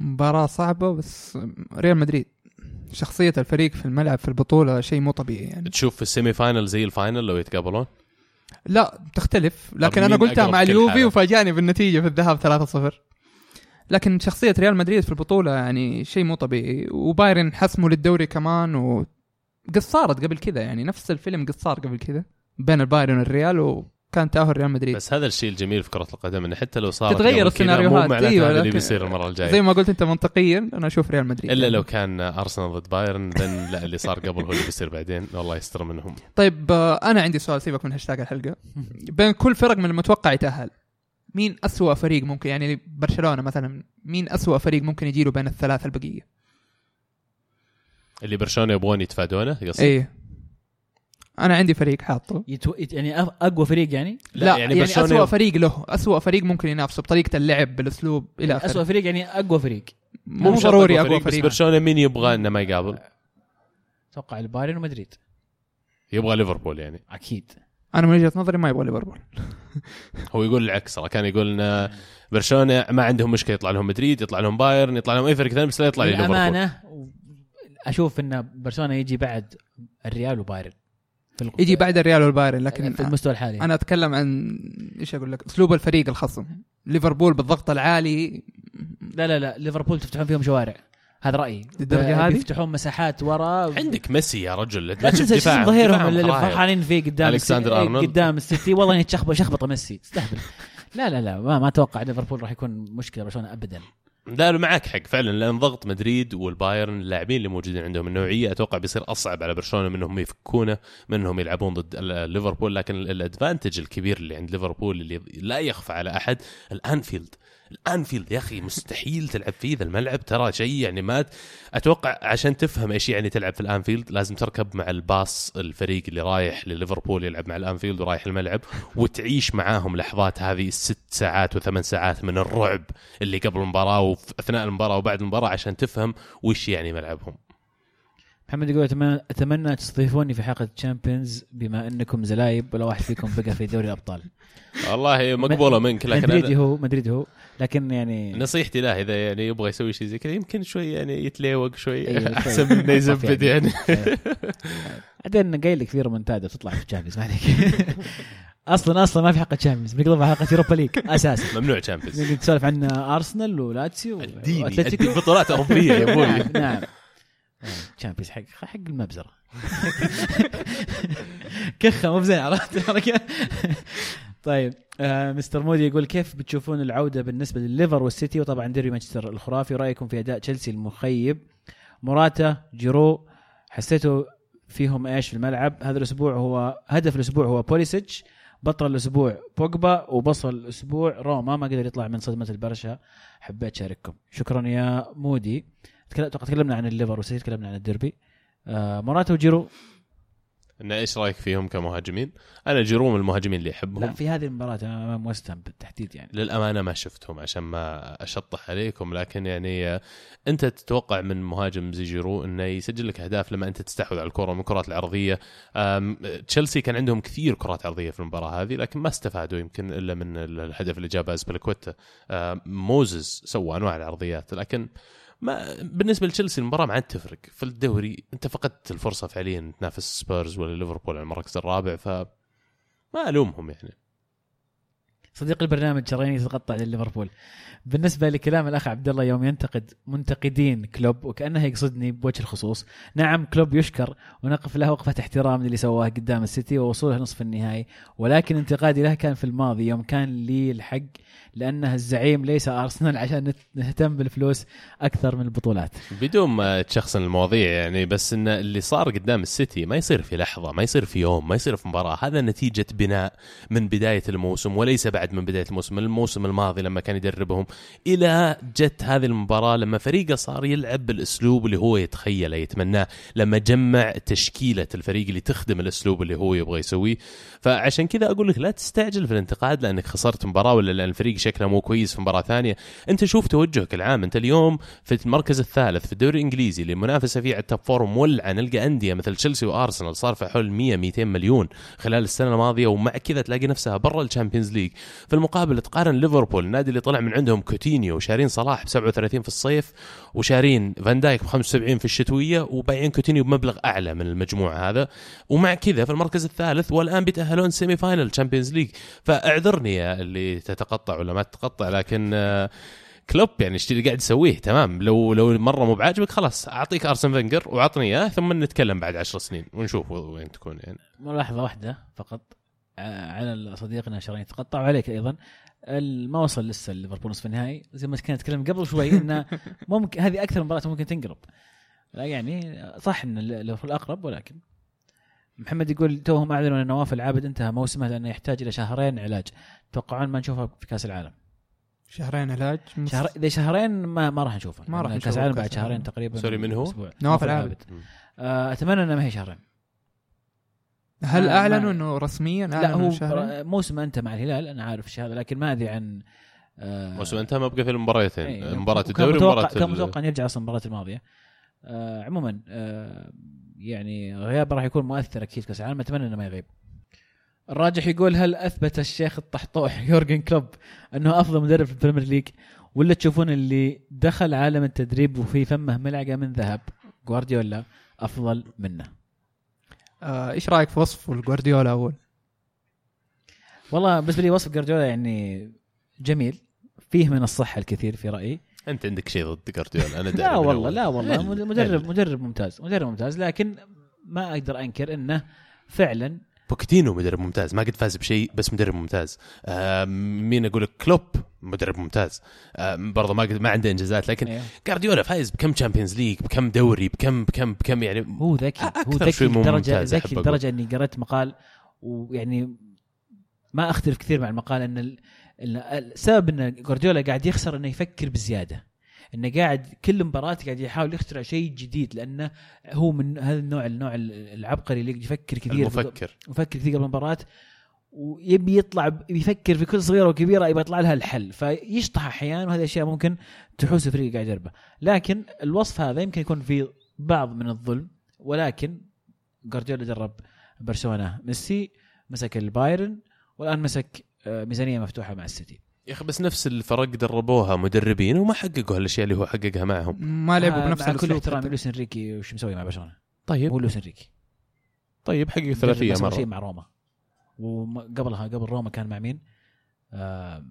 مباراة صعبة بس ريال مدريد شخصية الفريق في الملعب في البطولة شيء مو طبيعي يعني. تشوف في ال semi final زي ال final لو يتقابلون؟ لا تختلف لكن أنا قلتها مع اليوفي؟ وفاجأني بالنتيجة في الذهاب 3-0 لكن شخصية ريال مدريد في البطولة يعني شيء مو طبيعي. وبايرن حسموا للدوري كمان وقد صارت قبل كذا يعني نفس الفيلم قد صار قبل كذا بين البايرن والريال وكان تأهل ريال مدريد. بس هذا الشيء الجميل في كرة القدم انه حتى لو صار تتغير السيناريوهات. مو معناته أيوة، هذا اللي بيصير المرة الجاية. زي ما قلت أنت منطقيا أنا أشوف ريال مدريد. إلا. لو كان أرسنال ضد بايرن ذن لا اللي صار قبل هو اللي بيصير بعدين. الله يستر منهم. طيب آه، أنا عندي سؤال سيبك من هاشتاج الحلقة. بين كل فرق من المتوقع يتأهل مين أسوأ فريق ممكن؟ يعني برشلونة مثلا مين أسوأ فريق ممكن يجي له بين الثلاثة البقية؟ اللي برشلونة يبغون يتفادونه قصدي إيه. أنا عندي فريق حاطه يتو... يت- يعني أف- أقوى فريق يعني؟ لا, يعني, يعني أسوأ يب- فريق له. أسوأ فريق ممكن ينافسه بطريقة اللعب بالأسلوب إلى اسوء آخره. فريق يعني أقوى فريق. مو ضروري أقوى بس فريق. برشلونه مين يبغى إنه ما يقابل؟ أتوقع البايرن ومدريد. يبغى ليفربول يعني. أكيد. أنا من وجهة نظري ما يبغى ليفربول. هو يقول العكس ترى كان يقول ان برشلونة ما عندهم مشكلة يطلع لهم مدريد يطلع لهم بايرن يطلع لهم أي فريق ثاني بس لا يطلع لي ليفربول أشوف إن برشلونة يجي بعد الريال وبايرن. في يجي بعد الريال والبايرن لكن في المستوى الحالي. أنا أتكلم عن إيش أقول لك؟ أسلوب الفريق الخصم. ليفربول بالضغط العالي. لا لا لا. ليفربول تفتحون فيهم شوارع. هذا رأيي. للدرجة هذه؟ يفتحون مساحات ورا. عندك ميسي يا رجل. لا تنسى ظهيرهم اللي. فرحانين فيه قدام ألكسندر السي- أرنولد. قدام السيتي. والله اني تشخبط شخبط ميسي. تستهبل لا لا لا. ما, ما أتوقع ليفربول راح يكون مشكلة برشلونة ابدا. لا معك حق فعلا لأن ضغط مدريد والبايرن اللاعبين اللي موجودين عندهم النوعية أتوقع بيصير أصعب على برشلونة منهم يفكونه منهم يلعبون ضد ليفربول لكن ال- ال advantage الكبير اللي عند ليفربول اللي لا يخفى على أحد الأنفيلد. الأنفيلد. يا أخي مستحيل تلعب فيه ذا الملعب. ترى شيء يعني ما أتوقع عشان تفهم إيش يعني تلعب في الأنفيلد لازم تركب مع الباص الفريق اللي رايح لليفربول يلعب مع الأنفيلد ورايح الملعب وتعيش معاهم لحظات هذه الست ساعات وثمان ساعات من الرعب اللي قبل المباراة وفي أثناء المباراة وبعد المباراة عشان تفهم وش يعني ملعبهم. محمد يقول أتمنى, أتمنى تستضيفوني في حلقة Champions بما أنكم زلايب ولا واحد فيكم بقى في دوري الأبطال. والله مقبولة منك لكن مدريدي أنا هو مدريدي هو. لكن يعني نصيحتي له إذا يعني يبغى يسوي شيء زي كذا يمكن شوي يعني يتليوق شوي أيوة،. أحسن من يزبد يعني. بعدين قايل لك في رومنتادا تطلع في ال champions ما عليك. أصلا أصلا ما في حلقه champions بنقلبها حلقة Europa League أساسا. ممنوع champions نقعد نسولف عن ارسنال ولاتسيو أودينيزي وأتلتيكو. اديني بطولات اوروبيه يا أبوي. نعم نعم. champions حق حق المبزرة. كخة مو بزين عرفت؟ طيب آه مستر مودي يقول كيف بتشوفون العودة بالنسبة لليفر والسيتي؟ وطبعا ديربي مانشستر الخرافي رأيكم في أداء تشيلسي المخيب؟ موراتا جيرو حسيتوا فيهم إيش في الملعب؟ هذا الأسبوع هو هدف الأسبوع هو بوليسيتش بطل الأسبوع بوجبا وبصل الأسبوع روما. ما قدر يطلع من صدمة البرشا. حبيت أشارككم. شكرا يا مودي. تكلمنا عن الليفر وسيتي تكلمنا عن الديربي. آه موراتا وجيرو. انه إيش رأيك فيهم كمهاجمين؟ أنا جيرو من المهاجمين اللي أحبهم. لا في هذه المباراة امام West بالتحديد يعني. للأمانة ما شفتهم عشان ما أشطح عليكم لكن يعني آه، أنت تتوقع من مهاجم زي جيرو إنه يسجل لك أهداف لما أنت تستحوذ على الكرة من الكرات العرضية؟ تشيلسي كان عندهم كثير كرات عرضية في المباراة هذه لكن ما استفادوا يمكن إلا من الهدف اللي جابه اسبلكويتا آم، موزز سوى أنواع العرضيات لكن ما بالنسبة لتشيلسي المباراة ما عاد تفرق. في الدوري أنت فقدت الفرصة فعليا تنافس سبيرز ولا ليفربول على المركز الرابع ف ما ألومهم يعني. صديق البرنامج شرايين يتقطع لليفربول. بالنسبة لكلام الأخ عبد الله يوم ينتقد منتقدين كلوب وكأنه يقصدني بوجه الخصوص. نعم كلوب يشكر ونقف له وقفة احترام للي سواه قدام السيتي ووصوله نصف النهائي. ولكن انتقادي له كان في الماضي يوم كان لي الحق لأنه الزعيم ليس أرسنال عشان نهتم بالفلوس أكثر من البطولات. بدون ما تشخصن المواضيع يعني بس إن اللي صار قدام السيتي ما يصير في لحظة ما يصير في يوم ما يصير في مباراة. هذا نتيجة بناء من بداية الموسم وليس بعد من بداية الموسم. الموسم الماضي لما كان يدربهم إلى جت هذه المباراة لما فريقه صار يلعب بالأسلوب اللي هو يتخيله يتمناه لما جمع تشكيلة الفريق اللي تخدم الأسلوب اللي هو يبغى يسويه. فعشان كذا أقول لك لا تستعجل في الانتقاد لأنك خسرت مباراة ولا لأن الفريق شكله مو كويس في مباراة ثانية. أنت شوف توجهك العام. أنت اليوم في المركز الثالث في الدوري الإنجليزي اللي المنافسه فيه على ال top four مولعة نلقى أندية مثل تشيلسي وارسنال صار في حول 100 200 مليون خلال السنة الماضية ومع كذا تلاقي نفسها برا ال Champions League. في المقابل تقارن ليفربول النادي اللي طلع من عندهم كوتينيو وشارين صلاح ب 37 في الصيف وشارين فان دايك ب 75 في الشتوية وبايعين كوتينيو بمبلغ أعلى من المجموع هذا. ومع كذا في المركز الثالث والآن بيتأهلون semi final Champions League فاعذرني يا اللي تتقطع ولا ما تتقطع لكن آه، كلوب يعني إيش اللي قاعد يسويه تمام. لو لو مرة مو بعاجبك خلاص أعطيك أرسن فينجر وأعطني إياه ثم نتكلم بعد عشر سنين ونشوف وين تكون يعني. ملاحظه واحدة فقط ع- على صديقنا شرايين يتقطع وعليك أيضا. ما وصل لسه ليفربول نصف النهائي زي ما كنا نتكلم قبل شوي إنه ممكن هذه أكثر مباراة ممكن تنقرب لا يعني صح إن ليفربول أقرب ولكن محمد يقول توهم اعلنوا ان نواف العابد انتهى موسمه لأنه يحتاج إلى شهرين علاج توقعون ما نشوفه في كأس العالم شهرين علاج من شهر إذا شهرين ما ما راح نشوفه ما راح نشوفه كأس العالم بعد شهرين. تقريبا سوري، من هو؟ أسبوع. نواف العابد. آه، أتمنى انها ما هي شهرين هل أعلنوا إنه رسميا؟ لا هو شهرين؟ موسم أنت مع الهلال أنا عارف الشيء هذا لكن ما أدري عن آه موسم انتهى ما بقى في المباراتين إيه، مباراه الدوري ومباراة كان متوقع ان يرجع أصلا المباراة الماضية. آه عموما آه يعني غيابه راح يكون مؤثر أكيد كأس العالم أتمنى إنه ما يغيب. الراجح يقول هل أثبت الشيخ الطحطوح يورجن كلوب أنه أفضل مدرب في ال Premier League؟ ولا تشوفون اللي دخل عالم التدريب وفي فمه ملعقة من ذهب؟ جوارديولا أفضل منه. إيش رأيك في وصف الجوارديولا أول؟ والله بالنسبة لي وصف جوارديولا يعني جميل فيه من الصحة الكثير في رأيي أنت عندك شيء ضد جارديولا أنا لا والله. لا والله مدرب هل. مدرب ممتاز مدرب ممتاز لكن ما أقدر أنكر إنه فعلا بوكيتينو مدرب ممتاز ما قد فاز بشيء بس مدرب ممتاز آه مين أقول لك كلوب مدرب ممتاز آه برضه ما قد ما عنده إنجازات لكن إيه. جارديولا فايز بكم Champions League بكم دوري بكم بكم بكم يعني هو ذكي هو ذكي لدرجه ذكي. لدرجة إني قرأت مقال ويعني ما أختلف كثير مع المقال إن السبب إن جوارديولا قاعد يخسر إنه يفكر بزيادة إنه قاعد كل مباراه قاعد يحاول يخترع شيء جديد لأنه هو من هذا النوع النوع العبقري اللي يفكر كثير المفكر. مفكر كثير قبل المباراة ويبي يطلع ب- يفكر في كل صغيرة وكبيرة يبغى يطلع لها الحل. فيشطح أحيانا وهذه أشياء ممكن تحوس الفريق قاعد يدربه لكن الوصف هذا يمكن يكون فيه بعض من الظلم ولكن جوارديولا درب برشلونة. ميسي مسك البايرن والآن مسك آه، ميزانية مفتوحة مع السيتي. يا أخي بس نفس الفرق دربوها مدربين وما حققوا هالأشياء اللي هو حققها معهم. ما لعبوا بنفس مع كل احترام. لويس إنريكي وش مسوي مع برشلونه طيب. هو لويس إنريكي. طيب حقق ثلاثية شيء مرة. مع روما. وقبلها قبل روما كان مع مين؟ آه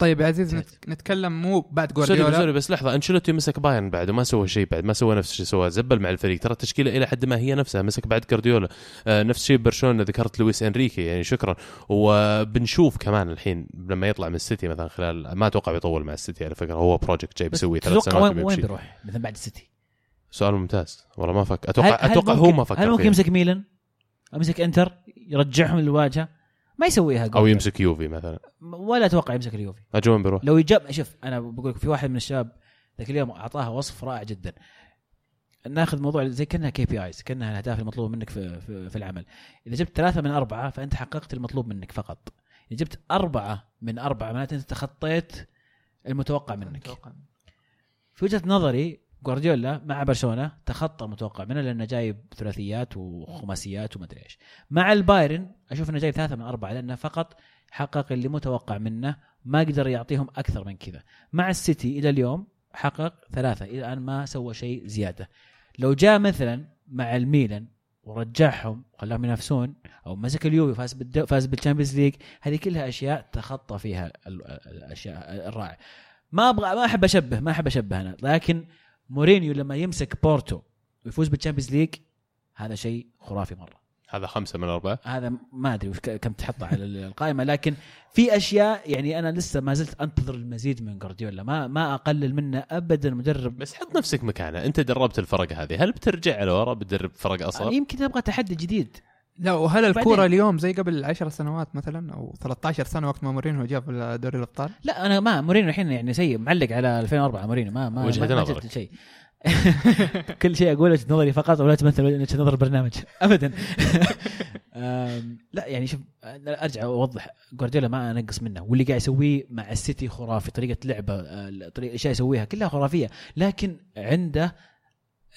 طيب يا عزيز. نت- نتكلم مو بعد sorry جوارديولا sorry بس لحظة أنشيلوتي مسك بايرن بعد وما سوى شيء بعد ما سوى نفس الشيء سواه زبل مع الفريق ترى التشكيلة إلى حد ما هي نفسها مسك بعد جارديولا آه نفس الشيء برشلونة ذكرت لويس إنريكي يعني شكرا وبنشوف كمان الحين لما يطلع من السيتي مثلا خلال ما أتوقع بيطول مع السيتي على فكرة هو project جاي بس بيسوي ثلاث سنوات وين. بيروح مثلا بعد السيتي؟ سؤال ممتاز والله ما فكر أتوقع هل- هل أتوقع هو ممكن- ما فكر هل ممكن. يمسك ميلان؟ أو يمسك إنتر يرجعهم للواجهه؟ ما يسويها أو جوارديولا. يمسك يوفي مثلا. ولا أتوقع يمسك اليوفي. أجل وين بيروح؟ لو يجاب شوف أنا بقول لك في واحد من الشباب ذاك اليوم أعطاها وصف رائع جدا. ناخذ موضوع زي كأنها KPIs كأنها الأهداف المطلوبة منك في, في, في العمل. إذا جبت ثلاثة من أربعة فأنت حققت المطلوب منك فقط. إذا جبت أربعة من أربعة معناته أنت تخطيت المتوقع منك. في وجهة نظري جوارديولا مع برشلونة تخطى المتوقع منه لأنه جايب ثلاثيات وخماسيات وما إيش. مع البايرن أشوف إنه جايب ثلاثة من أربعة لأنه فقط حقق اللي متوقع منه ما قدر يعطيهم أكثر من كذا. مع السيتي إلى اليوم حقق ثلاثة إلى الآن ما سوى شيء زيادة. لو جاء مثلا مع الميلان ورجعهم وخلاهم ينافسون أو مسك اليوفي فاز فاز بال Champions League هذه كلها أشياء تخطى فيها ال- ال- الأشياء الرائع ما أبغى ما أحب أشبه ما أحب أشبه أنا لكن مورينيو لما يمسك بورتو ويفوز بالتشامبيونز ليج هذا شيء خرافي مرة. هذا خمسة من أربعة. هذا ما ك- كم تحطه على القائمة لكن في أشياء يعني أنا لسه ما زلت أنتظر المزيد من جوارديولا ما ما أقلل منه ابدا مدرب بس حط نفسك مكانه أنت دربت الفرق هذه هل بترجع لورا بتدرب فرق أصغر؟ يمكن أبغى تحدي جديد. لا وهل الكورة اليوم زي قبل 10 سنوات مثلا أو 13 سنة وقت ما مورينيو جاب دوري الأبطال؟ لا أنا ما مورينيو الحين يعني سيء معلق على 2004 مورينيو ما ما نظرك. جبت شيء. كل شيء أقول وجهة نظري فقط ولا تمثل وجهه نظر البرنامج. ابدا. لا يعني شوف أنا أرجع واوضح جوارديولا ما أنقص منه. واللي قاعد يسويه مع السيتي خرافي طريقة لعبه طريقة اشياء يسويها كلها خرافية. لكن عنده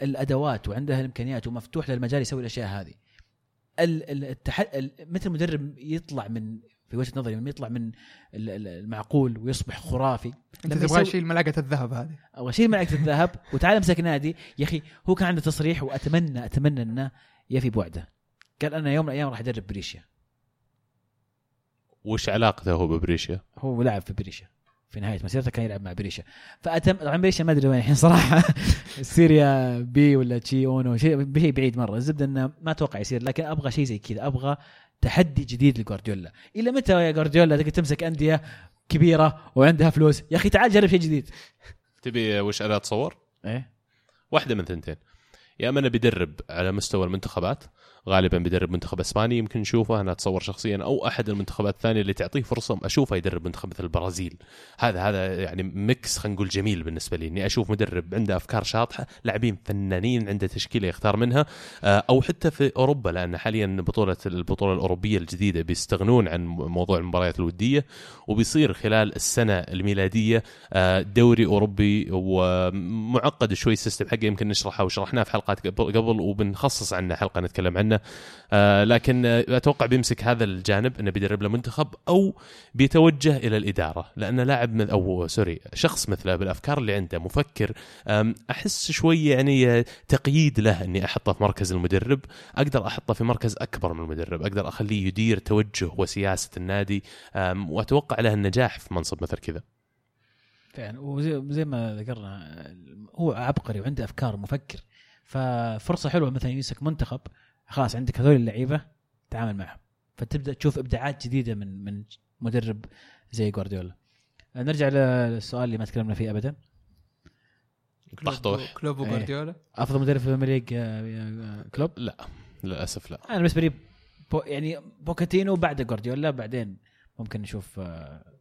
الأدوات وعنده الإمكانيات ومفتوح للمجال يسوي الأشياء هذه. التح... ال- متى المدرب يطلع من في وجهة نظري لما يطلع من ال- ال- المعقول ويصبح خرافي أنت تبغى يسوي- تشيل ملعقة الذهب هذه. اول شيء ملعقة الذهب. وتعال امسك نادي. يا أخي هو كان عنده تصريح واتمنى أتمنى أنه يفي بوعده. قال أنا يوم من الأيام راح ادرب بريشيا. وش علاقته هو ببريشيا؟ هو لعب في بريشيا. في نهاية مسيرته كان يلعب مع بريشيا فاتم طبعا بريشيا ما أدري وين الحين صراحة. سيريا بي ولا C أونو شيء شيء بعيد مرة. الزبدة إنه ما أتوقع يصير لكن أبغى شيء زي كذا. أبغى تحدي جديد لجوارديولا. إلى متى يا جوارديولا؟ تقدر تمسك أندية كبيرة وعندها فلوس. يا أخي تعال جرب شيء جديد. تبي وش أنا اتصور؟ إيه. واحدة من ثنتين. يا أما أنا بيدرب على مستوى المنتخبات غالبا بيدرب منتخب إسباني يمكن نشوفه. أنا أتصور شخصيا أو أحد المنتخبات الثانية اللي تعطيه فرصة أشوفه يدرب منتخب مثل البرازيل. هذا هذا يعني ميكس خلينا نقول جميل بالنسبة لي. إني أشوف مدرب عنده أفكار شاطحة لاعبين فنانين عنده تشكيلة يختار منها آه، أو حتى في أوروبا لأن حاليا بطولة البطولة الأوروبية الجديدة بيستغنون عن موضوع المباريات الودية وبيصير خلال السنة الميلادية آه، دوري أوروبي ومعقد شوي ال system حقه. يمكن نشرحه وشرحناه في حلقات قبل قبل وبنخصص عنه حلقة نتكلم عنه. آه، لكن أتوقع بيمسك هذا الجانب إنه بيدرب له منتخب أو بيتوجه إلى الإدارة لأن لاعب من أو sorry شخص مثله بالأفكار اللي عنده مفكر. أحس شوي يعني تقييد له إني أحطه في مركز المدرب. أقدر أحطه في مركز أكبر من المدرب. أقدر أخليه يدير توجه وسياسة النادي. وأتوقع له النجاح في منصب مثل كذا. فعلا. وزي زي ما ذكرنا هو عبقري وعنده أفكار مفكر. ففرصة حلوة مثلا يمسك منتخب خلاص عندك هذول اللعيبة تعامل معهم. فتبدأ تشوف إبداعات جديدة من من مدرب زي جوارديولا. نرجع للسؤال اللي ما تكلمنا فيه ابدا. طحطوح. كلوب إيه. وجوارديولا؟ أفضل مدرب في البريمير ليج آه، آه، كلوب؟ لا للأسف لا. أنا بالنسبة لي بو يعني بوكتينو بعد جوارديولا بعدين ممكن نشوف آه،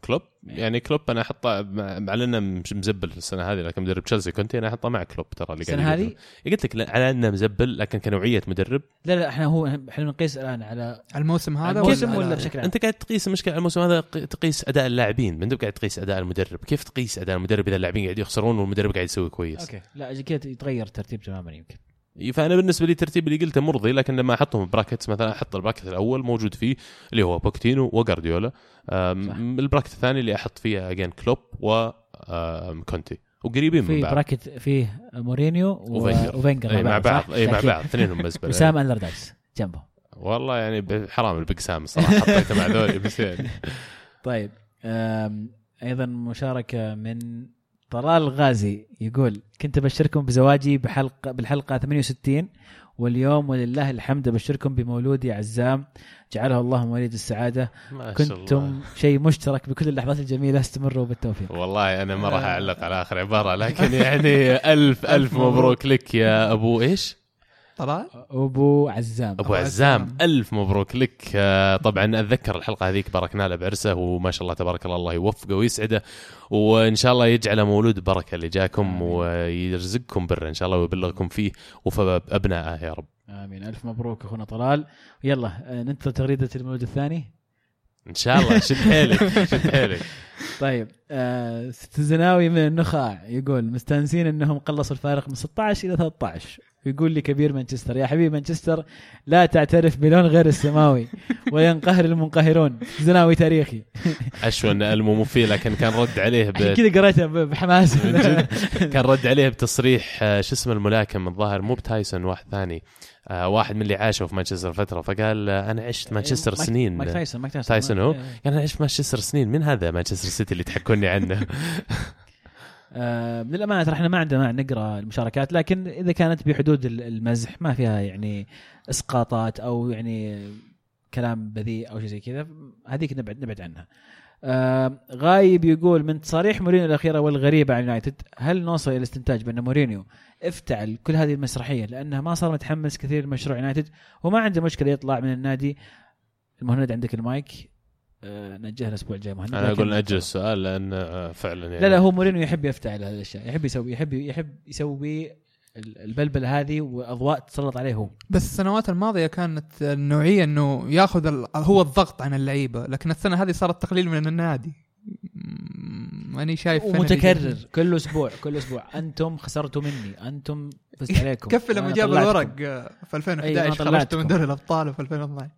كلوب؟ يعني كلوب أنا أحطه مع مع انه مزبل السنة هذه لكن مدرب تشيلسي كنت أنا أحطه مع كلوب ترى اللي قاعد السنة. هذه؟ قلت لك على أنه مزبل لكن كنوعية مدرب. لا لا إحنا هو إحنا بنقيس الآن على الموسم هذا الموسم ولا- ولا بشكل عام؟ أنت قاعد تقيس المشكلة على الموسم هذا تقيس أداء اللاعبين. ما انت قاعد تقيس أداء المدرب؟ كيف تقيس أداء المدرب إذا اللاعبين قاعد يخسرون والمدرب قاعد يسوي كويس؟ أوكي. لا كذا يتغير ترتيب تماما يمكن. فأنا بالنسبة لي الترتيب اللي قلته مرضي لكن لما أحطهم براكتس مثلا أحط البراكت الأول موجود فيه اللي هو بوكتينو وجارديولا أم، البراكت الثاني اللي أحط فيه أجين كلوب وكونتي وقريبين من في بعض. براكت فيه مورينيو وفينجر. مع بعض؟ إي مع بعض اثنينهم مزبله وسام اندردايس جنبه. والله يعني حرام البيج سام الصراحة حطيته مع ذولي بس يعني طيب أيضا مشاركة من طلال الغازي يقول كنت أبشركم بزواجي بحلقه بالحلقة 68 واليوم ولله الحمد أبشركم بمولودي عزام جعله الله مواليد السعادة. ما شاء كنتم شيء مشترك بكل اللحظات الجميلة استمروا بالتوفيق. والله أنا ما راح أعلق على آخر عبارة لكن يعني الف ألف مبروك. لك يا أبو إيش؟ طلال أبو عزام. أبو أبو عزام عزام. ألف مبروك لك. آه، طبعا أتذكر الحلقة هذيك باركنا له بعرسه وما شاء الله تبارك الله الله يوفقه ويسعده وإن شاء الله يجعله مولود بركة اللي جاكم آمين. ويرزقكم بره إن شاء الله ويبلغكم فيه وفي ابنائه يا رب. آمين. ألف مبروك أخونا طلال. يلا آه، ننتظر تغريدة المولود الثاني؟ إن شاء الله شد حيلك شد حيلك. طيب آه ست الزناوي من النخاع يقول مستانسين أنهم قلصوا الفارق من 16 إلى 13 يقول لي كبير مانشستر يا حبيبي مانشستر لا تعترف بلون غير السماوي وينقهر المنقهرون زناوي تاريخي. اشوى أن ألمو مو فيه لكن كان رد عليه ب... كذا قريتها بحماس. كان رد عليه بتصريح آه، شو اسمه الملاكم الظاهر مو بتايسون واحد ثاني. آه، واحد من اللي عاشوا في مانشستر فترة فقال آه، أنا عشت مانشستر مايك- سنين. مايك تايسون مايك تايسون. تايسون هو؟ إيه. قال أنا عشت مانشستر سنين من هذا مانشستر سيتي اللي تحكوني عنه؟ آه، من الأمانة ترى إحنا ما عندنا مانع نقرأ المشاركات لكن إذا كانت بحدود ال- المزح ما فيها يعني إسقاطات أو يعني كلام بذيء أو شيء زي كذا هذيك نبعد نبعد عنها. آه، غايب يقول من تصاريح مورينيو الأخيرة والغريبة عن يونايتد هل نوصل إلى الاستنتاج بأن مورينيو افتعل كل هذه المسرحية؟ لأنه ما صار متحمس كثير لمشروع يونايتد وما عنده مشكلة يطلع من النادي. المهند عندك المايك. آه، نجهها الأسبوع الجاي. مهند أنا أقول نأجل السؤال لأن آه، فعلا يعني لا لا هو مورينيو يحب يفتعل هذه الأشياء. يحب يسوي يحب يحب يسوي ال- البلبله هذه وأضواء تسلط عليه هو. بس السنوات الماضية كانت النوعية إنه ياخذ ال- هو الضغط عن اللعيبة لكن السنة هذه صارت تقليل من النادي. ماني شايف ومتكرر كل أسبوع كل أسبوع. أنتم خسرتوا مني. أنتم فزت عليكم. كفي لما جاب. الورق آه، في أيوة، 2011 أنا خرجت طلعتكم. من دوري الأبطال وفي 2012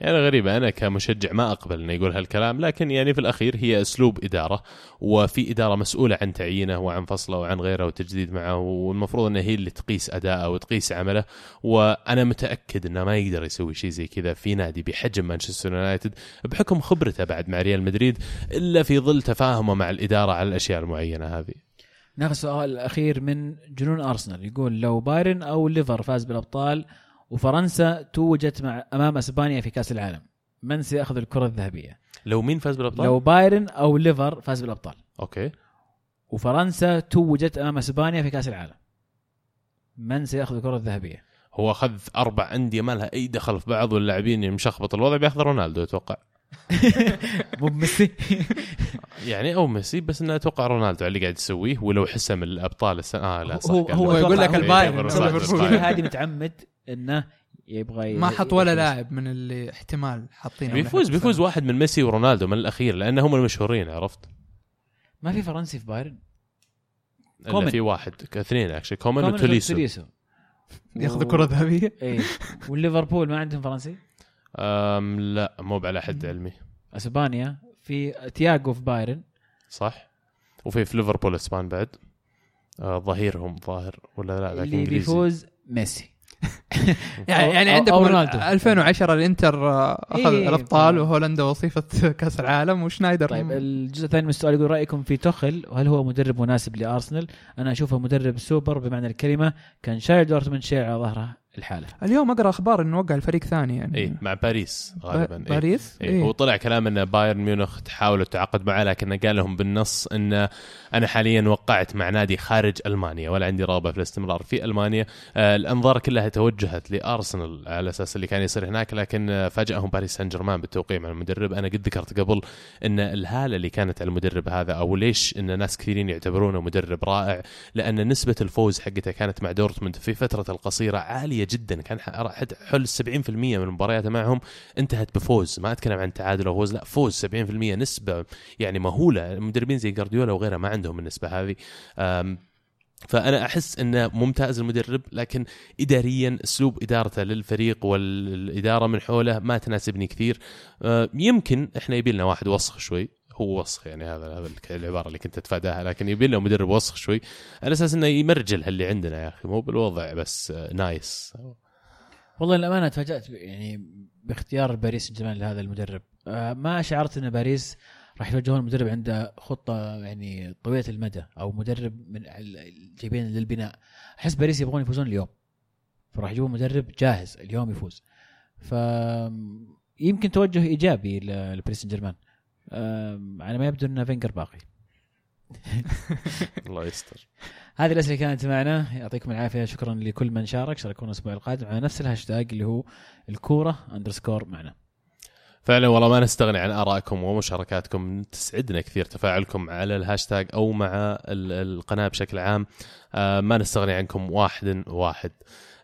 يعني غريبة أنا كمشجع ما أقبل أنه يقول هالكلام لكن يعني في الأخير هي أسلوب إدارة وفي إدارة مسؤولة عن تعيينه وعن فصله وعن غيره وتجديد معه والمفروض أنها هي اللي تقيس أداءه وتقيس عمله وأنا متأكد أنه ما يقدر يسوي شيء زي كذا في نادي بحجم مانشستر يونايتد بحكم خبرته بعد مع ريال مدريد إلا في ظل تفاهمه مع الإدارة على الأشياء المعينة هذه. ناخذ السؤال الاخير من جنون أرسنال يقول لو بايرن أو ليفر فاز بالأبطال وفرنسا توجت مع أمام إسبانيا في كأس العالم من سيأخذ الكرة الذهبية؟ لو مين فاز بالأبطال؟ لو بايرن أو ليفر فاز بالأبطال أوكي وفرنسا توجت أمام إسبانيا في كأس العالم من سيأخذ الكرة الذهبية؟ هو أخذ أربع أندية ما لها أي دخل في بعض واللاعبين مشخبط الوضع بياخذ رونالدو أتوقع مو بميسي يعني أو ميسي بس إنه أتوقع رونالدو اللي قاعد يسويه ولو حسم الابطال السنة آه لا صح هو هو. يقول لك البايرن. هذه متعمد إنه يبغى ما حط ولا. لاعب من اللي احتمال حاطينه بيفوز بيفوز واحد من ميسي ورونالدو من الأخير لأن هم المشهورين عرفت؟ ما في فرنسي في بايرن كومن. في واحد اثنين actually كومن كومان وتوليسو توليسو ياخذ الكرة الذهبية اي والليفربول ما عندهم فرنسي أم لا مو على حد علمي. أسبانيا في تياغو في بايرن. صح. وفي في ليفربول أسبان بعد. آه ظهيرهم ظاهر ولا لا ذاك اللي إنجليزي. بيفوز ميسي. يعني يعني عندك أو رونالدو. 2010 الإنتر آه، أخذ إيه، الأبطال وهولندا وصيفة كأس العالم وشنايدر. طيب الجزء الثاني من السؤال يقول رأيكم في توخل وهل هو مدرب مناسب لأرسنال؟ أنا أشوفه مدرب سوبر بمعنى الكلمة كان شايل دورتموند شيء على ظهره. الحالة اليوم أقرأ أخبار إنه وقع الفريق ثاني يعني اي مع باريس غالبا با- إيه. باريس إيه. إيه. وطلع كلام إن بايرن ميونخ تحاول التعاقد معه لكن قال لهم بالنص إن أنا حاليا وقعت مع نادي خارج ألمانيا ولا عندي رغبه في الاستمرار في ألمانيا آه الأنظار كلها توجهت لأرسنال على أساس اللي كان يصير هناك لكن فاجأهم باريس سان جيرمان بالتوقيع مع المدرب أنا قد ذكرت قبل إن الهالة اللي كانت على المدرب هذا أو ليش إن ناس كثيرين يعتبرونه مدرب رائع لأن نسبة الفوز حقته كانت مع دورتموند في فترة القصيرة عالية جدا. كان ح- حد- حل 70% من مبارياته معهم انتهت بفوز. ما أتكلم عن تعادل أو فوز لا فوز 70% نسبة يعني مهولة. المدربين زي جارديولا وغيره ما عندهم النسبة هذه. فأنا أحس إنه ممتاز المدرب لكن اداريا أسلوب إدارته للفريق والإدارة من حوله ما تناسبني كثير. أه، يمكن إحنا يبي لنا واحد وسخ شوي. هو وسخ يعني هذا هذا العبارة اللي كنت أتفاداها لكن يبي لنا مدرب وسخ شوي على أساس إنه يمرجل اللي عندنا يا أخي مو بالوضع بس آه، nice. والله الامانه تفاجأت يعني باختيار باريس سان جيرمان لهذا المدرب. آه، ما شعرت إن باريس راح يوجهون المدرب عنده خطة يعني طويلة المدى أو مدرب من جايبين للبناء. أحس باريس يبغون يفوزون اليوم. فراح يجيبون مدرب جاهز اليوم يفوز. ف يمكن توجه إيجابي لباريس سان جيرمان. على ما يبدو ان فينجر باقي. الله يستر. هذه الأسئلة كانت معنا. يعطيكم العافية. شكرا لكل من شارك. شاركونا الأسبوع القادم على نفس الهاشتاج اللي هو الكورة underscore معنا. فعلا والله ما نستغني عن آرائكم ومشاركاتكم. تسعدنا كثير تفاعلكم على الهاشتاج أو مع ال- القناة بشكل عام. آه، ما نستغني عنكم واحد واحد.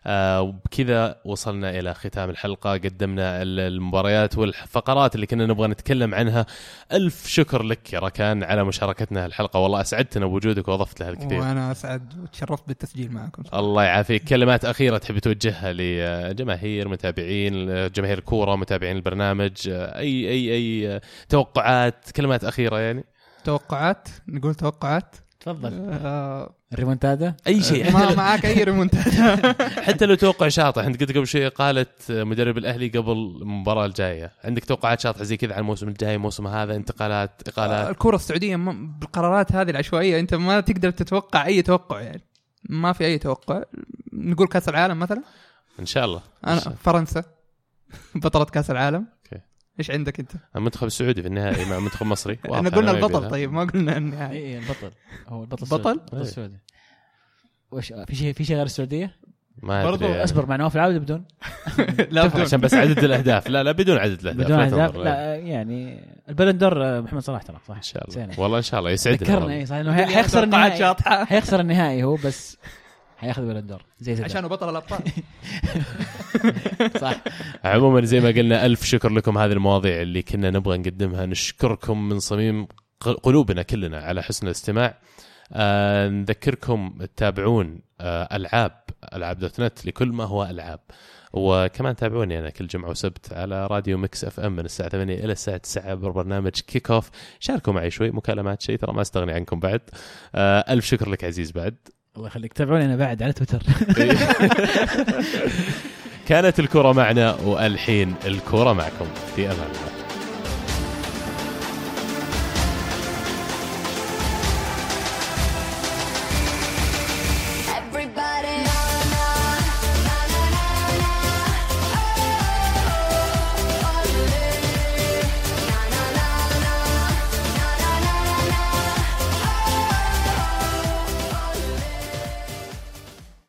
وبكذا وصلنا إلى ختام الحلقة قدمنا ال- المباريات والفقرات اللي كنا نبغى نتكلم عنها. ألف شكر لك يا ركان على مشاركتنا الحلقة والله أسعدتنا بوجودك واضفت لها الكثير. وأنا أسعد وتشرفت بالتسجيل معكم. الله يعافيك. كلمات أخيرة تحب توجهها لجماهير متابعين جماهير الكورة متابعين البرنامج أي أي أي توقعات؟ كلمات أخيرة يعني. توقعات؟ نقول توقعات؟ تفضل. آه الريمونتادا؟ أي شيء. ما حتى, معاك أي ريمونتادا. حتى لو توقع شاطح أنت قلت قبل شوي قالت مدرب الأهلي قبل المباراة الجاية عندك توقعات شاطحة زي كذا على الموسم الجاي الموسم هذا انتقالات إقالات؟ الكرة السعودية ما- بالقرارات هذه العشوائية أنت ما تقدر تتوقع أي توقع يعني. ما في أي توقع. نقول كأس العالم مثلا؟ إن شاء الله. أنا فرنسا. بطلة كأس العالم. إيش عندك أنت؟ المنتخب السعودي في النهائي مع منتخب مصري إحنا قلنا البطل. طيب ما قلنا النهائي اي البطل هو البطل. البطل السعودي وش في شيء في شيء غير السعودية؟ ما أدري برضو يعني. اصبر مع نواف العودة بدون لا بدون. عشان بس عدد الأهداف لا لا بدون عدد الأهداف بدون لا اهداف تنظر. لا يعني البلندور آه، محمد صلاح ترى صح إن شاء الله. والله إن شاء الله يسعدنا ذكرنا. اي صح إنه حي- حيخسر النهائي حيخسر النهائي هو بس حياخذ بلندور زي زيدان عشانه بطل الأبطال. صح. عموما زي ما قلنا ألف شكر لكم هذه المواضيع اللي كنا نبغى نقدمها. نشكركم من صميم قلوبنا كلنا على حسن الاستماع. آه نذكركم تتابعون آه ألعاب ألعاب دوت نت لكل ما هو ألعاب. وكمان تابعوني أنا كل جمعة وسبت على راديو Mix FM من الساعة 8 إلى الساعة 9 ببرنامج Kick Off شاركوا معي شوي مكالمات شيء ترى ما استغني عنكم بعد. آه ألف شكر لك عزيز بعد. الله يخليك. تابعوني أنا بعد على تويتر. كانت الكرة معنا والحين الكرة معكم. في أمان الله.